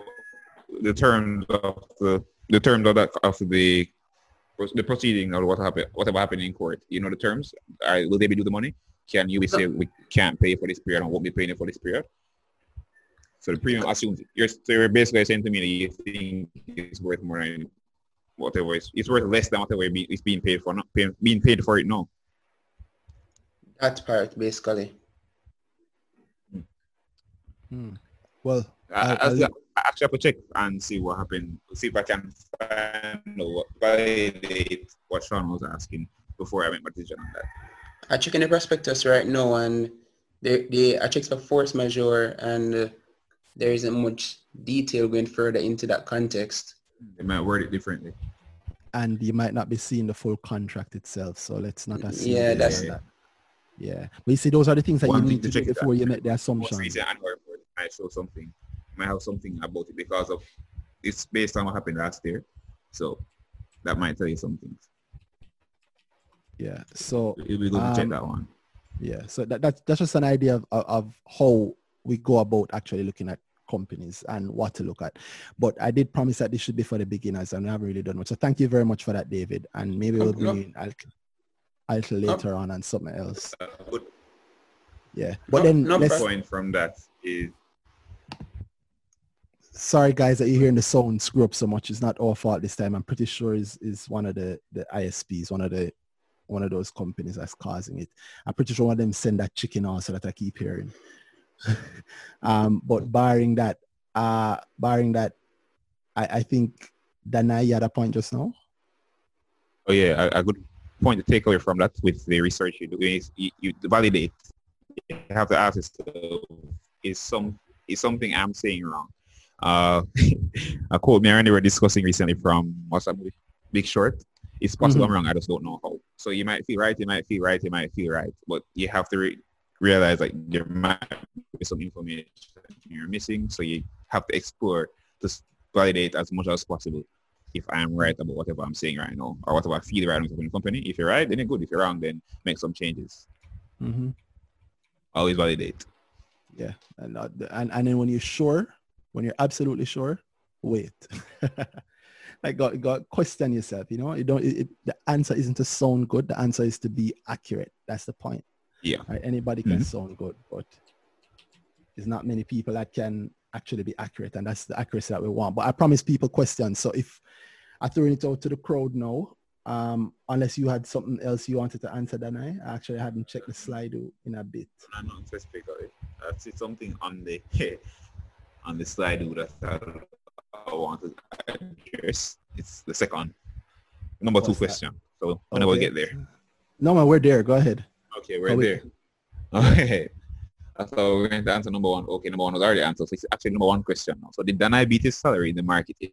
the terms of the, the terms of, that, of the the proceeding or what happened, whatever happened in court. You know the terms. All right, will they be due the money? Can you say we can't pay for this period and won't be paying it for this period? So the premium assumes you're so you're basically saying to me that you think it's worth more than whatever it's, it's worth less than whatever it's being paid for, not paying, being paid for it no. That part basically. Hmm. Well, I, I, I, actually have to check and see what happened. See if I can find what validate what Sean was asking before I make my decision on that. I check in the prospectus right now and they, they I checked the force majeure and uh, there isn't much detail going further into that context. They might word it differently. And you might not be seeing the full contract itself, so let's not assume. Yeah, that's that. Yeah, but you see, those are the things that One you need to, to check before you make the assumption. I show something, might have something about it because of it's based on what happened last year, so that might tell you some things. Yeah, so you'll be good um, to check that one. Yeah, so that, that's that's just an idea of, of, how we go about actually looking at companies and what to look at. But I did promise that this should be for the beginners and I haven't really done much. So thank you very much for that, David. And maybe we'll bring in Alk later on and something else. Uh, yeah. But no, then no point from that is sorry guys that you're hearing the sound screw up so much. It's not our fault this time. I'm pretty sure is is one of the the ISPs, one of the one of those companies that's causing it. I'm pretty sure one of them send that chicken also that I keep hearing. um, but barring that, uh, barring that, I, I think Danai had a point just now. Oh yeah, a, a, good point to take away from that with the research you do is you, you validate. You have to ask yourself, is some is something I'm saying wrong? Uh, a quote me and they were discussing recently from what's that movie? Big Short. It's possible mm-hmm. I'm wrong. I just don't know how. So you might feel right, you might feel right, you might feel right, but you have to re- realize like there might be some information you're missing. So you have to explore to validate as much as possible if I'm right about whatever I'm saying right now or whatever I feel right about the company. If you're right, then it's good. If you're wrong, then make some changes. Mm-hmm. Always validate. Yeah, and, uh, and and then when you're sure, when you're absolutely sure, wait. like got got question yourself. You know, you don't. It, it, the answer isn't to sound good. The answer is to be accurate. That's the point. Yeah. Right? Anybody can mm-hmm. sound good, but there's not many people that can actually be accurate, and that's the accuracy that we want. But I promise people questions. So if I throw it out to the crowd now, um, unless you had something else you wanted to answer, then I actually hadn't checked the slide in a bit. No, not specifically. I see something on the on the slide that I wanted to address. It's the second number What's two that? question. So whenever okay. we get there. No, man, we're there. Go ahead. Okay, we're there. Okay. Uh, so we're going to answer number one. Okay, number one was already answered. So it's actually number one question now. So did Danai beat his salary in the market in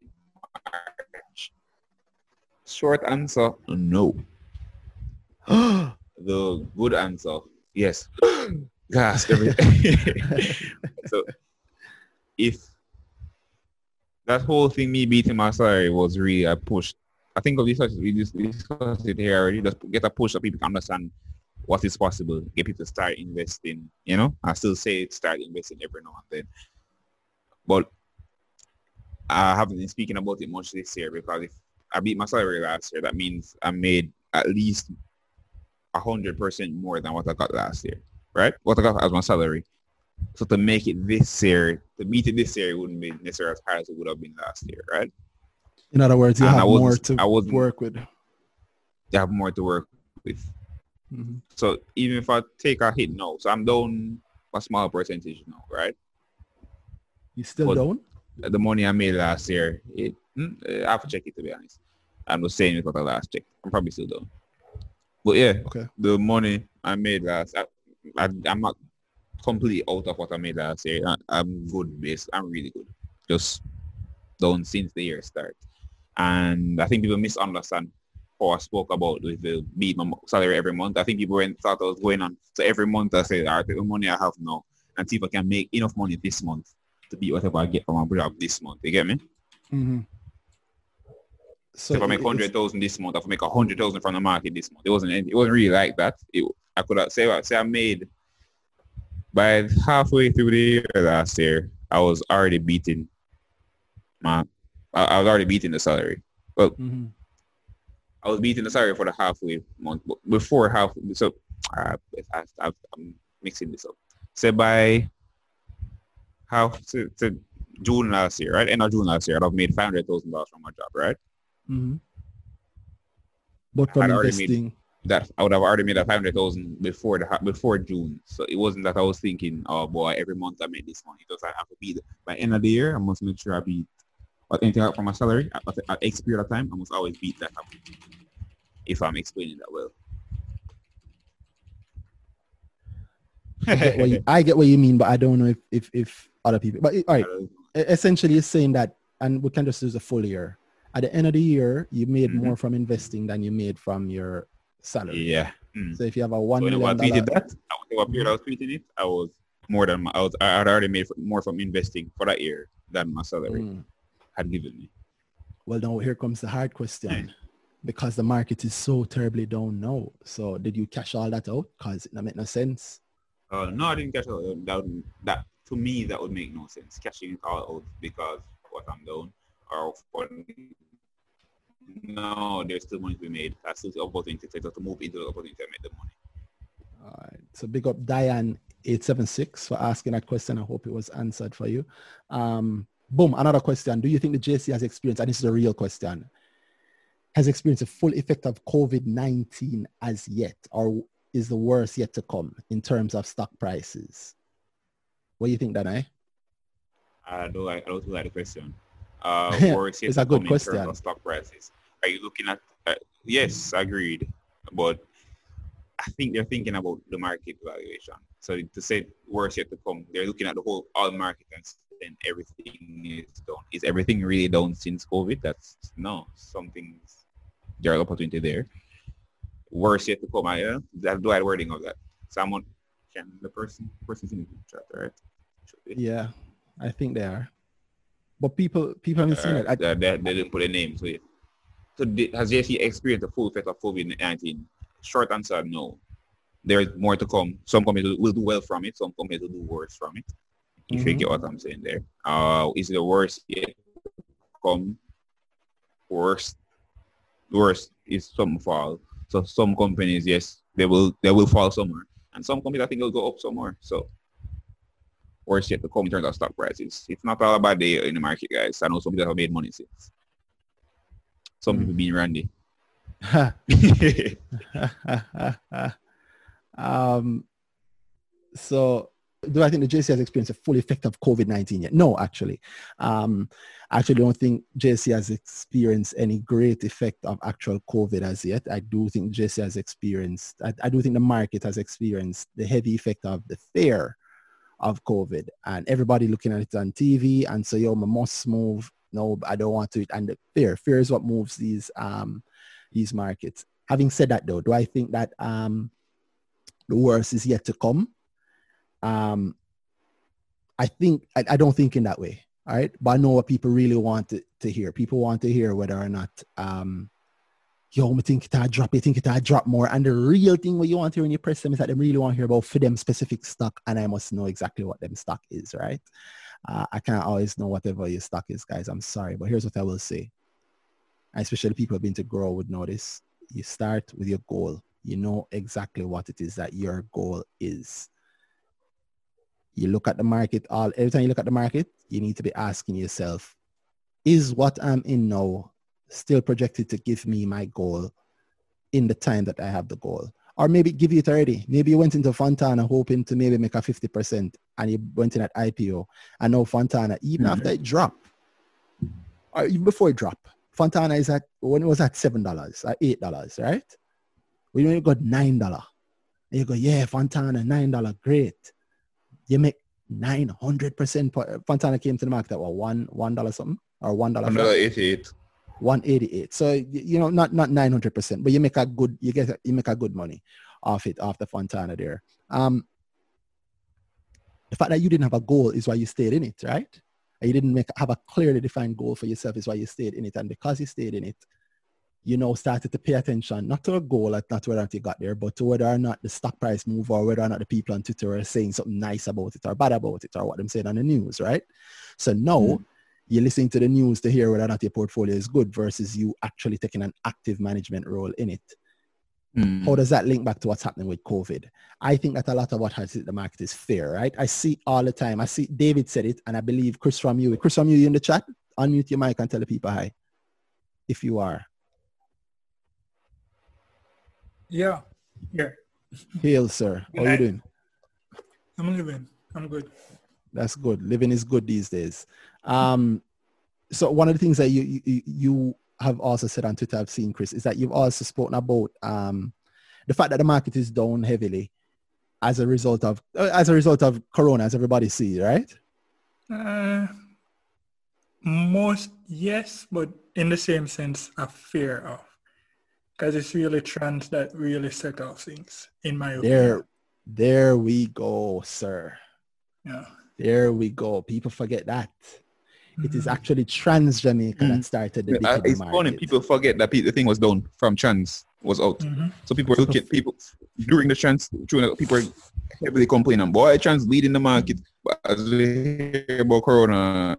March? Short answer, no. the good answer, yes. Gas everything. so if that whole thing, me beating my salary was really a push. I think of this, we discussed it here already. Just get a push so people can understand what is possible, get people to start investing, you know? I still say start investing every now and then. But I haven't been speaking about it much this year because if I beat my salary last year, that means I made at least hundred percent more than what I got last year, right? What I got as my salary. So to make it this year, to beat it this year, it wouldn't be necessarily as hard as it would have been last year, right? In other words, you and have more to I work with. You have more to work with. Mm-hmm. So even if I take a hit now, so I'm down a small percentage now, right? You still but down? The money I made last year, it, hmm, I have to check it to be honest. I'm just saying it what I last check. I'm probably still down. But yeah, okay. the money I made last, I, I, am not completely out of what I made last year. I, am good, base. I'm really good. Just down since the year start. And I think people misunderstand or I spoke about with the beat my salary every month. I think people went, thought I was going on. So every month I say, all right, the money I have now and see if I can make enough money this month to beat whatever I get from my job this month. You get me? Mm-hmm. So, so, if I make hundred thousand this month, I make a hundred thousand from the market this month. It wasn't it wasn't really like that. It, I could have, say I say I made by halfway through the year last year, I was already beating my I, I was already beating the salary. But mm-hmm I was beating the salary for the halfway month, before half, so uh, I, I'm mixing this up. Say by half to, to June last year, right? End of June last year, I'd have made five hundred thousand dollars from my job, right? Mm-hmm. But from I'd already made- investing, That I would have already made a five hundred thousand before the before June. So it wasn't that I was thinking, oh boy, every month I make this money. Because I have to beat by end of the year. I must make sure I beat anything out from my salary at, at, X period of time. I must always beat that. If I'm explaining that well. I get, what you, I get what you mean, but I don't know if if, if other people. But all right, essentially, it's saying that, and we can just use a full year. At the end of the year, you made Mhm. more from investing than you made from your salary. Yeah. Mm. So if you have a one So when I tweeted that, I was what period I was tweeting it, I was more than my, I was I had already made more from investing for that year than my salary Mm. had given me. well, now here comes the hard question, because the market is so terribly down now. So did you cash all that out? Cause it don't make no sense. Uh, no, I didn't catch that. That, would- that to me that would make no sense. Cashing it all out because what I'm down or for no, there's still money to be made. That's still the opportunity to, to move into the opportunity to make the money. All right. So big up Diane eight seven six for asking that question. I hope it was answered for you. Um, boom. Another question. Do you think the JSE has experienced, and this is a real question, has experienced the full effect of COVID nineteen as yet, or is the worst yet to come in terms of stock prices? What do you think, Danai? I don't I don't like the question. Uh, works yet It's a good come in terms question. of stock prices. Are you looking at? Uh, yes, agreed. But I think they're thinking about the market valuation. So to say worse yet to come, they're looking at the whole all market and then everything is down. Is everything really down since COVID? That's no. Something's there are opportunity there. Worse yet to come. I uh, that do I wording of that. Someone can the person person's in the chat, right? Yeah, I think they are. But people, people haven't seen it. I, Uh, they, they, they didn't put a name to it. So did, has JSE experienced the full effect of COVID-19? Short answer, no. There's more to come. Some companies will do well from it. Some companies will do worse from it. If you Mhm. get what I'm saying there. Uh, is the worst yet come? Worst, worst is some fall. So some companies, yes, they will they will fall somewhere, and some companies I think will go up somewhere. So worst yet to come in terms of stock prices. It's not all about the in the market, guys. I know some people have made money since. Some Mm. people being randy. um, so do I think the JSE has experienced a full effect of COVID-19 yet? No, actually. Um, I actually don't think JSE has experienced any great effect of actual COVID as yet. I do think JSE has experienced, I, I do think the market has experienced the heavy effect of the fear of COVID and everybody looking at it on TV and so, yo, I must move. No, I don't want to. And the fear, fear is what moves these, um, these markets. Having said that though, do I think that um, the worst is yet to come? Um, I think, I, I don't think in that way. All right. But I know what people really want to, to hear. People want to hear whether or not, um, yo, I think it I drop, you think it I drop more. And the real thing what you want to hear when you press them is that they really want to hear about for them specific stock. And I must know exactly what them stock is, right? Uh, I can't always know whatever your stock is, guys. I'm sorry. But here's what I will say. Especially people who've been to grow would know this. You start with your goal. You know exactly what it is that your goal is. You look at the market all every time you look at the market, you need to be asking yourself, is what I'm in now still projected to give me my goal in the time that I have the goal? Or maybe give you it already. Maybe you went into Fontana hoping to maybe make a 50% and you went in at IPO. And now Fontana, even Mhm. after it drop, or even before it drop, Fontana is at, when it was at $7, at $8, right? When you got $9, and you go, yeah, Fontana, $9, great. You make 900%. Fontana came to the market at what, one, $1 something? Or $1 flat? Another 88. 188 so you know not not 900 percent but you make a good you get you make a good money off it off the fontana there um the fact that you didn't have a goal is why you stayed in it right and you didn't make have a clearly defined goal for yourself is why you stayed in it and because you stayed in it you know started to pay attention not to a goal not whether or not you got there but to whether or not the stock price move or whether or not the people on twitter are saying something nice about it or bad about it or what I'm saying on the news right so now Mhm. you're listening to the news to hear whether or not your portfolio is good versus you actually taking an active management role in it. Mm. How does that link back to what's happening with COVID? I think that a lot of what has hit the market is fear, right? I see all the time. I see David said it, and I believe Chris from UWI. Chris from UWI in the chat. Unmute your mic and tell the people hi, if you are. Yeah, yeah. Hail, sir. How are you doing? I'm living. I'm good. That's good. Living is good these days. Um, so one of the things that you, you, you have also said on Twitter, I've seen, Chris, is that you've also spoken about um, the fact that the market is down heavily as a result of uh, as a result of Corona, as everybody sees, right? Uh, most yes, but in the same sense, a fear of because it's really trends that really set off things, in my opinion. There, there we go, sir. Yeah. There we go. People forget that. It is mm-hmm. actually trans Jamaica mm that started the yeah, It's funny. People forget that the thing was done from trans was out. Mm-hmm. So people were looking people during the trans people were heavily complaining, boy, trans leading the market. But as we hear about corona,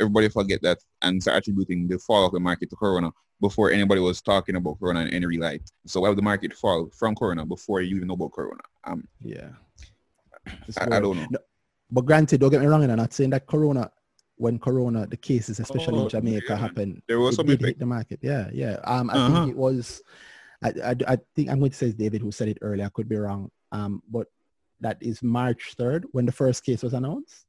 everybody forget that and start attributing the fall of the market to corona before anybody was talking about corona in any light. So why would the market fall from corona before you even know about corona? Um yeah. I, I, don't know. No, but granted, don't get me wrong, and I'm not saying that corona when Corona, the cases, especially oh, in Jamaica, yeah. happened. There was some hit the market. Yeah, yeah. Um, I uh-huh. think it was. I, I, I think I'm going to say David who said it earlier. I could be wrong. Um, but that is March 3rd when the first case was announced.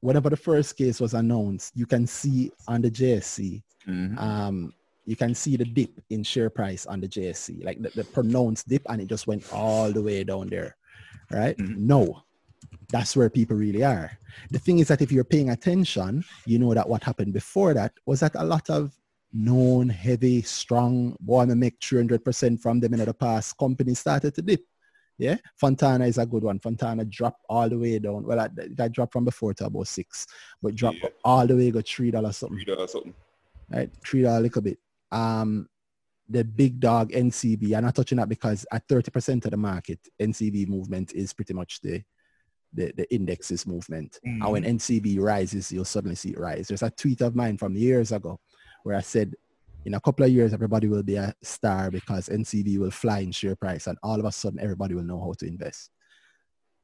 Whenever the first case was announced, you can see on the JSE, mm-hmm. um, you can see the dip in share price on the JSE, like the, the pronounced dip, and it just went all the way down there, right? Mm-hmm. No, that's where people really are. The thing is that if you're paying attention, you know that what happened before that was that a lot of known, heavy, strong, want to make 300% from them in the past companies started to dip. Yeah, Fontana is a good one. Fontana dropped all the way down. Well, that, that dropped from before to about six, but dropped yeah. all the way go three dollars something. Three dollars something. Right, three dollars a little bit. Um, the big dog NCB. I'm not touching that because at 30% of the market, NCB movement is pretty much the the, the indexes movement. Mm-hmm. And when mm. NCB rises, you'll suddenly see it rise. There's a tweet of mine from years ago where I said, in a couple of years, everybody will be a star because NCB will fly in share price and all of a sudden everybody will know how to invest.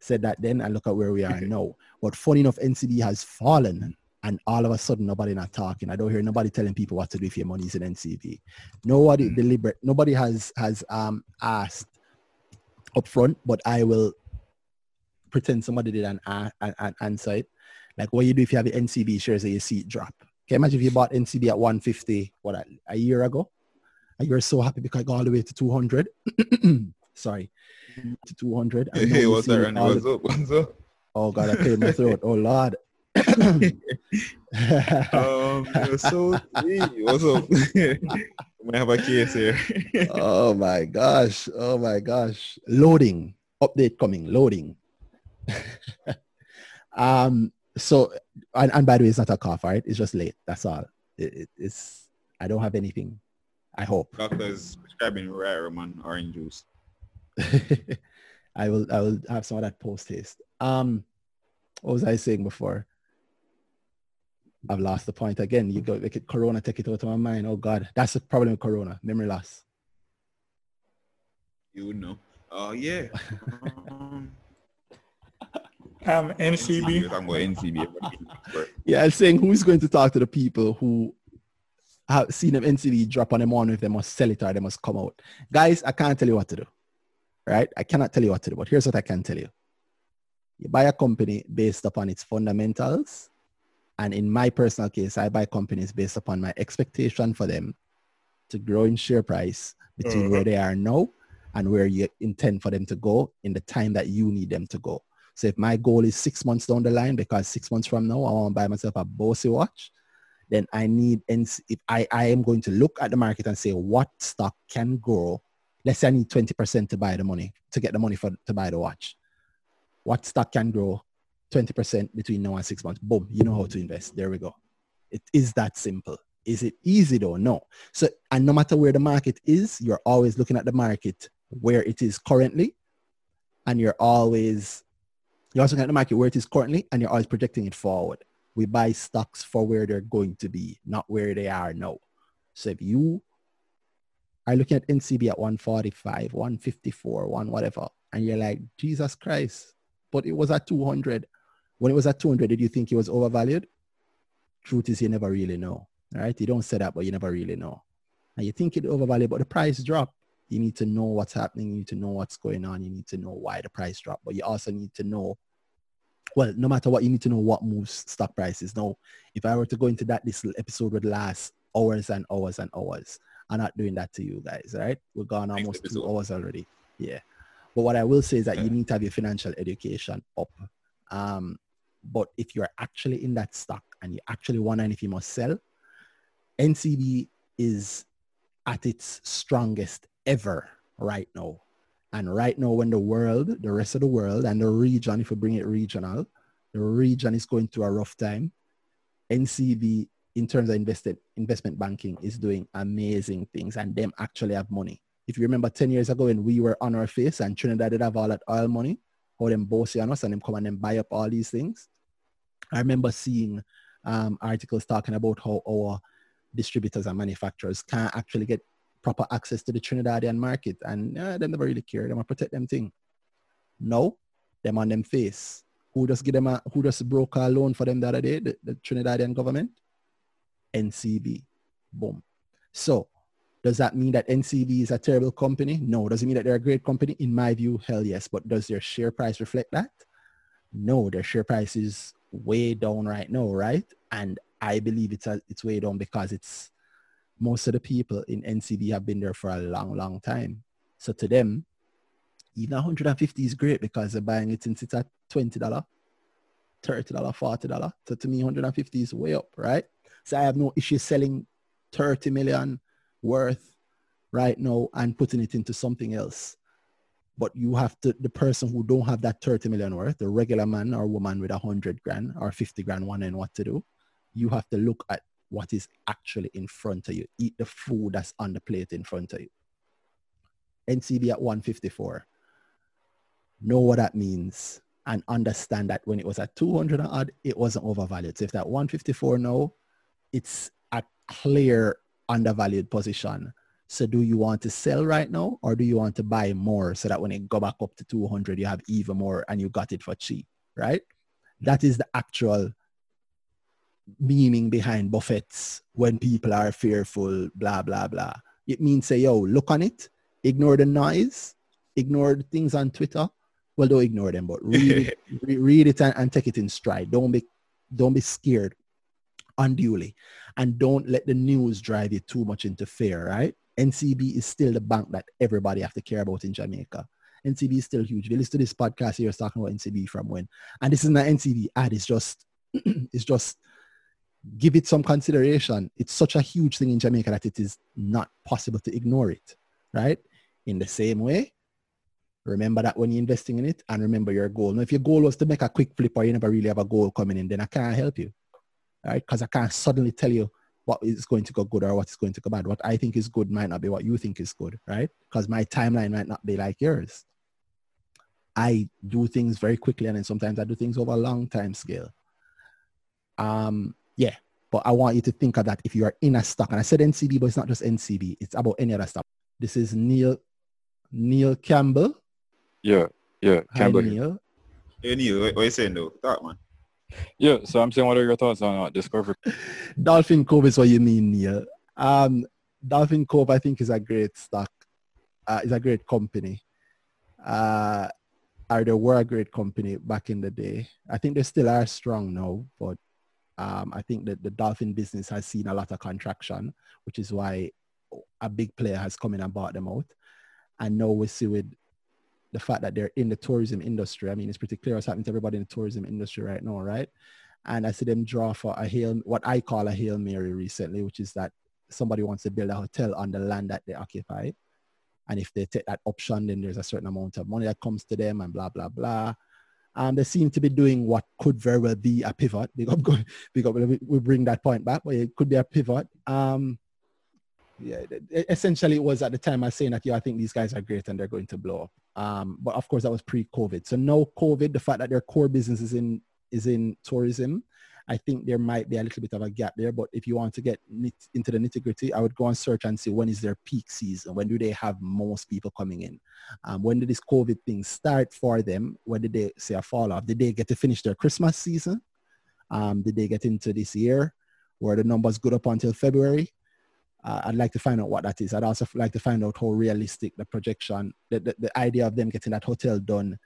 Said that then and look at where we are now. But funny enough, NCB has fallen and all of a sudden nobody not talking. I don't hear nobody telling people what to do if your money's in NCB. Nobody mm. deliberate, nobody has has um asked upfront, but I will pretend somebody did an, an, an answer it. Like what you do if you have the NCB shares and you see it drop. Can you imagine if you bought NCB at 150, what, a, a year ago? And you're so happy because I got all the way to 200. Sorry, to 200. Hey, what's that, Randy? What's up? What's up? Oh, God, I cleared my throat. Oh, Lord. um, so what's up? we have a case here. oh my gosh! Oh my gosh! Loading update coming. Loading. um, so, and, and, by the way, it's not a cough, right? It's just late. That's all. It, it, it's, I don't have anything. I hope. Doctor's prescribing rare man orange juice. I will, I will have some of that post haste. Um, what was I saying before? I've lost the point again. You go make it Corona, take it out of my mind. Oh God, that's the problem with Corona. Memory loss. You would know. Oh uh, yeah. um, um, NCB. NCB. yeah, I'm saying who's going to talk to the people who have seen them NCB drop on them on if they must sell it or they must come out. Guys, I can't tell you what to do. Right? I cannot tell you what to do, but here's what I can tell you. You buy a company based upon its fundamentals. And in my personal case, I buy companies based upon my expectation for them to grow in share price between uh-huh. where they are now and where you intend for them to go in the time that you need them to go. So if my goal is six months down the line, because six months from now, I want to buy myself a Bossy watch, then I need, and if I, I am going to look at the market and say what stock can grow, let's say I need 20% to buy the money, to get the money for to buy the watch. What stock can grow 20% between now and six months? Boom, you know how to invest. There we go. It is that simple. Is it easy though? No. So, and no matter where the market is, you're always looking at the market where it is currently, and you're always you're also looking at the market where it is currently, and you're always projecting it forward. We buy stocks for where they're going to be, not where they are now. So if you are looking at NCB at 145, 154, one whatever, and you're like, Jesus Christ, but it was at 200. When it was at 200, did you think it was overvalued? Truth is you never really know. Right. You don't say that, but you never really know. And you think it overvalued, but the price dropped. You need to know what's happening. You need to know what's going on. You need to know why the price dropped. But you also need to know, well, no matter what, you need to know what moves stock prices. Now, if I were to go into that, this episode would last hours and hours and hours. I'm not doing that to you guys, right? We're gone almost two hours already. Yeah. But what I will say is that yeah. you need to have your financial education up. Um, but if you're actually in that stock and you actually wondering if you must sell, NCB is at its strongest ever right now. And right now, when the world, the rest of the world and the region, if we bring it regional, the region is going through a rough time. NCB, in terms of invested, investment banking, is doing amazing things and them actually have money. If you remember 10 years ago when we were on our face and Trinidad did have all that oil money, how them bossy on us and them come and then buy up all these things. I remember seeing um, articles talking about how our distributors and manufacturers can't actually get proper access to the Trinidadian market. And they never really care. They want protect them thing. No, them on them face. Who just give them a, who just broke a loan for them the other day? The, the Trinidadian government? NCB. Boom. So does that mean that NCB is a terrible company? No. Does it mean that they're a great company? In my view, hell yes. But does their share price reflect that? No, their share price is way down right now, right? And I believe it's a, it's way down because it's most of the people in NCB have been there for a long, long time. So to them, even 150 is great because they're buying it since it's at $20, $30, $40. So to me, 150 is way up, right? So I have no issue selling 30 million worth right now and putting it into something else. But you have to, the person who don't have that 30 million worth, the regular man or woman with a hundred grand or 50 grand one wondering what to do, you have to look at what is actually in front of you. Eat the food that's on the plate in front of you. NCB at 154. Know what that means and understand that when it was at 200 odd, it wasn't overvalued. So if that 154 now, it's a clear undervalued position. So do you want to sell right now or do you want to buy more so that when it go back up to 200, you have even more and you got it for cheap, right? That is the actual meaning behind Buffett's when people are fearful, blah, blah, blah. It means say, yo, look on it, ignore the noise, ignore the things on Twitter. Well, don't ignore them, but read it, read it and, and take it in stride. Don't be, don't be scared unduly and don't let the news drive you too much into fear, right? NCB is still the bank that everybody have to care about in Jamaica. NCB is still huge. You listen to this podcast here, talking about NCB from when. And this is not NCB ad, it's just it's just give it some consideration. It's such a huge thing in Jamaica that it is not possible to ignore it, right? In the same way, remember that when you're investing in it and remember your goal. Now, if your goal was to make a quick flip or you never really have a goal coming in, then I can't help you, right? Because I can't suddenly tell you what is going to go good or what is going to go bad. What I think is good might not be what you think is good, right? Because my timeline might not be like yours. I do things very quickly and then sometimes I do things over a long time scale. Um, yeah, but I want you to think of that if you are in a stock. And I said NCB, but it's not just NCB. It's about any other stock. This is Neil Neil Campbell. Yeah, yeah, Campbell. Hi, Neil. Hey, Neil, what, what are you saying though? Talk, man. Yeah, so I'm saying, what are your thoughts on uh, Discovery? Dolphin Cove is what you mean, Neil. Um, Dolphin Cove, I think, is a great stock. Uh, is a great company. Uh, or they were a great company back in the day. I think they still are strong now, but um, I think that the dolphin business has seen a lot of contraction, which is why a big player has come in and bought them out. And now we see with the fact that they're in the tourism industry. I mean, it's pretty clear what's happening to everybody in the tourism industry right now, right? And I see them draw for a hail, what I call a hail mary recently, which is that somebody wants to build a hotel on the land that they occupy. And if they take that option, then there's a certain amount of money that comes to them and blah, blah, blah. Um, they seem to be doing what could very well be a pivot. Big up, we bring that point back, but it could be a pivot. Um, yeah, essentially it was at the time I was saying that, yeah, I think these guys are great and they're going to blow up. Um, but of course that was pre-COVID. So now COVID, the fact that their core business is in, is in tourism I think there might be a little bit of a gap there. But if you want to get into the nitty gritty, I would go and search and see when is their peak season. When do they have most people coming in? Um, when did this COVID thing start for them? When did they say a fall off? Did they get to finish their Christmas season? Um, did they get into this year? Were the numbers good up until February? Uh, I'd like to find out what that is. I'd also like to find out how realistic the projection, the, the, the idea of them getting that hotel done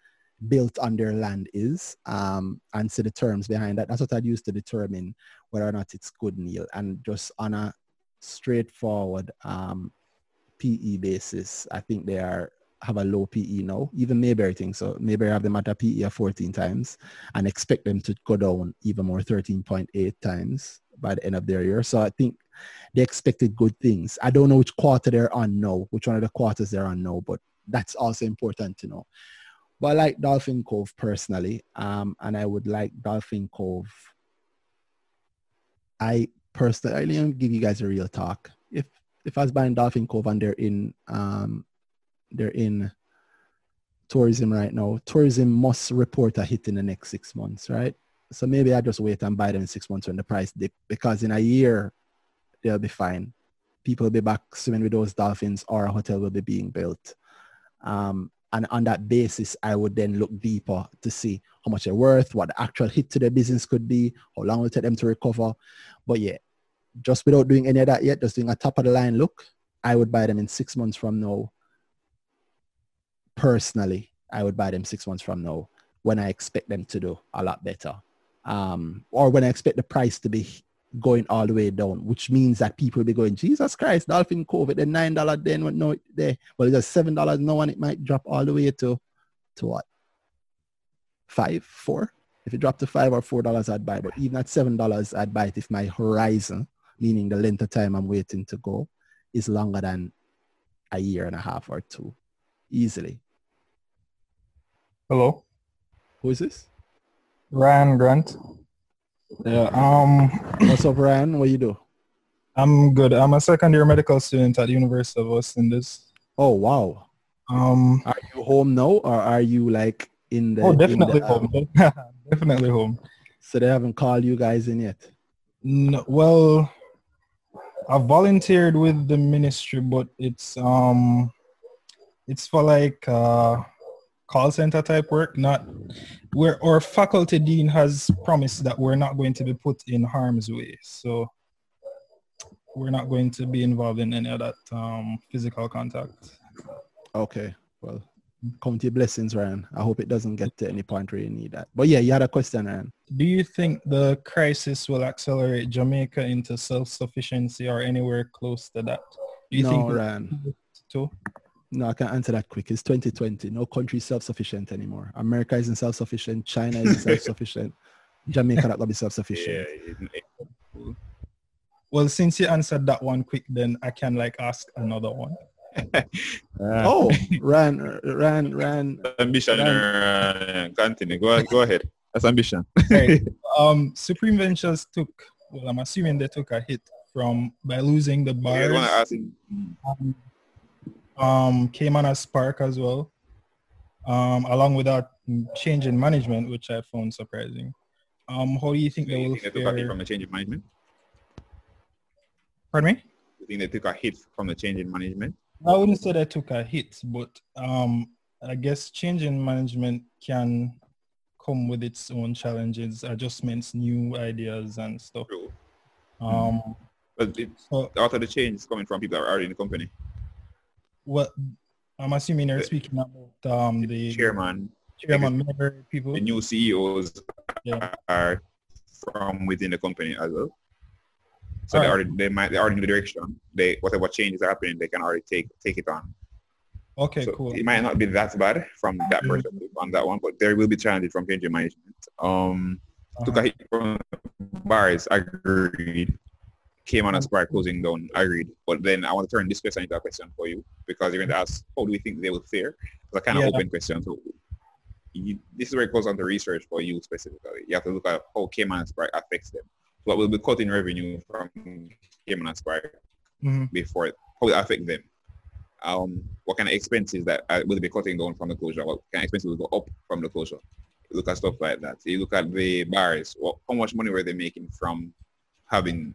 built on their land is um, and see the terms behind that. That's what I'd use to determine whether or not it's good, Neil. And just on a straightforward um, PE basis, I think they are have a low PE now. Even Mayberry thinks so. Mayberry have them at a PE of 14 times and expect them to go down even more 13.8 times by the end of their year. So I think they expected good things. I don't know which quarter they're on now, which one of the quarters they're on now, but that's also important to know. But I like Dolphin Cove personally, um, and I would like Dolphin Cove. I personally, I'll give you guys a real talk. If if I was buying Dolphin Cove and they're in um, they're in tourism right now, tourism must report a hit in the next six months, right? So maybe I just wait and buy them in six months when the price dip because in a year they'll be fine. People will be back swimming with those dolphins or a hotel will be being built. Um, and on that basis, I would then look deeper to see how much they're worth, what the actual hit to their business could be, how long it will take them to recover. But yeah, just without doing any of that yet, just doing a top of the line look, I would buy them in six months from now. Personally, I would buy them six months from now when I expect them to do a lot better. Um, or when I expect the price to be going all the way down, which means that people will be going, Jesus Christ, Dolphin Cove, then nine dollar then what no there. Well it's just seven dollars now and it might drop all the way to to what? Five, four? If it dropped to five or four dollars I'd buy, but even at seven dollars I'd buy it if my horizon, meaning the length of time I'm waiting to go, is longer than a year and a half or two. Easily. Hello. Who is this? Ryan Grant. Yeah. Um. What's up, Ryan? What you do? I'm good. I'm a second year medical student at the University of West Indies. Oh wow. Um. Are you home now, or are you like in the? Oh, definitely the, home. definitely home. So they haven't called you guys in yet. No, well, I volunteered with the ministry, but it's um, it's for like uh call center type work, not where our faculty dean has promised that we're not going to be put in harm's way. So we're not going to be involved in any of that um, physical contact. Okay. Well, count your blessings, Ryan. I hope it doesn't get to any point where you need that. But yeah, you had a question, Ryan. Do you think the crisis will accelerate Jamaica into self-sufficiency or anywhere close to that? Do you no, think Ryan. Too? No, I can't answer that quick. It's 2020. No country is self-sufficient anymore. America isn't self-sufficient. China isn't self-sufficient. Jamaica not gonna be self-sufficient. Yeah, Well, since you answered that one quick, then I can like ask another one. Oh, Ran, Ran, Ran. ambition Ryan. or uh, continue. Go, go ahead. That's ambition. Right. um, Supreme Ventures took, well, I'm assuming they took a hit from by losing the Yeah, bars. the one I asked him, um, came on as Spark as well, um, along with that change in management, which I found surprising. Um, how do you think do they will think they took a hit from the change in management? Pardon me? You think they took a hit from the change in management? I wouldn't say they took a hit, but um, I guess change in management can come with its own challenges, adjustments, new ideas and stuff. True. Um, But it's, so a lot of the change is coming from people that are already in the company. What I'm assuming you're speaking about um, the Chairman, chairman member people. the new CEOs Yeah. are from within the company as well. So they already they might they already know the direction. They whatever changes are happening, they can already take take it on. Okay, so cool. it might not be that bad from that Mhm. perspective on that one, but there will be challenges from changing management. Um, took a Uh-huh. hit from bars, agreed. Came on a spark closing down, I agreed. But then I want to turn this question into a question for you because you're going to ask, how do we think they will fare? It's a kind of Yeah. open question. So you, this is where it goes on to research for you specifically. You have to look at how Cayman and Spark affects them. What will be cutting revenue from Cayman and Spark Mhm. before it, how will it affect them? Um, what kind of expenses that uh, will be cutting down from the closure? What kind of expenses will go up from the closure? look at stuff like that. You look at the bars. What, how much money were they making from having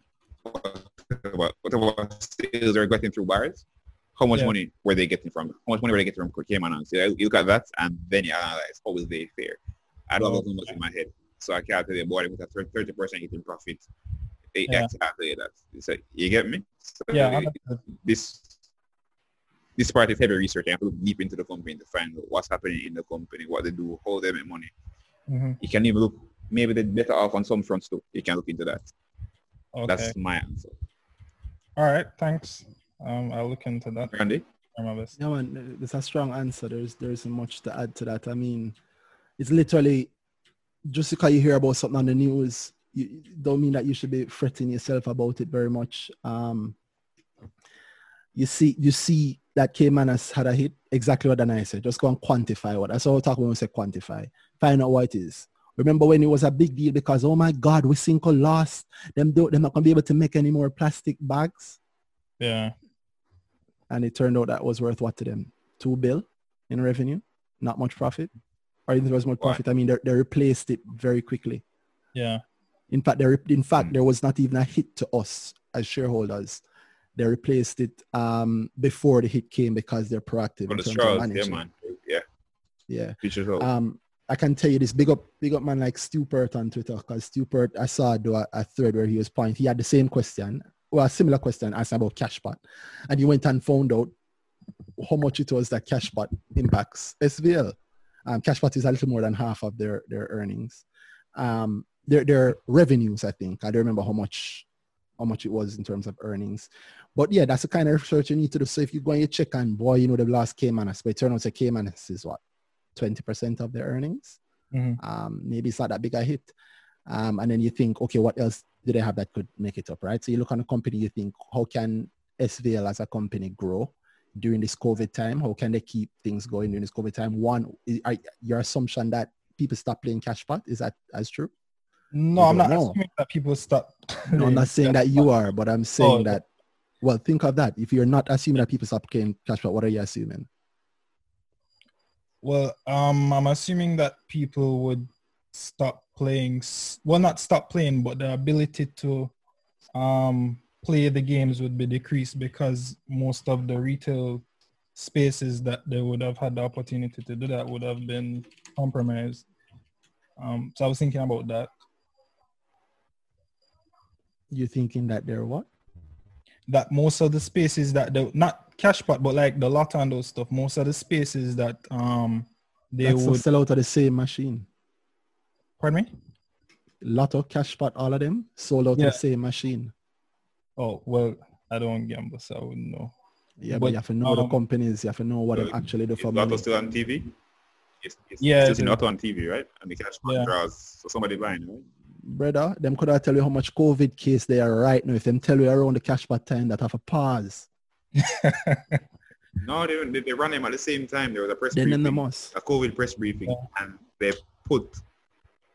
whatever, whatever sales they're getting through bars? How much Yeah. money were they getting from? How much money were they getting from Cayman Islands? So you look at that and then you analyze how was they fair. I don't have Well, that much in my head, so I can't tell you about it with a thirty percent hit in profit. I Yeah. I you that. So you get me? So Yeah, this this part is heavy research. You have to look deep into the company to find what's happening in the company, what they do, how they make money. Mhm. You can even look maybe they're better off on some fronts too. You can look into that. Okay. That's my answer. All right. Thanks. Um, I'll look into that. Randy? Try my. Yeah, man, it's a strong answer. There's there isn't much to add to that. I mean, it's literally just because you hear about something on the news, you don't mean that you should be fretting yourself about it very much. Um, you see, you see that Cayman has had a hit. Exactly what Danai said. Just go and quantify what. That's all we talk when we say quantify. Find out what it is. Remember when it was a big deal because oh my God, Wisynco lost. Them do, they're not gonna be able to make any more plastic bags Yeah. and it turned out that was worth what to them? Two bill in revenue, not much profit. Or even if it was more Why? profit, I mean, they, they replaced it very quickly. Yeah. In fact, they in fact Hmm. there was not even a hit to us as shareholders. They replaced it um, before the hit came because they're proactive. For in the terms of straws, yeah, man. Yeah. Yeah. Features. Um, I can tell you this big up, big up man like Stupert on Twitter because Stupert, I saw do a, a thread where he was pointing. He had the same question, well, a similar question asking about Cashpot, and he went and found out how much it was that Cashpot impacts SVL. Um, Cashpot is a little more than half of their their earnings, um, their their revenues. I think I don't remember how much how much it was in terms of earnings. But yeah, that's the kind of research you need to do. So if you go and you check and boy, you know the last Cayman, but it turns out the Cayman is what 20% of their earnings. Mhm. Um, maybe it's not that big a hit. Um, and then you think, okay, what else do they have that could make it up, right? So you look on a company, you think, how can SVL as a company grow during this COVID time? How can they keep things going during this COVID time? One, are, your assumption that people stop playing cash pot, is that as true? No, I'm not know. assuming that people stop. No, I'm not saying that you are, but I'm saying Oh. that, well, think of that. If you're not assuming that people stop playing cash pot, what are you assuming? Well, um, I'm assuming that people would stop playing. Well, not stop playing, but the ability to um, play the games would be decreased because most of the retail spaces that they would have had the opportunity to do that would have been compromised. Um, so I was thinking about that. You're thinking that they're what? That most of the spaces that the not cashpot, but like the lot and those stuff, most of the spaces that um they That's would. sell out of the same machine. Pardon me. Lotto, cash Cashpot, all of them sold out Yeah. of the same machine. Oh well, I don't gamble, so I wouldn't know. Yeah, but, But, you have to know the um, companies. You have to know what they Uh, actually do Is for Lotto money. still on TV? Yes, yes. Yeah, It's it still. Lotto on TV, right? And the cash Yeah. draws. So somebody buying, right? Brother, them could I tell you how much COVID case they are right now. If them tell you around the cash Cashpot time, that have a pause. No, they, they, they run them at the same time. There was a press Then them briefing, the must. a COVID press briefing, and they put,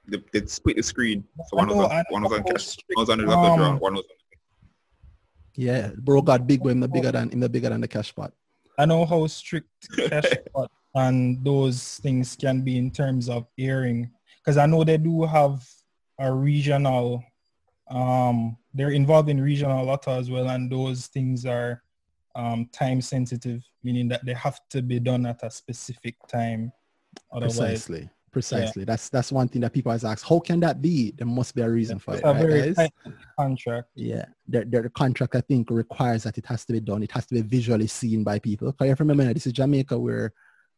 they, they split the screen. So I one was know- on, one was on cash, one was on the Lotto draw, um, one was on the Yeah, bro got big when the bigger than in the bigger than the Cashpot. I know how strict cashpot and those things can be in terms of airing, because I know they do have a regional. Um, they're involved in regional lotto as well, and those things are um, time sensitive, meaning that they have to be done at a specific time. Otherwise, Precisely. Precisely. That's that's one thing that people always ask. How can that be? There must be a reason for it's it, a right, very guys? contract. Yeah, the, the, contract I think requires that it has to be done. It has to be visually seen by people. Because you remember, this is Jamaica where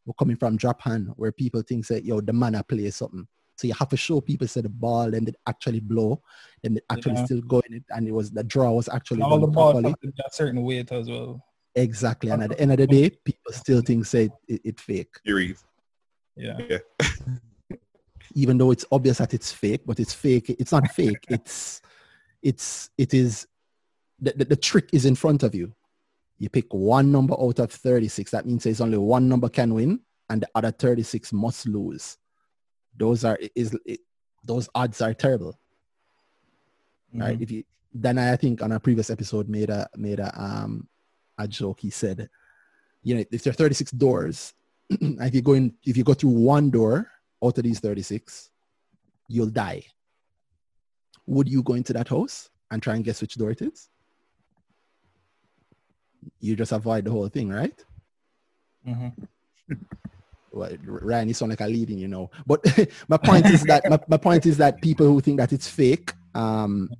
we're coming from Japan, where people think that yo the man a play something. So you have to show people say the ball and it actually blow, and it actually Yeah. still going, and it was the draw was actually All the done balls properly. have to be a certain weight as well. Exactly, and at the end of the day, people still think say it, it fake, Series. Yeah. even though it's obvious that it's fake. But it's fake. It's not fake. it's it's it is the, the, the trick is in front of you. You pick one number out of 36. That means there's only one number can win and the other 36 must lose. Those are is it, those odds are terrible. Right? Mhm. If you then I think on a previous episode made a made a um a joke. He said, you know, if there are 36 doors, if you go in if you go through one door out of these 36, you'll die. Would you go into that house and try and guess which door it is? You just avoid the whole thing, right? hmm well, Ryan, you sound like a leading, you know. But my point is that my, my point is that people who think that it's fake um,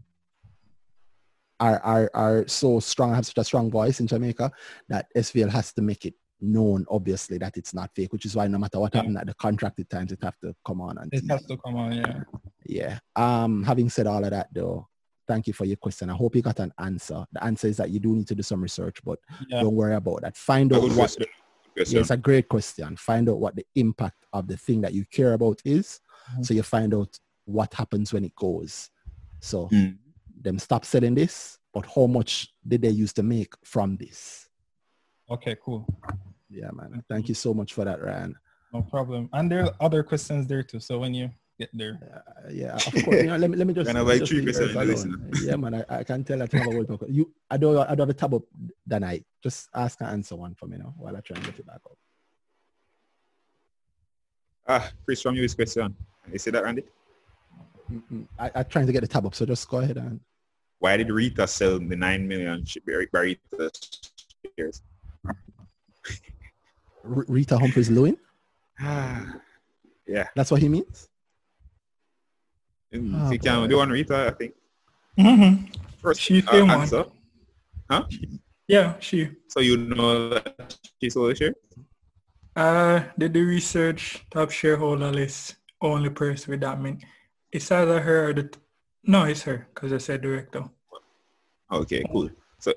are, are are so strong, have such a strong voice in Jamaica that SVL has to make it known, obviously, that it's not fake. Which is why no matter what happened at the contracted times, it have to come on and It has to come on, yeah. Yeah. Um, having said all of that, though, thank you for your question. I hope you got an answer. The answer is that you do need to do some research, but Yeah. don't worry about that. Find out good what question. Good question. yeah, it's a great question. Find out what the impact of the thing that you care about is. Mhm. So you find out what happens when it goes. So Mm. them stop selling this, but how much did they used to make from this? Okay, cool. Yeah, man. Thank you so much for that, Ryan. No problem. And there are other questions there too. So when you get there, Uh, yeah, of course. You know, let me let me just. Kinda let like three percent this of the alone. Yeah, man. I, I can tell that you have a word. talk. You, I don't. I don't have a tab up that night. Just ask and answer one for me now while I try and get it back up. Ah, Chris from you is question. You see that, Randy? Mm-mm. I, I'm trying to get the tab up, so just go ahead and. Why did Rita sell the nine million sh- Bar- Barita shares? R- Rita Humphries Lewin. Ah, yeah. That's what he means. And Oh, if you can boy. do one Rita, I think. Mm-hmm. First, She uh, same one. answer. Huh? Yeah, she So you know that she sold the share? uh did the research top shareholder list only person with that mean it's either her or the no it's her because I said director. Okay, cool. So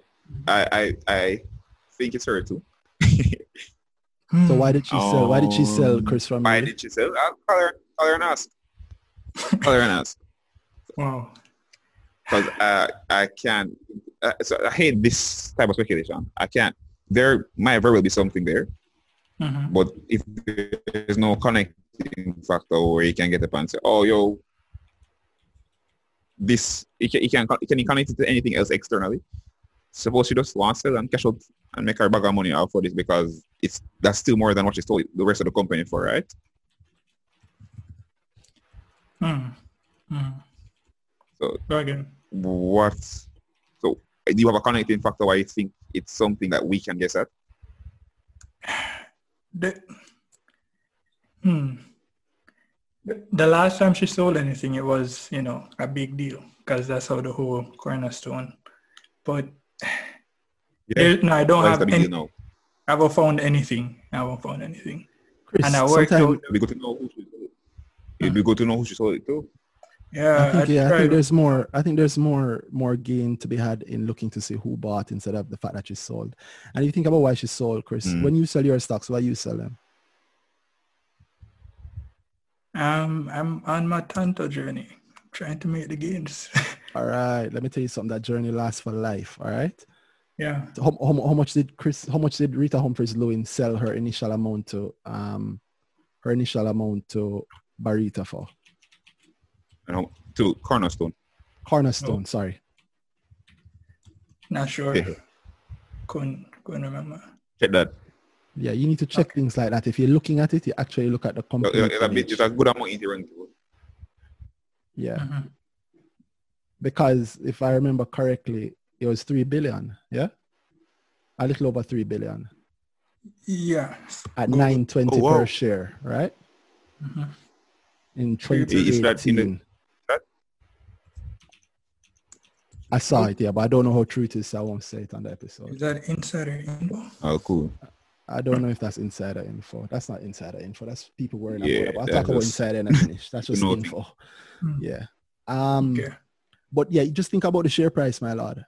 I I I think it's her too. So why did she sell? Why did she sell Um, Chris from? Why did she sell? I'll call her, call her and ask. Call her and. Wow. Because uh, I can't. Uh, so I hate this type of speculation. I can't. There might very well be something there, Mhm. but if there's no connecting factor where you can get up and say, "Oh, yo, this," you can you can, can you connect it to anything else externally? Suppose she just wants to sell and cash out and make her bag of money out for this because it's that's still more than what she sold the rest of the company for, right? Mm. Mm. So Go again. what? So do you have a connecting factor why you think it's something that we can guess at? The, hmm. The, the last time she sold anything, it was, you know, a big deal because that's how the whole cornerstone. But there- no, I don't Why have that a any, deal now? I haven't found anything. I haven't found anything. Chris, and I worked sometime- out, It'd be good to know who she sold it. It'd be good to know who she sold it to. yeah, I think, yeah, I think there's more. I think there's more more gain to be had in looking to see who bought instead of the fact that she sold. And you think about why she sold, Chris, Mm. when you sell your stocks, why you sell them? Um, I'm on my Tanto journey, trying to make the gains. All right, let me tell you something. That journey lasts for life. All right. yeah. So how, how, how much did Chris? How much did Rita Humphries Lewin sell her initial amount to um her initial amount to Barita for? You know, to Cornerstone. Cornerstone. Sorry. Not sure. Okay. Couldn't, couldn't remember. Check that. Yeah, you need to check things like that. If you're looking at it, you actually look at the It's company. a, it's a bit, it's a good amount in the rank. Yeah. Mhm. because if I remember correctly, it was three billion. Yeah, a little over three billion Yeah. at nine twenty Oh, wow. per share, right? Mhm. In Is that in the- I saw it, yeah, but I don't know how true it is, so I won't say it on the episode. Is that insider info? Oh, cool. I don't know if that's insider info. That's not insider info. That's people worrying Yeah, about it. But I'll talk about that's- insider and I finish. That's just know info. Hmm. Yeah. Um, Okay. but yeah, you just think about the share price, my lord.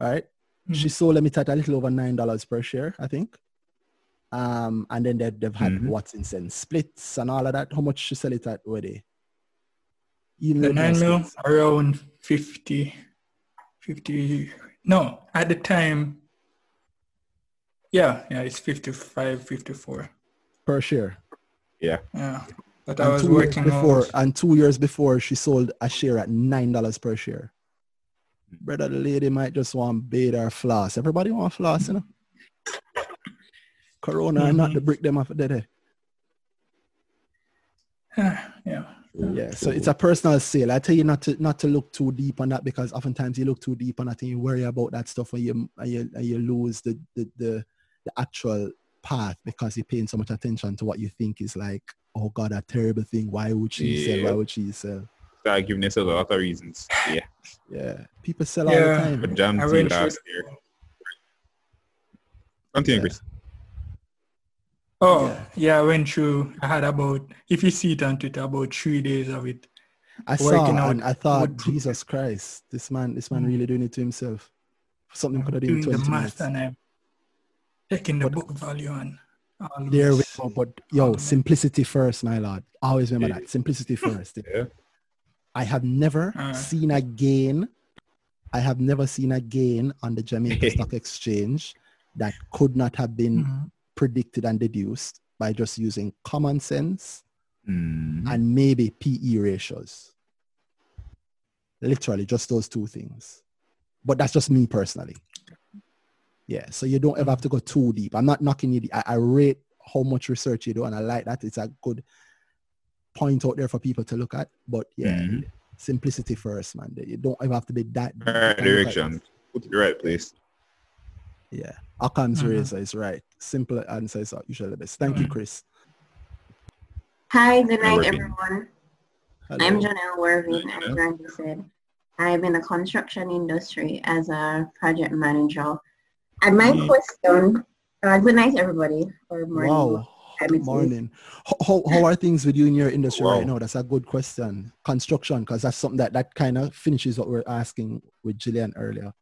All right. She Mhm. sold them it at a little over nine dollars per share, I think. Um, and then they've, they've had Mhm. Watson's and splits and all of that. How much she sell it at? Were they? You The nine mil around 50, 50. No, at the time. Yeah, yeah, it's 55, 54. per share. Yeah. Yeah. But I And was two years working before, out. and two years before, she sold a share at nine dollars per share. Brother, the lady might just want bait or floss. Everybody want floss, you know. Corona and not to mm-hmm. break them off the day. yeah. Yeah, so it's a personal sale. I tell you not to not to look too deep on that because oftentimes you look too deep on that and you worry about that stuff and you and you, and you lose the, the the the actual path because you're paying so much attention to what you think is like, oh God, a terrible thing. Why would she sell? Yeah. Why would she sell? Start giving yourself a lot of reasons. Yeah. Yeah, people sell all the time. But Jam I T went last through- year. Continue, Chris. Oh, yeah, I went through, I had about, if you see it on Twitter, about three days of it. I saw working out and I thought, would prove Jesus Christ, this man, this man Mm. really doing it to himself. Something could have been in doing the math minutes. and I'm checking the But- book value and all There we go. But yo, Argument. simplicity first, my lord. Always remember Yeah. that. Simplicity first. Yeah. I have never Uh. seen a gain. I have never seen a gain on the Jamaica Stock Exchange that could not have been Mhm. Predicted and deduced by just using common sense Mm. and maybe PE ratios. Literally, just those two things. But that's just me personally. Yeah, so you don't ever have to go too deep. I'm not knocking you. I, I rate how much research you do, and I like that. It's a good point out there for people to look at. But yeah, Mhm. simplicity first, man. You don't ever have to be that. Right, direction. Put it the right place. Yeah, Occam's Mhm. razor is right. Simple answers are usually the best. Thank you, Mhm. Chris. Hi, good night, everyone. Hello. I'm Janelle Whervin, Hi, as Janelle. Randy said. I'm in the construction industry as a project manager. And my Mhm. question, uh, good night, everybody, or morning. Wow. time it is. Morning. How, how, how are things with you in your industry Wow. right now? That's a good question. Construction, because that's something that, that kind of finishes what we're asking with Gillian earlier.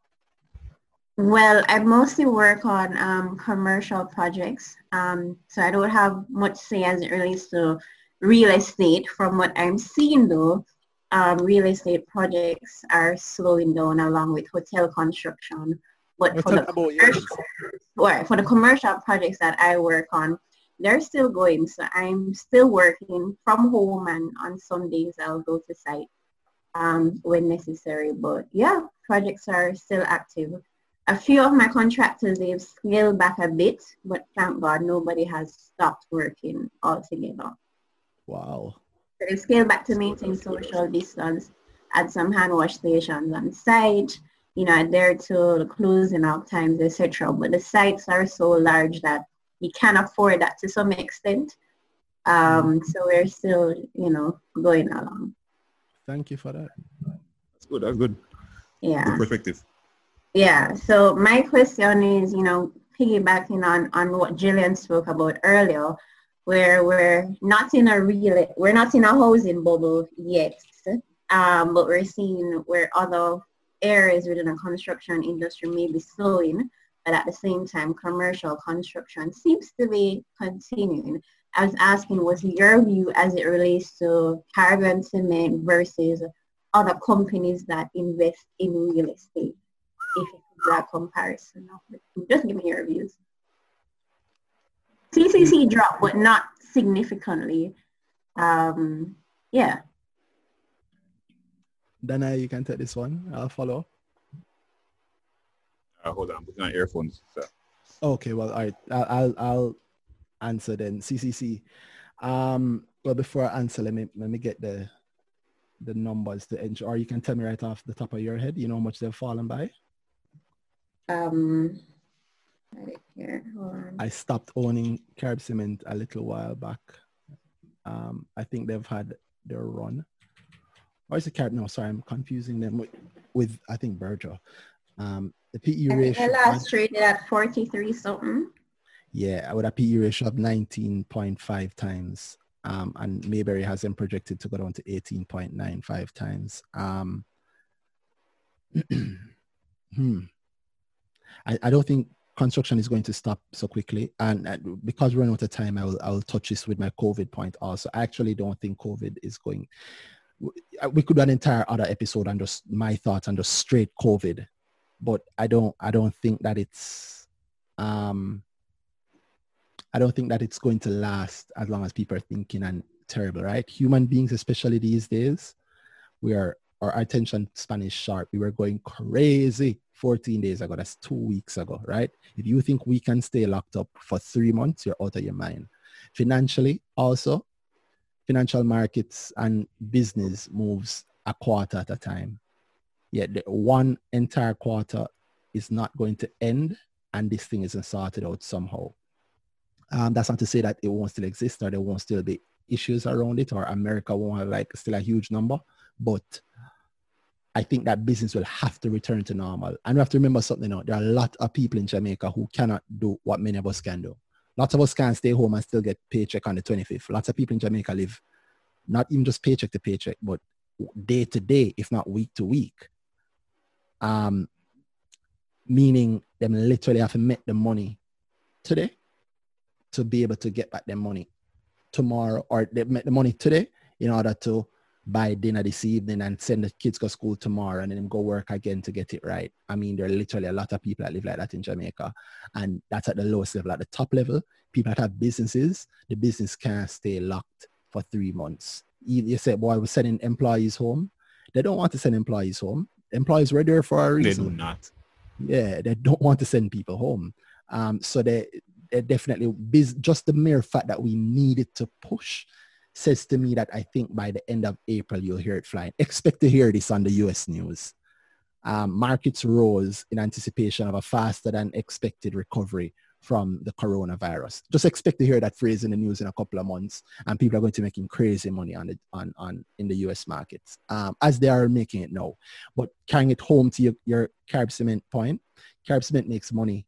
Well, I mostly work on um, commercial projects, um, so I don't have much say as it relates to real estate. From what I'm seeing, though, um, real estate projects are slowing down along with hotel construction. But for the, talking about yours. commercial, or for the commercial projects that I work on, they're still going. So I'm still working from home, and on some days I'll go to site um, when necessary. But yeah, projects are still active. A few of my contractors, they've scaled back a bit, but thank God nobody has stopped working altogether. Wow. So they scaled back to maintain social distance, add some hand wash stations on site, you know, adhere to the closing out times, etc. But the sites are so large that you can afford that to some extent. Um, so we're still, you know, going along. Thank you for that. That's good. That's good. Yeah. Good perspective. Yeah. So my question is, you know, piggybacking on, on what Jillian spoke about earlier, where we're not in a real, we're not in a housing bubble yet, um, but we're seeing where other areas within the construction industry may be slowing, but at the same time, commercial construction seems to be continuing. I was asking, what's your view as it relates to Caribbean Cement versus other companies that invest in real estate? If you could do a comparison of it. Just give me your views. CCC dropped, but not significantly. Um, yeah. Dana, you can take this one. I'll follow. Uh, hold on. I'm putting on earphones. So. Okay, well, all right. I'll, I'll, I'll answer then. CCC. Um, well, before I answer, let me, let me get the the numbers to ensure, or you can tell me right off the top of your head, you know how much they've fallen by? Um, right here. I stopped owning Carib Cement a little while back. Um, I think they've had their run. Or is it Carib? No, sorry, I'm confusing them with, with I think Berger. Um, the PE I think ratio. last traded at 43 something. Yeah, with a PE ratio of 19.5 times. Um, and Mayberry has them projected to go down to 18.95 times. Um, hmm. I, I don't think construction is going to stop so quickly. And uh, because we're running out of time, I will, I will touch this with my COVID point also. I actually don't think COVID is going, we could do an entire other episode on just my thoughts on just straight COVID, but I don't, I don't think that it's, um, I don't think that it's going to last as long as people are thinking and terrible, right? Human beings, especially these days, we are our attention span is sharp. We were going crazy 14 days ago. That's two weeks ago, right? If you think we can stay locked up for three months, you're out of your mind. Financially, also, financial markets and business moves a quarter at a time. Yet the one entire quarter is not going to end and this thing isn't sorted out somehow. Um, that's not to say that it won't still exist or there won't still be issues around it or America won't have like still a huge number, but I think that business will have to return to normal. And we have to remember something now. There are a lot of people in Jamaica who cannot do what many of us can do. Lots of us can stay home and still get paycheck on the 25th. Lots of people in Jamaica live not even just paycheck to paycheck, but day to day, if not week to week. Um, meaning them literally have to make the money today to be able to get back their money tomorrow or they make the money today in order to buy dinner this evening and send the kids to school tomorrow and then go work again to get it right. I mean, there are literally a lot of people that live like that in Jamaica. And that's at the lowest level. At the top level, people that have businesses, the business can't stay locked for three months. You, say, boy, we're sending employees home. They don't want to send employees home. Employees were there for a reason. They do not. Yeah, they don't want to send people home. Um, so they, they definitely, just the mere fact that we needed to push says to me that I think by the end of April, you'll hear it flying. Expect to hear this on the US news. Um, markets rose in anticipation of a faster than expected recovery from the coronavirus. Just expect to hear that phrase in the news in a couple of months, and people are going to be making crazy money on the on, on in the U.S. markets um, as they are making it now. But carrying it home to your, your Carib Cement point, Carib Cement makes money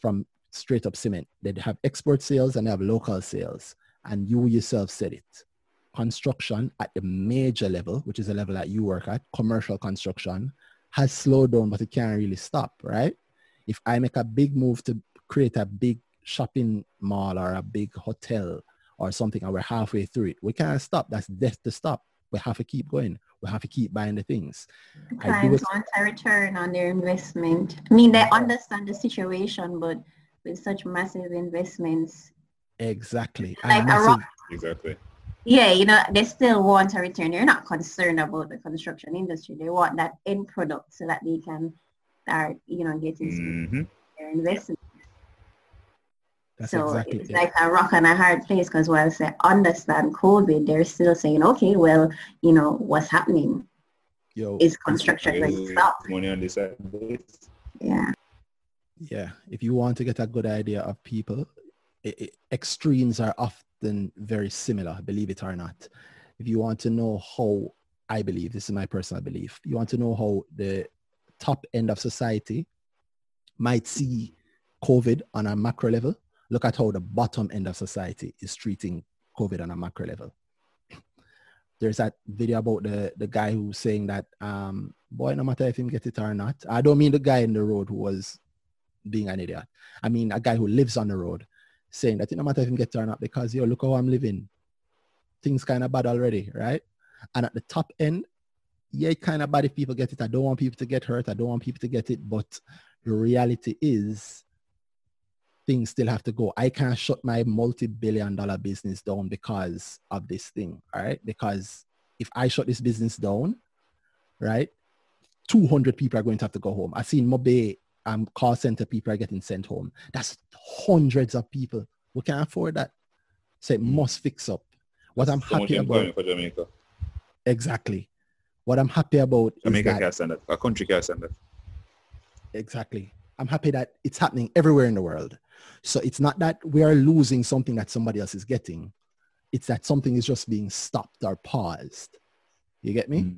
from straight up cement. They have export sales and they have local sales, and you yourself said it. Construction at the major level, which is the level that you work at, commercial construction, has slowed down, but it can't really stop, right? If I make a big move to create a big shopping mall or a big hotel or something and we're halfway through it. We can't stop. That's death to stop. We have to keep going. We have to keep buying the things. Clients want a return on their investment. I mean, they understand the situation, but with such massive investments. Exactly. Like a rock, exactly. Yeah, you know, they still want a return. They're not concerned about the construction industry. They want that end product so that they can start, you know, getting mm-hmm. their investment. That's so exactly it's it. like a rock and a hard place because while they understand COVID, they're still saying, okay, well, you know, what's happening Yo, is construction going to stop. Money on this side. Yeah. Yeah. If you want to get a good idea of people, extremes are often very similar, believe it or not. If you want to know how, I believe, this is my personal belief, you want to know how the top end of society might see COVID on a macro level, look at how the bottom end of society is treating COVID on a macro level. There's that video about the, the guy who's saying that, um, boy, no matter if him get it or not. I don't mean the guy in the road who was being an idiot. I mean a guy who lives on the road saying that it no matter if him get or not because, yo, look how I'm living. Things kind of bad already, right? And at the top end, yeah, kind of bad if people get it. I don't want people to get hurt. I don't want people to get it. But the reality is things still have to go. I can't shut my multi-billion dollar business down because of this thing, all right? Because if I shut this business down, right, 200 people are going to have to go home. I've seen Mobe um, call center people are getting sent home. That's hundreds of people. We can't afford that. So it must fix up. What I'm So happy about, for Jamaica. exactly. What I'm happy about is Jamaica that can't stand that. A country can't stand that. Exactly. I'm happy that it's happening everywhere in the world. So it's not that we are losing something that somebody else is getting. It's that something is just being stopped or paused. You get me?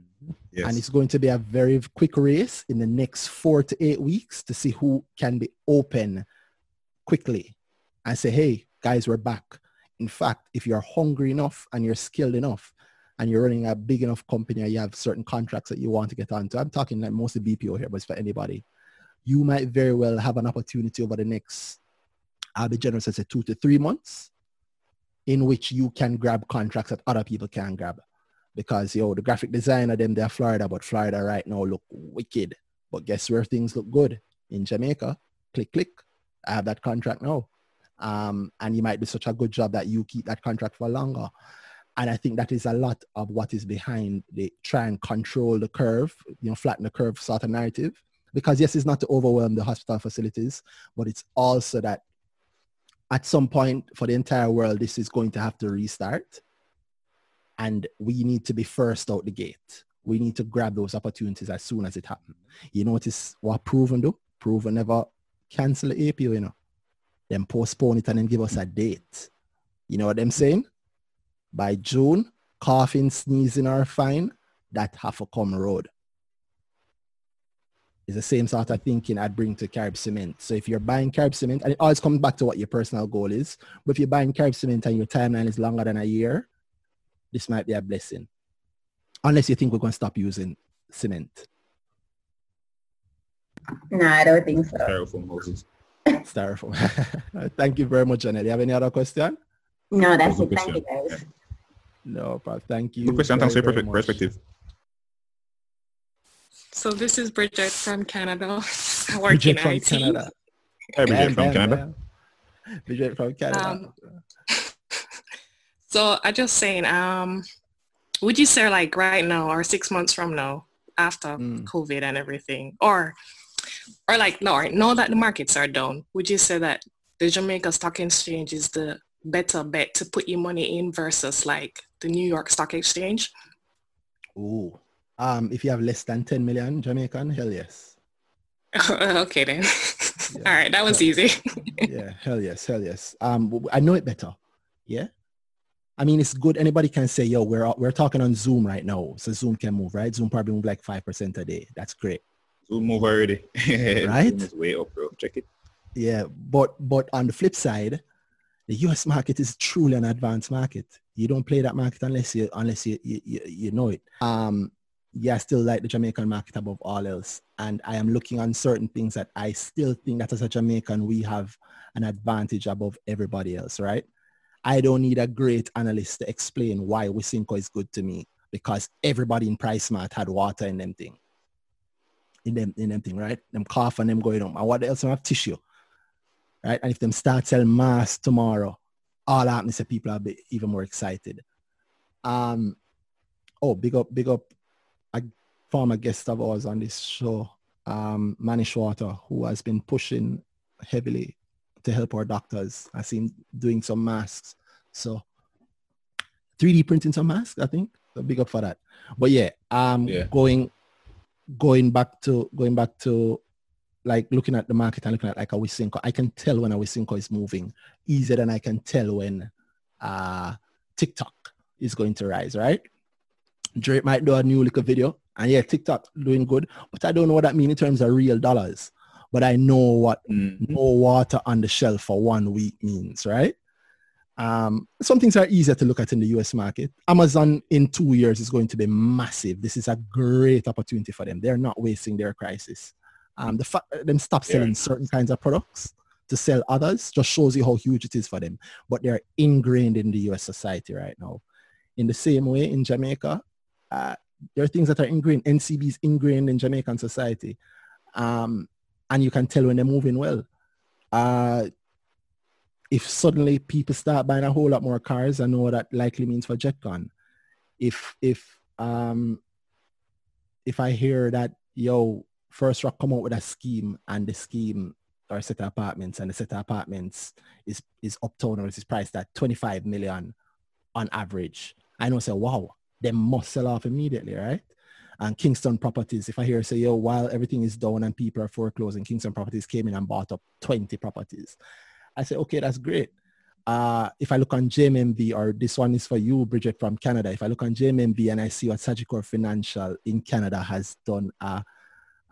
Yes. And it's going to be a very quick race in the next four to eight weeks to see who can be open quickly and say, hey, guys, we're back. In fact, if you're hungry enough and you're skilled enough and you're running a big enough company or you have certain contracts that you want to get onto, I'm talking like mostly BPO here, but it's for anybody. You might very well have an opportunity over the next, I'll be generous and say two to three months in which you can grab contracts that other people can grab because yo, the graphic designer them they're Florida, but Florida right now look wicked. But guess where things look good in Jamaica? Click, click. I have that contract now, um, and you might do such a good job that you keep that contract for longer. And I think that is a lot of what is behind the try and control the curve, you know, flatten the curve sort of narrative. Because yes, it's not to overwhelm the hospital facilities, but it's also that at some point for the entire world, this is going to have to restart And we need to be first out the gate. We need to grab those opportunities as soon as it happens. You notice what Proven do? Proven never cancel the APO, you know. Then postpone it and then give us a date. You know what I'm saying? By June, coughing, sneezing are fine. That have a come road. It's the same sort of thinking I'd bring to Carib Cement. So if you're buying Carib Cement, and it always comes back to what your personal goal is, but if you're buying Carib Cement and your timeline is longer than a year, this might be a blessing. Unless you think we're going to stop using cement. No, I don't think so. Styrofoam houses. Styrofoam. Thank you very much, Janelle. Do you have any other question? No, that's Good it. Thank you, question. guys. No, but thank you. Good question. Thanks for your perfect much. perspective. So this is Bridget from Canada. I work Bridget in from IT. Canada. Hi, Bridget Bam, from bam, Canada. bam. Bridget from Canada. Um, So I just saying, um, would you say like right now or six months from now after Mm. COVID and everything, or or like no, now that the markets are down, would you say that the Jamaica Stock Exchange is the better bet to put your money in versus like the New York Stock Exchange? Ooh. Um, if you have less than 10 million Jamaican, hell yes. okay then. Yeah. All right, that was easy. yeah, hell yes, hell yes. Um, I know it better. Yeah. I mean, it's good. Anybody can say, yo, we're we're talking on Zoom right now. So Zoom can move, right? Zoom probably move like 5% a day. That's great. Zoom move already. Right? Zoom is way up, bro. Check it. Yeah. But but on the flip side, the US market is truly an advanced market. You don't play that market unless you unless you you, you, you know it. Um yeah, I still like the Jamaican market above all else. And I am looking on certain things that I still think that as a Jamaican, we have an advantage above everybody else, right? I don't need a great analyst to explain why Wisynco is good to me because everybody in Price Smart had water in them thing. In them, in them thing, right? Them cough and them going on. And what else? Them have tissue right? And if them start selling mass tomorrow, all to people are be even more excited. Um, oh, big up, big up, a former guest of ours on this show, um, Manny Schwarter, who has been pushing heavily to help our doctors. I seen doing some masks. So 3D printing some masks, I think. So big up for that. But yeah, um, Yeah. going going back to going back to like looking at the market and looking at like a Wisynco, I can tell when a Wisynco is moving easier than I can tell when uh, TikTok is going to rise, right? Drake might do a new little video and yeah, TikTok doing good, but I don't know what that means in terms of real dollars. But I know what Mm. no water on the shelf for one week means, right? Um, some things are easier to look at in the US market. Amazon in two years is going to be massive. This is a great opportunity for them. They're not wasting their crisis. Um, the fact that them stop selling Yeah. certain kinds of products to sell others just shows you how huge it is for them. But they're ingrained in the US society right now. In the same way in Jamaica, uh, there are things that are ingrained. NCB is ingrained in Jamaican society. Um, and you can tell when they're moving well. Uh, if suddenly people start buying a whole lot more cars, I know what that likely means for JetCon. If if um if I hear that yo First Rock come out with a scheme and the scheme or set of apartments and the set of apartments is is uptown or is priced at 25 million on average, I know say wow, they must sell off immediately, right? And Kingston Properties, if I hear say, yo, while everything is down and people are foreclosing, Kingston Properties came in and bought up 20 properties. I say, okay, that's great. Uh, if I look on JMMB, or this one is for you, Bridget from Canada. If I look on JMMB and I see what Sagicor Financial in Canada has done a,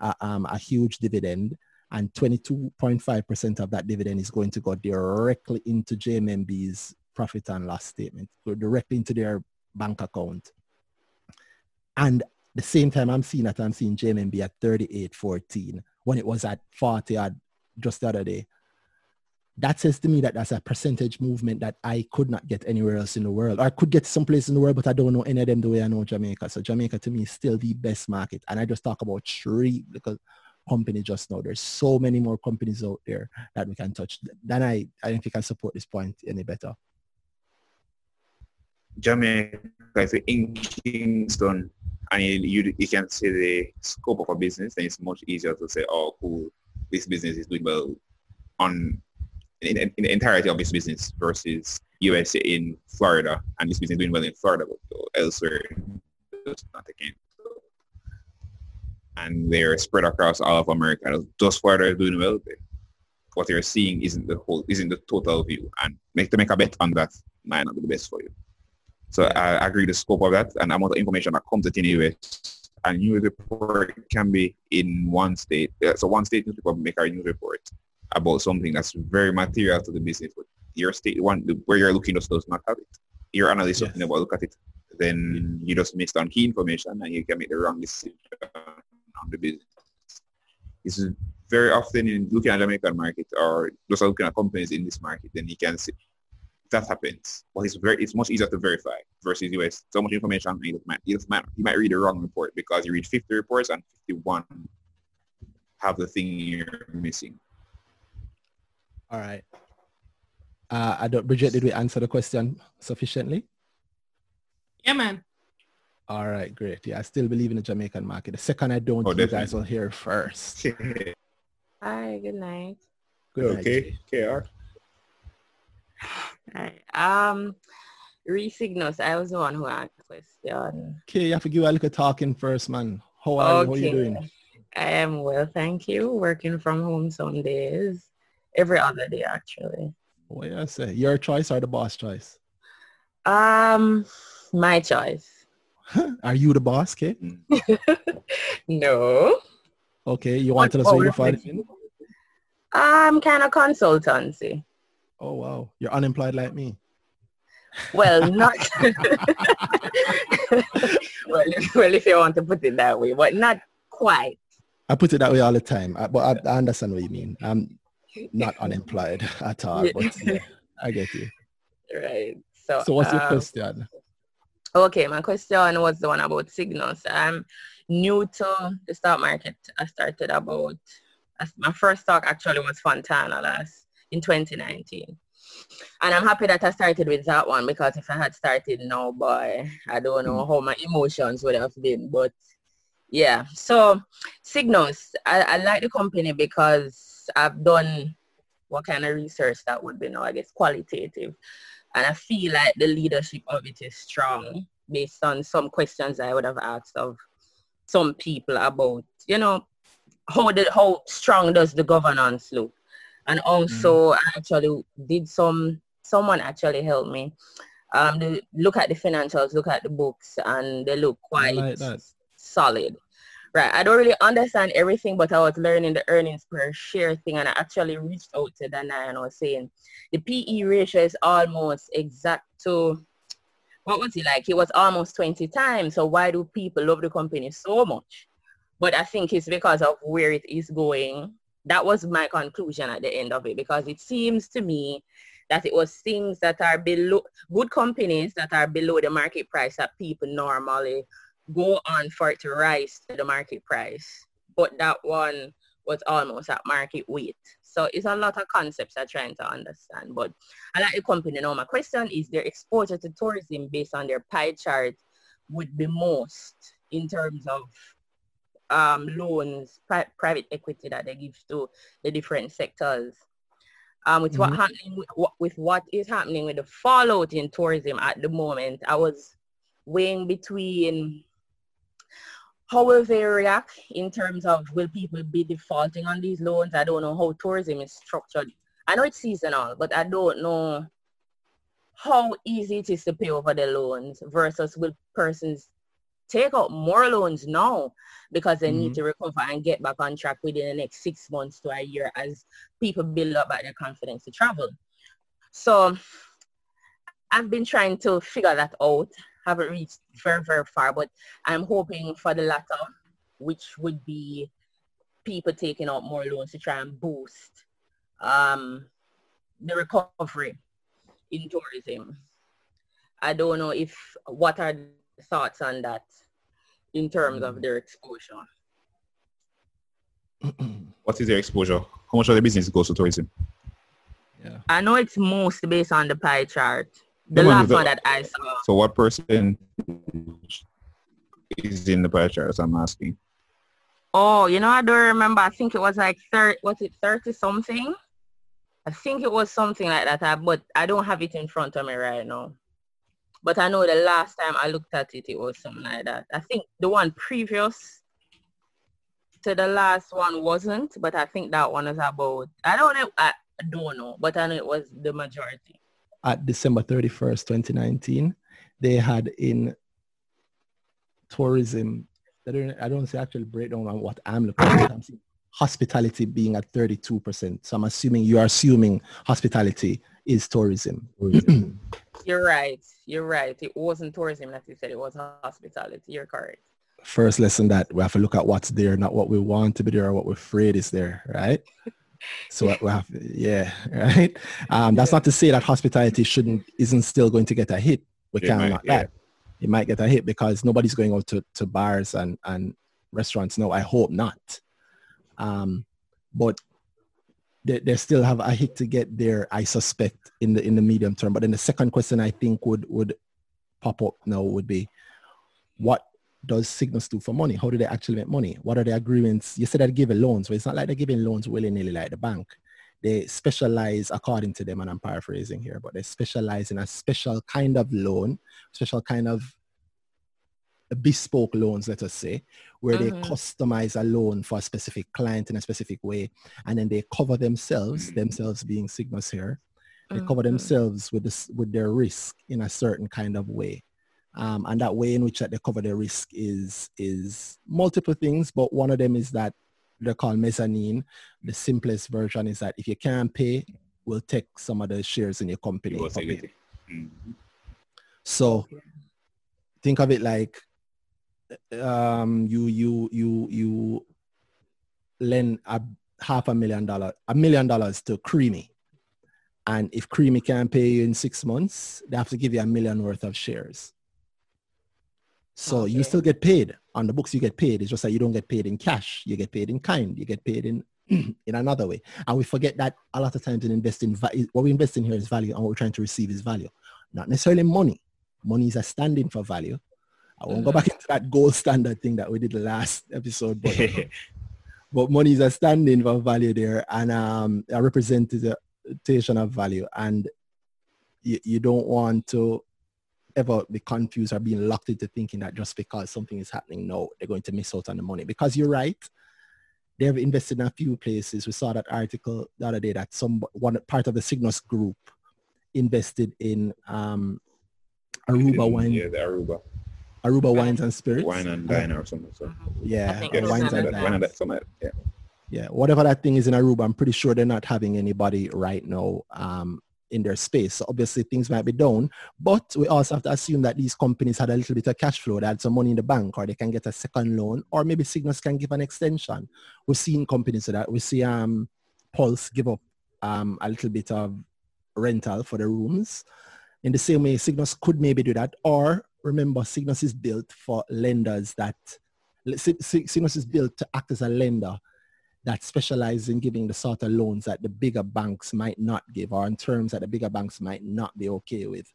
a, um, a huge dividend, and 22.5% of that dividend is going to go directly into JMMB's profit and loss statement, go directly into their bank account. And the same time I'm seeing that I'm seeing JMMB at 38.14 when it was at 40 odd just the other day. That says to me that that's a percentage movement that I could not get anywhere else in the world. Or I could get someplace in the world, but I don't know any of them the way I know Jamaica. So Jamaica to me is still the best market. And I just talk about three because company just now. There's so many more companies out there that we can touch. Then I, I don't think I support this point any better. Jamaica is in Kingston, and you, you can see the scope of a business, then it's much easier to say, oh, cool, this business is doing well on in, in the entirety of this business versus USA in Florida, and this business is doing well in Florida, but elsewhere it's not case. And they're spread across all of America. Just Florida doing well. What you're seeing isn't the whole, isn't the total view, and make to make a bet on that might not be the best for you. So I, I agree the scope of that and amount of information that comes the US. And news report can be in one state. Uh, so one state newspaper make a news report about something that's very material to the business, but your state one where you're looking just does not have it. Your analyst yes. doesn't look at it. Then you just missed on key information and you can make the wrong decision on the business. This is very often in looking at the American market or just looking at companies in this market, then you can see that happens. Well, it's very it's much easier to verify versus you US. So much information you might you might you might read the wrong report because you read 50 reports and 51 have the thing you're missing. All right. Uh, I don't, Bridget, did we answer the question sufficiently? Yeah, man. All right, great. Yeah, I still believe in the Jamaican market. The second I don't, oh, you definitely. guys will hear first. Hi, good night. Good okay, KR. Right. Um, Resignus, I was the one who asked the question. Okay, you have to give a little talking first, man. How are, okay. how are you doing? I am well, thank you. Working from home some days every other day actually. What do I say? Your choice or the boss choice? Um, my choice. Are you the boss, Kate? no. Okay, you want to tell us where you're fighting? Um, kind of consultancy. Oh wow, you're unemployed like me. Well, not. well, if, well, if you want to put it that way, but not quite. I put it that way all the time, I, but I, I understand what you mean. I'm not unemployed at all, but yeah, I get you. Right. So, so what's your um, question? Okay, my question was the one about signals. I'm new to the stock market. I started about, my first stock actually was Fontana last in 2019. And I'm happy that I started with that one because if I had started now, boy, I don't know mm. how my emotions would have been. But yeah, so Sygnus, I, I like the company because I've done what kind of research that would be now, I guess, qualitative. And I feel like the leadership of it is strong based on some questions I would have asked of some people about, you know, how the, how strong does the governance look? And also mm. I actually did some, someone actually helped me um, look at the financials, look at the books, and they look quite like solid right, I don't really understand everything, but I was learning the earnings per share thing and I actually reached out to Dana and I was saying the PE ratio is almost exact to, what was it like? It was almost 20 times. So why do people love the company so much? But I think it's because of where it is going. That was my conclusion at the end of it because it seems to me that it was things that are below, good companies that are below the market price that people normally go on for it to rise to the market price. But that one was almost at market weight. So it's a lot of concepts I'm trying to understand. But I like the company now. My question is their exposure to tourism based on their pie chart would be most in terms of um, loans, pri- private equity that they give to the different sectors. Um, with mm-hmm. what happening with, with what is happening with the fallout in tourism at the moment, I was weighing between how will they react in terms of will people be defaulting on these loans? I don't know how tourism is structured. I know it's seasonal, but I don't know how easy it is to pay over the loans versus will persons take out more loans now because they mm-hmm. need to recover and get back on track within the next six months to a year as people build up their confidence to travel. So I've been trying to figure that out haven't reached very, very far, but I'm hoping for the latter, which would be people taking out more loans to try and boost um, the recovery in tourism. I don't know if, what are the thoughts on that in terms of their exposure? what is their exposure? How much of the business goes to tourism? Yeah. I know it's most based on the pie chart. The last one that I saw. So what person is in the pie chart? I'm asking. Oh, you know, I don't remember. I think it was like 30, was it 30 something? I think it was something like that, uh, but I don't have it in front of me right now. But I know the last time I looked at it, it was something like that. I think the one previous to the last one wasn't, but I think that one is about, I don't know, I don't know, but I know it was the majority. At December 31st, 2019, they had in tourism, I don't, I don't see actual breakdown on what I'm looking at. I'm seeing hospitality being at 32%. So I'm assuming you are assuming hospitality is tourism. You're right. You're right. It wasn't tourism that you said. It was hospitality. You're correct. First lesson that we have to look at what's there, not what we want to be there or what we're afraid is there, right? so we have, yeah, right. Um, that's not to say that hospitality shouldn't isn't still going to get a hit. We It can't might, not yeah. that. It might get a hit because nobody's going out to, to bars and, and restaurants. No, I hope not. Um, but they, they still have a hit to get there, I suspect, in the in the medium term. But then the second question I think would would pop up now would be, what does Sygnus do for money? How do they actually make money? What are the agreements? You said they're giving loans, but it's not like they're giving loans willy-nilly like the bank. They specialize, according to them, and I'm paraphrasing here, but they specialize in a special kind of loan, special kind of bespoke loans, let us say, where they Mhm. customize a loan for a specific client in a specific way, and then they cover themselves, themselves being Sygnus here, they cover themselves with this with their risk in a certain kind of way. Um, and that way in which that they cover their risk is is multiple things, but one of them is that they're called mezzanine. The simplest version is that if you can't pay, we'll take some of the shares in your company. It was for pay. equity. So think of it like um, you you you you lend a half a million dollar a million dollars to Creamy, and if Creamy can't pay you in six months, they have to give you a million worth of shares. So you still get paid on the books. You get paid. It's just that you don't get paid in cash. You get paid in kind. You get paid in in another way. And we forget that a lot of times in investing, what we invest in here is value, and what we're trying to receive is value, not necessarily money. Money is a standing for value. I won't go back into that gold standard thing that we did the last episode, but but money is a standing for value there and um, a representation of value. And you, you don't want to ever be confused or being locked into thinking that just because something is happening now, they're going to miss out on the money. Because you're right, they've invested in a few places. We saw that article the other day that some one part of the Sygnus group invested in um, Aruba wine, Yeah, the Aruba. Aruba wines and spirits. Wine and diner or something. So. Yeah, Yeah, wines and like that. Wine and diners. something. Yeah. Yeah, whatever that thing is in Aruba, I'm pretty sure they're not having anybody right now um, in their space. So obviously things might be down, but we also have to assume that these companies had a little bit of cash flow. They had some money in the bank or they can get a second loan or maybe Sygnus can give an extension. We've seen companies do that. We see um, Pulse give up um, a little bit of rental for the rooms. In the same way, Sygnus could maybe do that. Or remember, Sygnus is built for lenders that, Cy- Cy- Sygnus is built to act as a lender that specialize in giving the sort of loans that the bigger banks might not give or in terms that the bigger banks might not be okay with,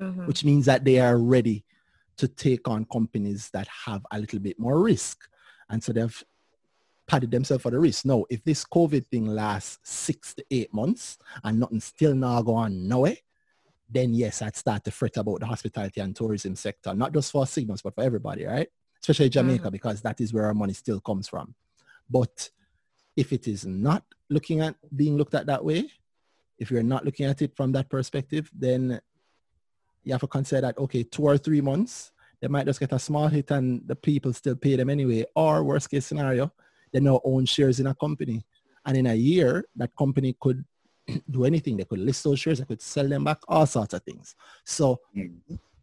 Mm-hmm. which means that they are ready to take on companies that have a little bit more risk. And so they've padded themselves for the risk. Now, if this COVID thing lasts six to eight months and nothing still not go on nowhere, then yes, I'd start to fret about the hospitality and tourism sector, not just for Sygnus, but for everybody, right? Especially Jamaica, mm-hmm. because that is where our money still comes from. But if it is not looking at being looked at that way, if you're not looking at it from that perspective, then you have to consider that, okay, two or three months, they might just get a small hit and the people still pay them anyway. Or worst case scenario, they now own shares in a company. And in a year, that company could do anything. They could list those shares, they could sell them back, all sorts of things. So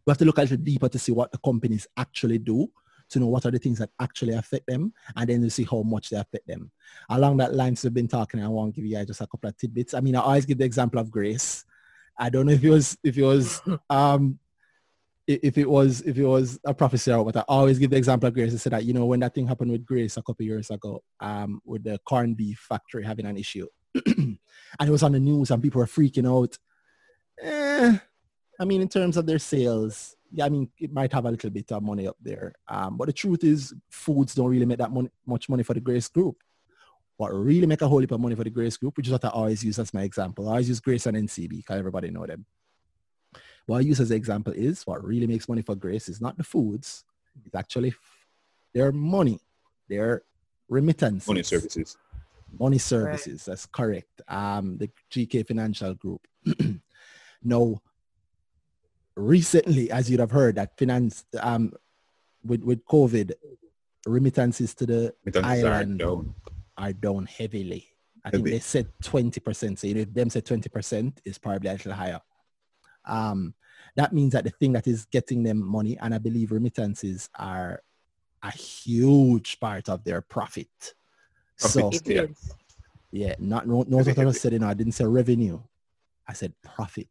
we have to look a little deeper to see what the companies actually do, to know what are the things that actually affect them, and then to see how much they affect them. Along that lines, we've been talking. I want to give you guys just a couple of tidbits. I mean, I always give the example of Grace. I don't know if it was if it was um if it was if it was a prophecy or what. I always give the example of Grace. I said that you know when that thing happened with Grace a couple of years ago, um, with the corned beef factory having an issue, and it was on the news and people were freaking out. Eh, I mean, in terms of their sales, yeah, I mean, it might have a little bit of money up there. Um, but the truth is, foods don't really make that much money for the Grace Group. what really make a whole heap of money for the Grace Group, which is what I always use as my example. I always use Grace and NCB because everybody know them. What I use as an example is what really makes money for Grace is not the foods, it's actually their money, their remittance. Money services. Money services, right. that's correct. Um, the GK Financial Group. now, recently, as you'd have heard, that finance um, with, with COVID, remittances to the remittances island are down. are down heavily. I Heavy. think they said 20%. So you know, if them said 20%, is probably a little higher. Um, that means that the thing that is getting them money, and I believe remittances are a huge part of their profit. Profit so yeah. yeah, not no, no what I said, you know, I didn't say revenue. I said profit.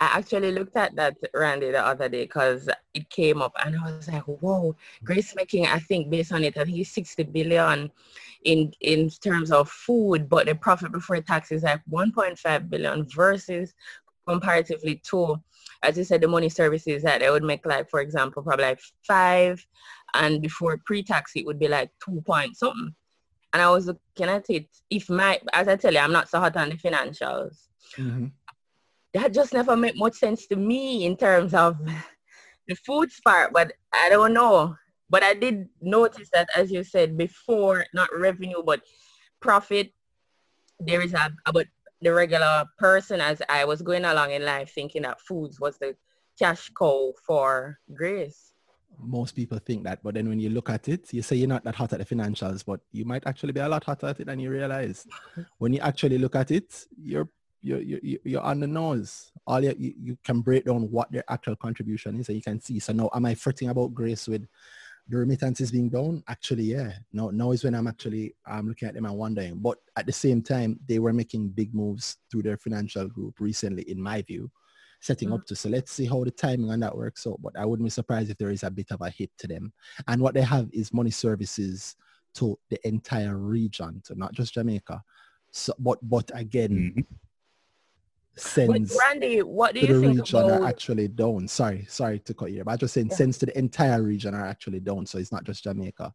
I actually looked at that Randy the other day because it came up and I was like, whoa, Grace making, I think based on it, I think it's 60 billion in in terms of food, but the profit before tax is like 1.5 billion versus comparatively to, as you said, the money services that they would make like, for example, probably like five and before pre-tax it would be like two point something. And I was looking at it, if my, as I tell you, I'm not so hot on the financials. Mm-hmm that just never made much sense to me in terms of the food part, but I don't know. But I did notice that, as you said before, not revenue, but profit, there is a, about the regular person as I was going along in life thinking that foods was the cash cow for Grace. Most people think that, but then when you look at it, you say you're not that hot at the financials, but you might actually be a lot hotter at it than you realize. when you actually look at it, you're you're, you're, you're on the nose. All you, you, can break down what their actual contribution is and you can see. So now am I fretting about Grace with the remittances being down? Actually, yeah. No, now is when I'm actually I'm looking at them and wondering. But at the same time, they were making big moves through their financial group recently, in my view, setting mm-hmm. up to. So let's see how the timing on that works out. But I wouldn't be surprised if there is a bit of a hit to them. And what they have is money services to the entire region, so not just Jamaica. So, but but again, mm-hmm sends Randy, what do you the region about... are actually down. Sorry, sorry to cut you, but I just saying yeah. sends to the entire region are actually down. So it's not just Jamaica.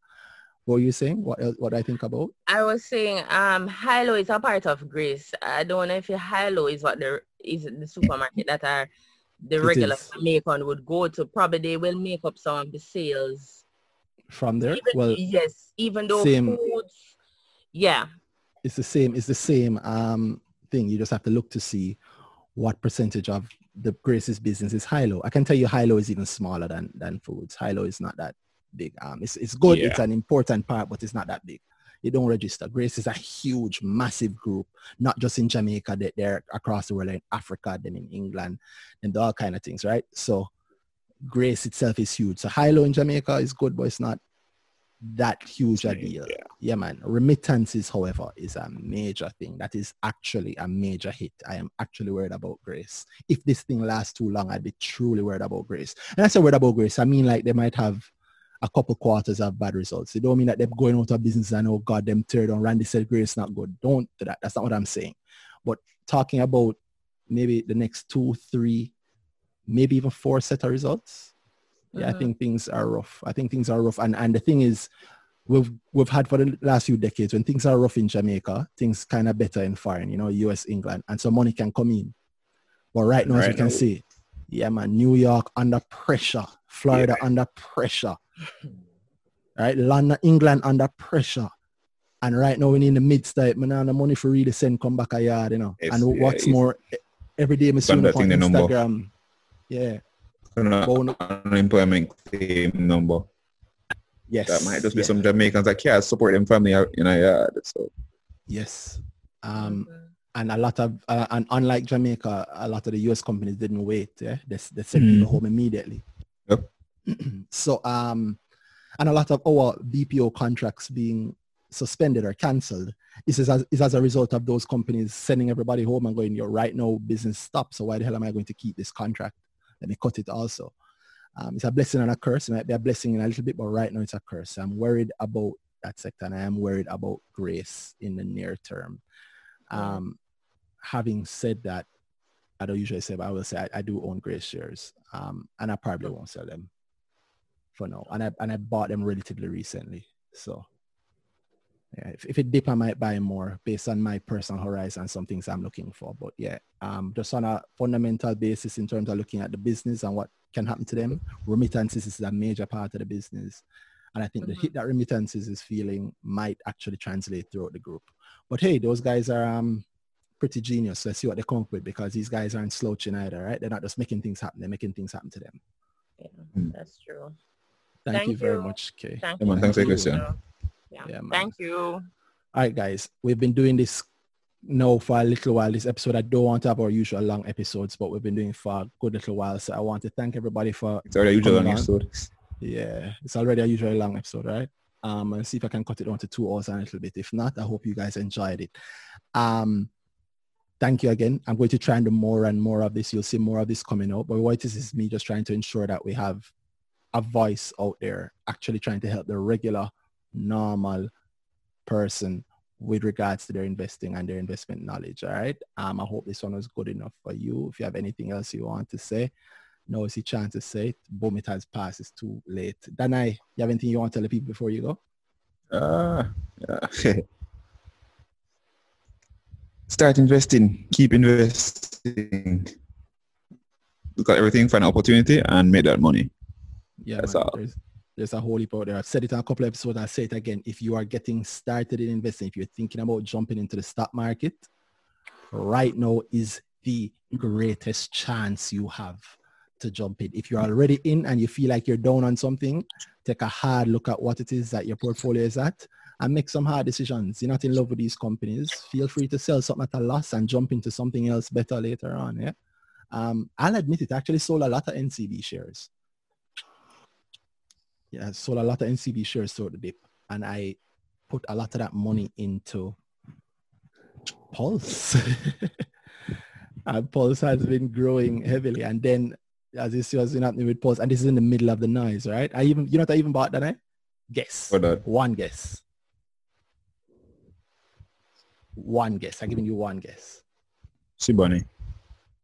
What were you saying? What what I think about? I was saying um Hi-Lo is a part of Grace. I don't know if Hi-Lo is what the is the supermarket that are the regular Jamaican would go to. Probably they will make up some of the sales from there. Even, well, yes, even though same, foods, yeah, it's the same. It's the same um thing. You just have to look to see what percentage of the Grace's business is Hi-Lo. I can tell you Hi-Lo is even smaller than, than foods. Hi-Lo is not that big. Um, it's, it's good. Yeah. It's an important part, but it's not that big. You don't register. Grace is a huge, massive group, not just in Jamaica, that they're across the world, in Africa, then in England, and all kind of things, right? So Grace itself is huge. So Hi-Lo in Jamaica is good, but it's not that huge a deal. Yeah. yeah, man. Remittances, however, is a major thing. That is actually a major hit. I am actually worried about Grace. If this thing lasts too long, I'd be truly worried about Grace. And I say worried about Grace, I mean like they might have a couple quarters of bad results. It don't mean that they're going out of business and oh God, them third on Randy said Grace not good. Don't do that. That's not what I'm saying. But talking about maybe the next two, three, maybe even four set of results, yeah, I mm-hmm. think things are rough. I think things are rough. And and the thing is, we've we've had for the last few decades when things are rough in Jamaica, things kind of better in foreign, you know, US, England, and so money can come in. But right now, right as you can see, yeah, man, New York under pressure, Florida yeah. under pressure, right? London, England under pressure. And right now, we're in the midst of it, man, the money for really send come back a yard, you know. It's, and yeah, what's more, every day, I'm seeing on Instagram. Yeah, unemployment claim number. Yes. That might just be some Jamaicans that can't support them family out in a yard. So. Yes. Um, and a lot of, uh, and unlike Jamaica, a lot of the U.S. companies didn't wait. Yeah, they, they sent mm. people home immediately. So, um, and a lot of our BPO contracts being suspended or cancelled is as, is as a result of those companies sending everybody home and going, "Your right now business stops. So why the hell am I going to keep this contract?" let me cut it also. Um, it's a blessing and a curse. It might be a blessing in a little bit, but right now it's a curse. I'm worried about that sector and I am worried about grace in the near term. Um, having said that, I don't usually say, but I will say I, I do own grace shares um, and I probably won't sell them for now. And I, and I bought them relatively recently. So yeah, if, if it dip, I might buy more based on my personal horizon, some things I'm looking for. But yeah, um, just on a fundamental basis in terms of looking at the business and what can happen to them, remittances is a major part of the business. And I think mm-hmm. the hit that remittances is feeling might actually translate throughout the group. But hey, those guys are um, pretty genius. Let's see what they come up with because these guys aren't slouching either, right? They're not just making things happen. They're making things happen to them. Yeah, mm. that's true. Thank, Thank you, you very much, Kay. Thank you. Thanks for question. Yeah. yeah Thank you. All right, guys. We've been doing this now for a little while. This episode, I don't want to have our usual long episodes, but we've been doing for a good little while. So I want to thank everybody for. It's already a usual long episode. Yeah, it's already a usually long episode, right? Um, and see if I can cut it down to two hours and a little bit. If not, I hope you guys enjoyed it. Um, thank you again. I'm going to try and do more and more of this. You'll see more of this coming out. But what this is me just trying to ensure that we have a voice out there actually trying to help the regular, normal person with regards to their investing and their investment knowledge. All right. Um, I hope this one was good enough for you. If you have anything else you want to say, now is the chance to say it. Boom, it has passed. It's too late. Danai, you have anything you want to tell the people before you go? Uh, yeah. Start investing. Keep investing. Look at everything, find an opportunity, and make that money. Yeah, that's man, all. There's, there's a whole heap out there. I've said it in a couple episodes. I say it again. If you are getting started in investing, if you're thinking about jumping into the stock market, right now is the greatest chance you have to jump in. If you're already in and you feel like you're down on something, take a hard look at what it is that your portfolio is at and make some hard decisions. You're not in love with these companies. Feel free to sell something at a loss and jump into something else better later on. Yeah. Um, I'll admit it, I actually sold a lot of NCB shares. Yeah, I sold a lot of NCB shares throughout the dip. And I put a lot of that money into Pulse. and Pulse has been growing heavily. And then as you see what's happening with Pulse, and this is in the middle of the noise, right? I even you know what I even bought that I guess. One guess. One guess. I'm giving you one guess. Siboney.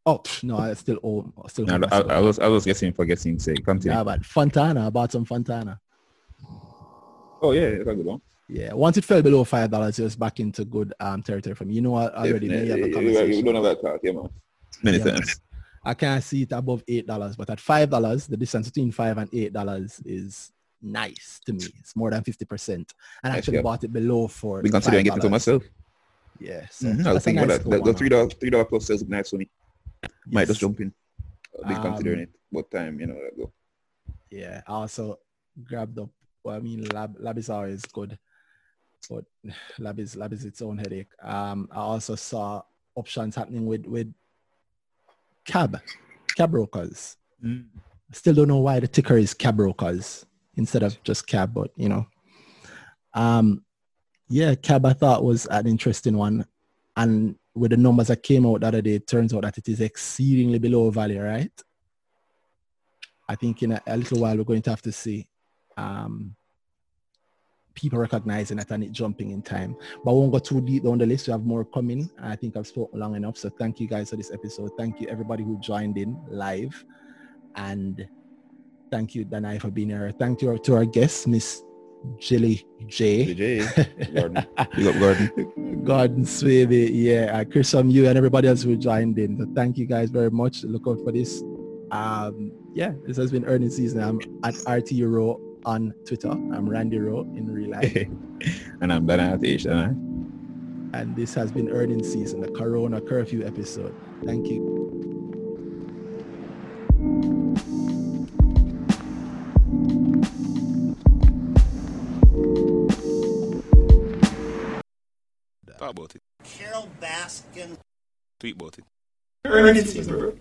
Oh no, I still own. Still. No, I, I, was I was guessing for guessing sake. Continue. Yeah, but Fontana. I bought some Fontana. Oh yeah, that's a good one. Yeah, once it fell below five dollars, it was back into good um territory for me. You know, I already made a conversation. We don't have that talk, yeah, man. Many yeah, times. I can't see it above eight dollars, but at five dollars, the distance between five and eight dollars is nice to me. It's more than fifty percent. And I actually bought it below for. We consider getting for myself. Yeah, so mm-hmm. I was thinking nice about that. The, three dollar three dollar plus sales nice for me. Yes. Might just jump in. I'll be um, considering it. What time, you know, that go. Yeah, I also grabbed up. Well, I mean, lab lab is always good, but lab is lab is its own headache. Um, I also saw options happening with with cab, cab brokers. Mm. Still don't know why the ticker is cab brokers instead of just cab, but you know. Um, yeah, cab I thought was an interesting one. And with the numbers that came out the other day, it turns out that it is exceedingly below value, right? I think in a, a little while we're going to have to see um, people recognizing that and it jumping in time. But I won't go too deep down the list. We have more coming. I think I've spoken long enough. So thank you guys for this episode. Thank you everybody who joined in live. And thank you, Danai, for being here. Thank you to our guest, Miss Gilly J. J. Gordon. You got Gordon. Gordon Swaby. Yeah. Uh, Chris from you and everybody else who joined in. So thank you guys very much. Look out for this. Um, yeah, this has been earning season. I'm at RT Euro on Twitter. I'm Randy Rowe in real life. and I'm Bernard H. And this has been Earning Season, the Corona Curfew episode. Thank you. Talk about it. Carole Baskin. Tweet about it. Earning Season, bro.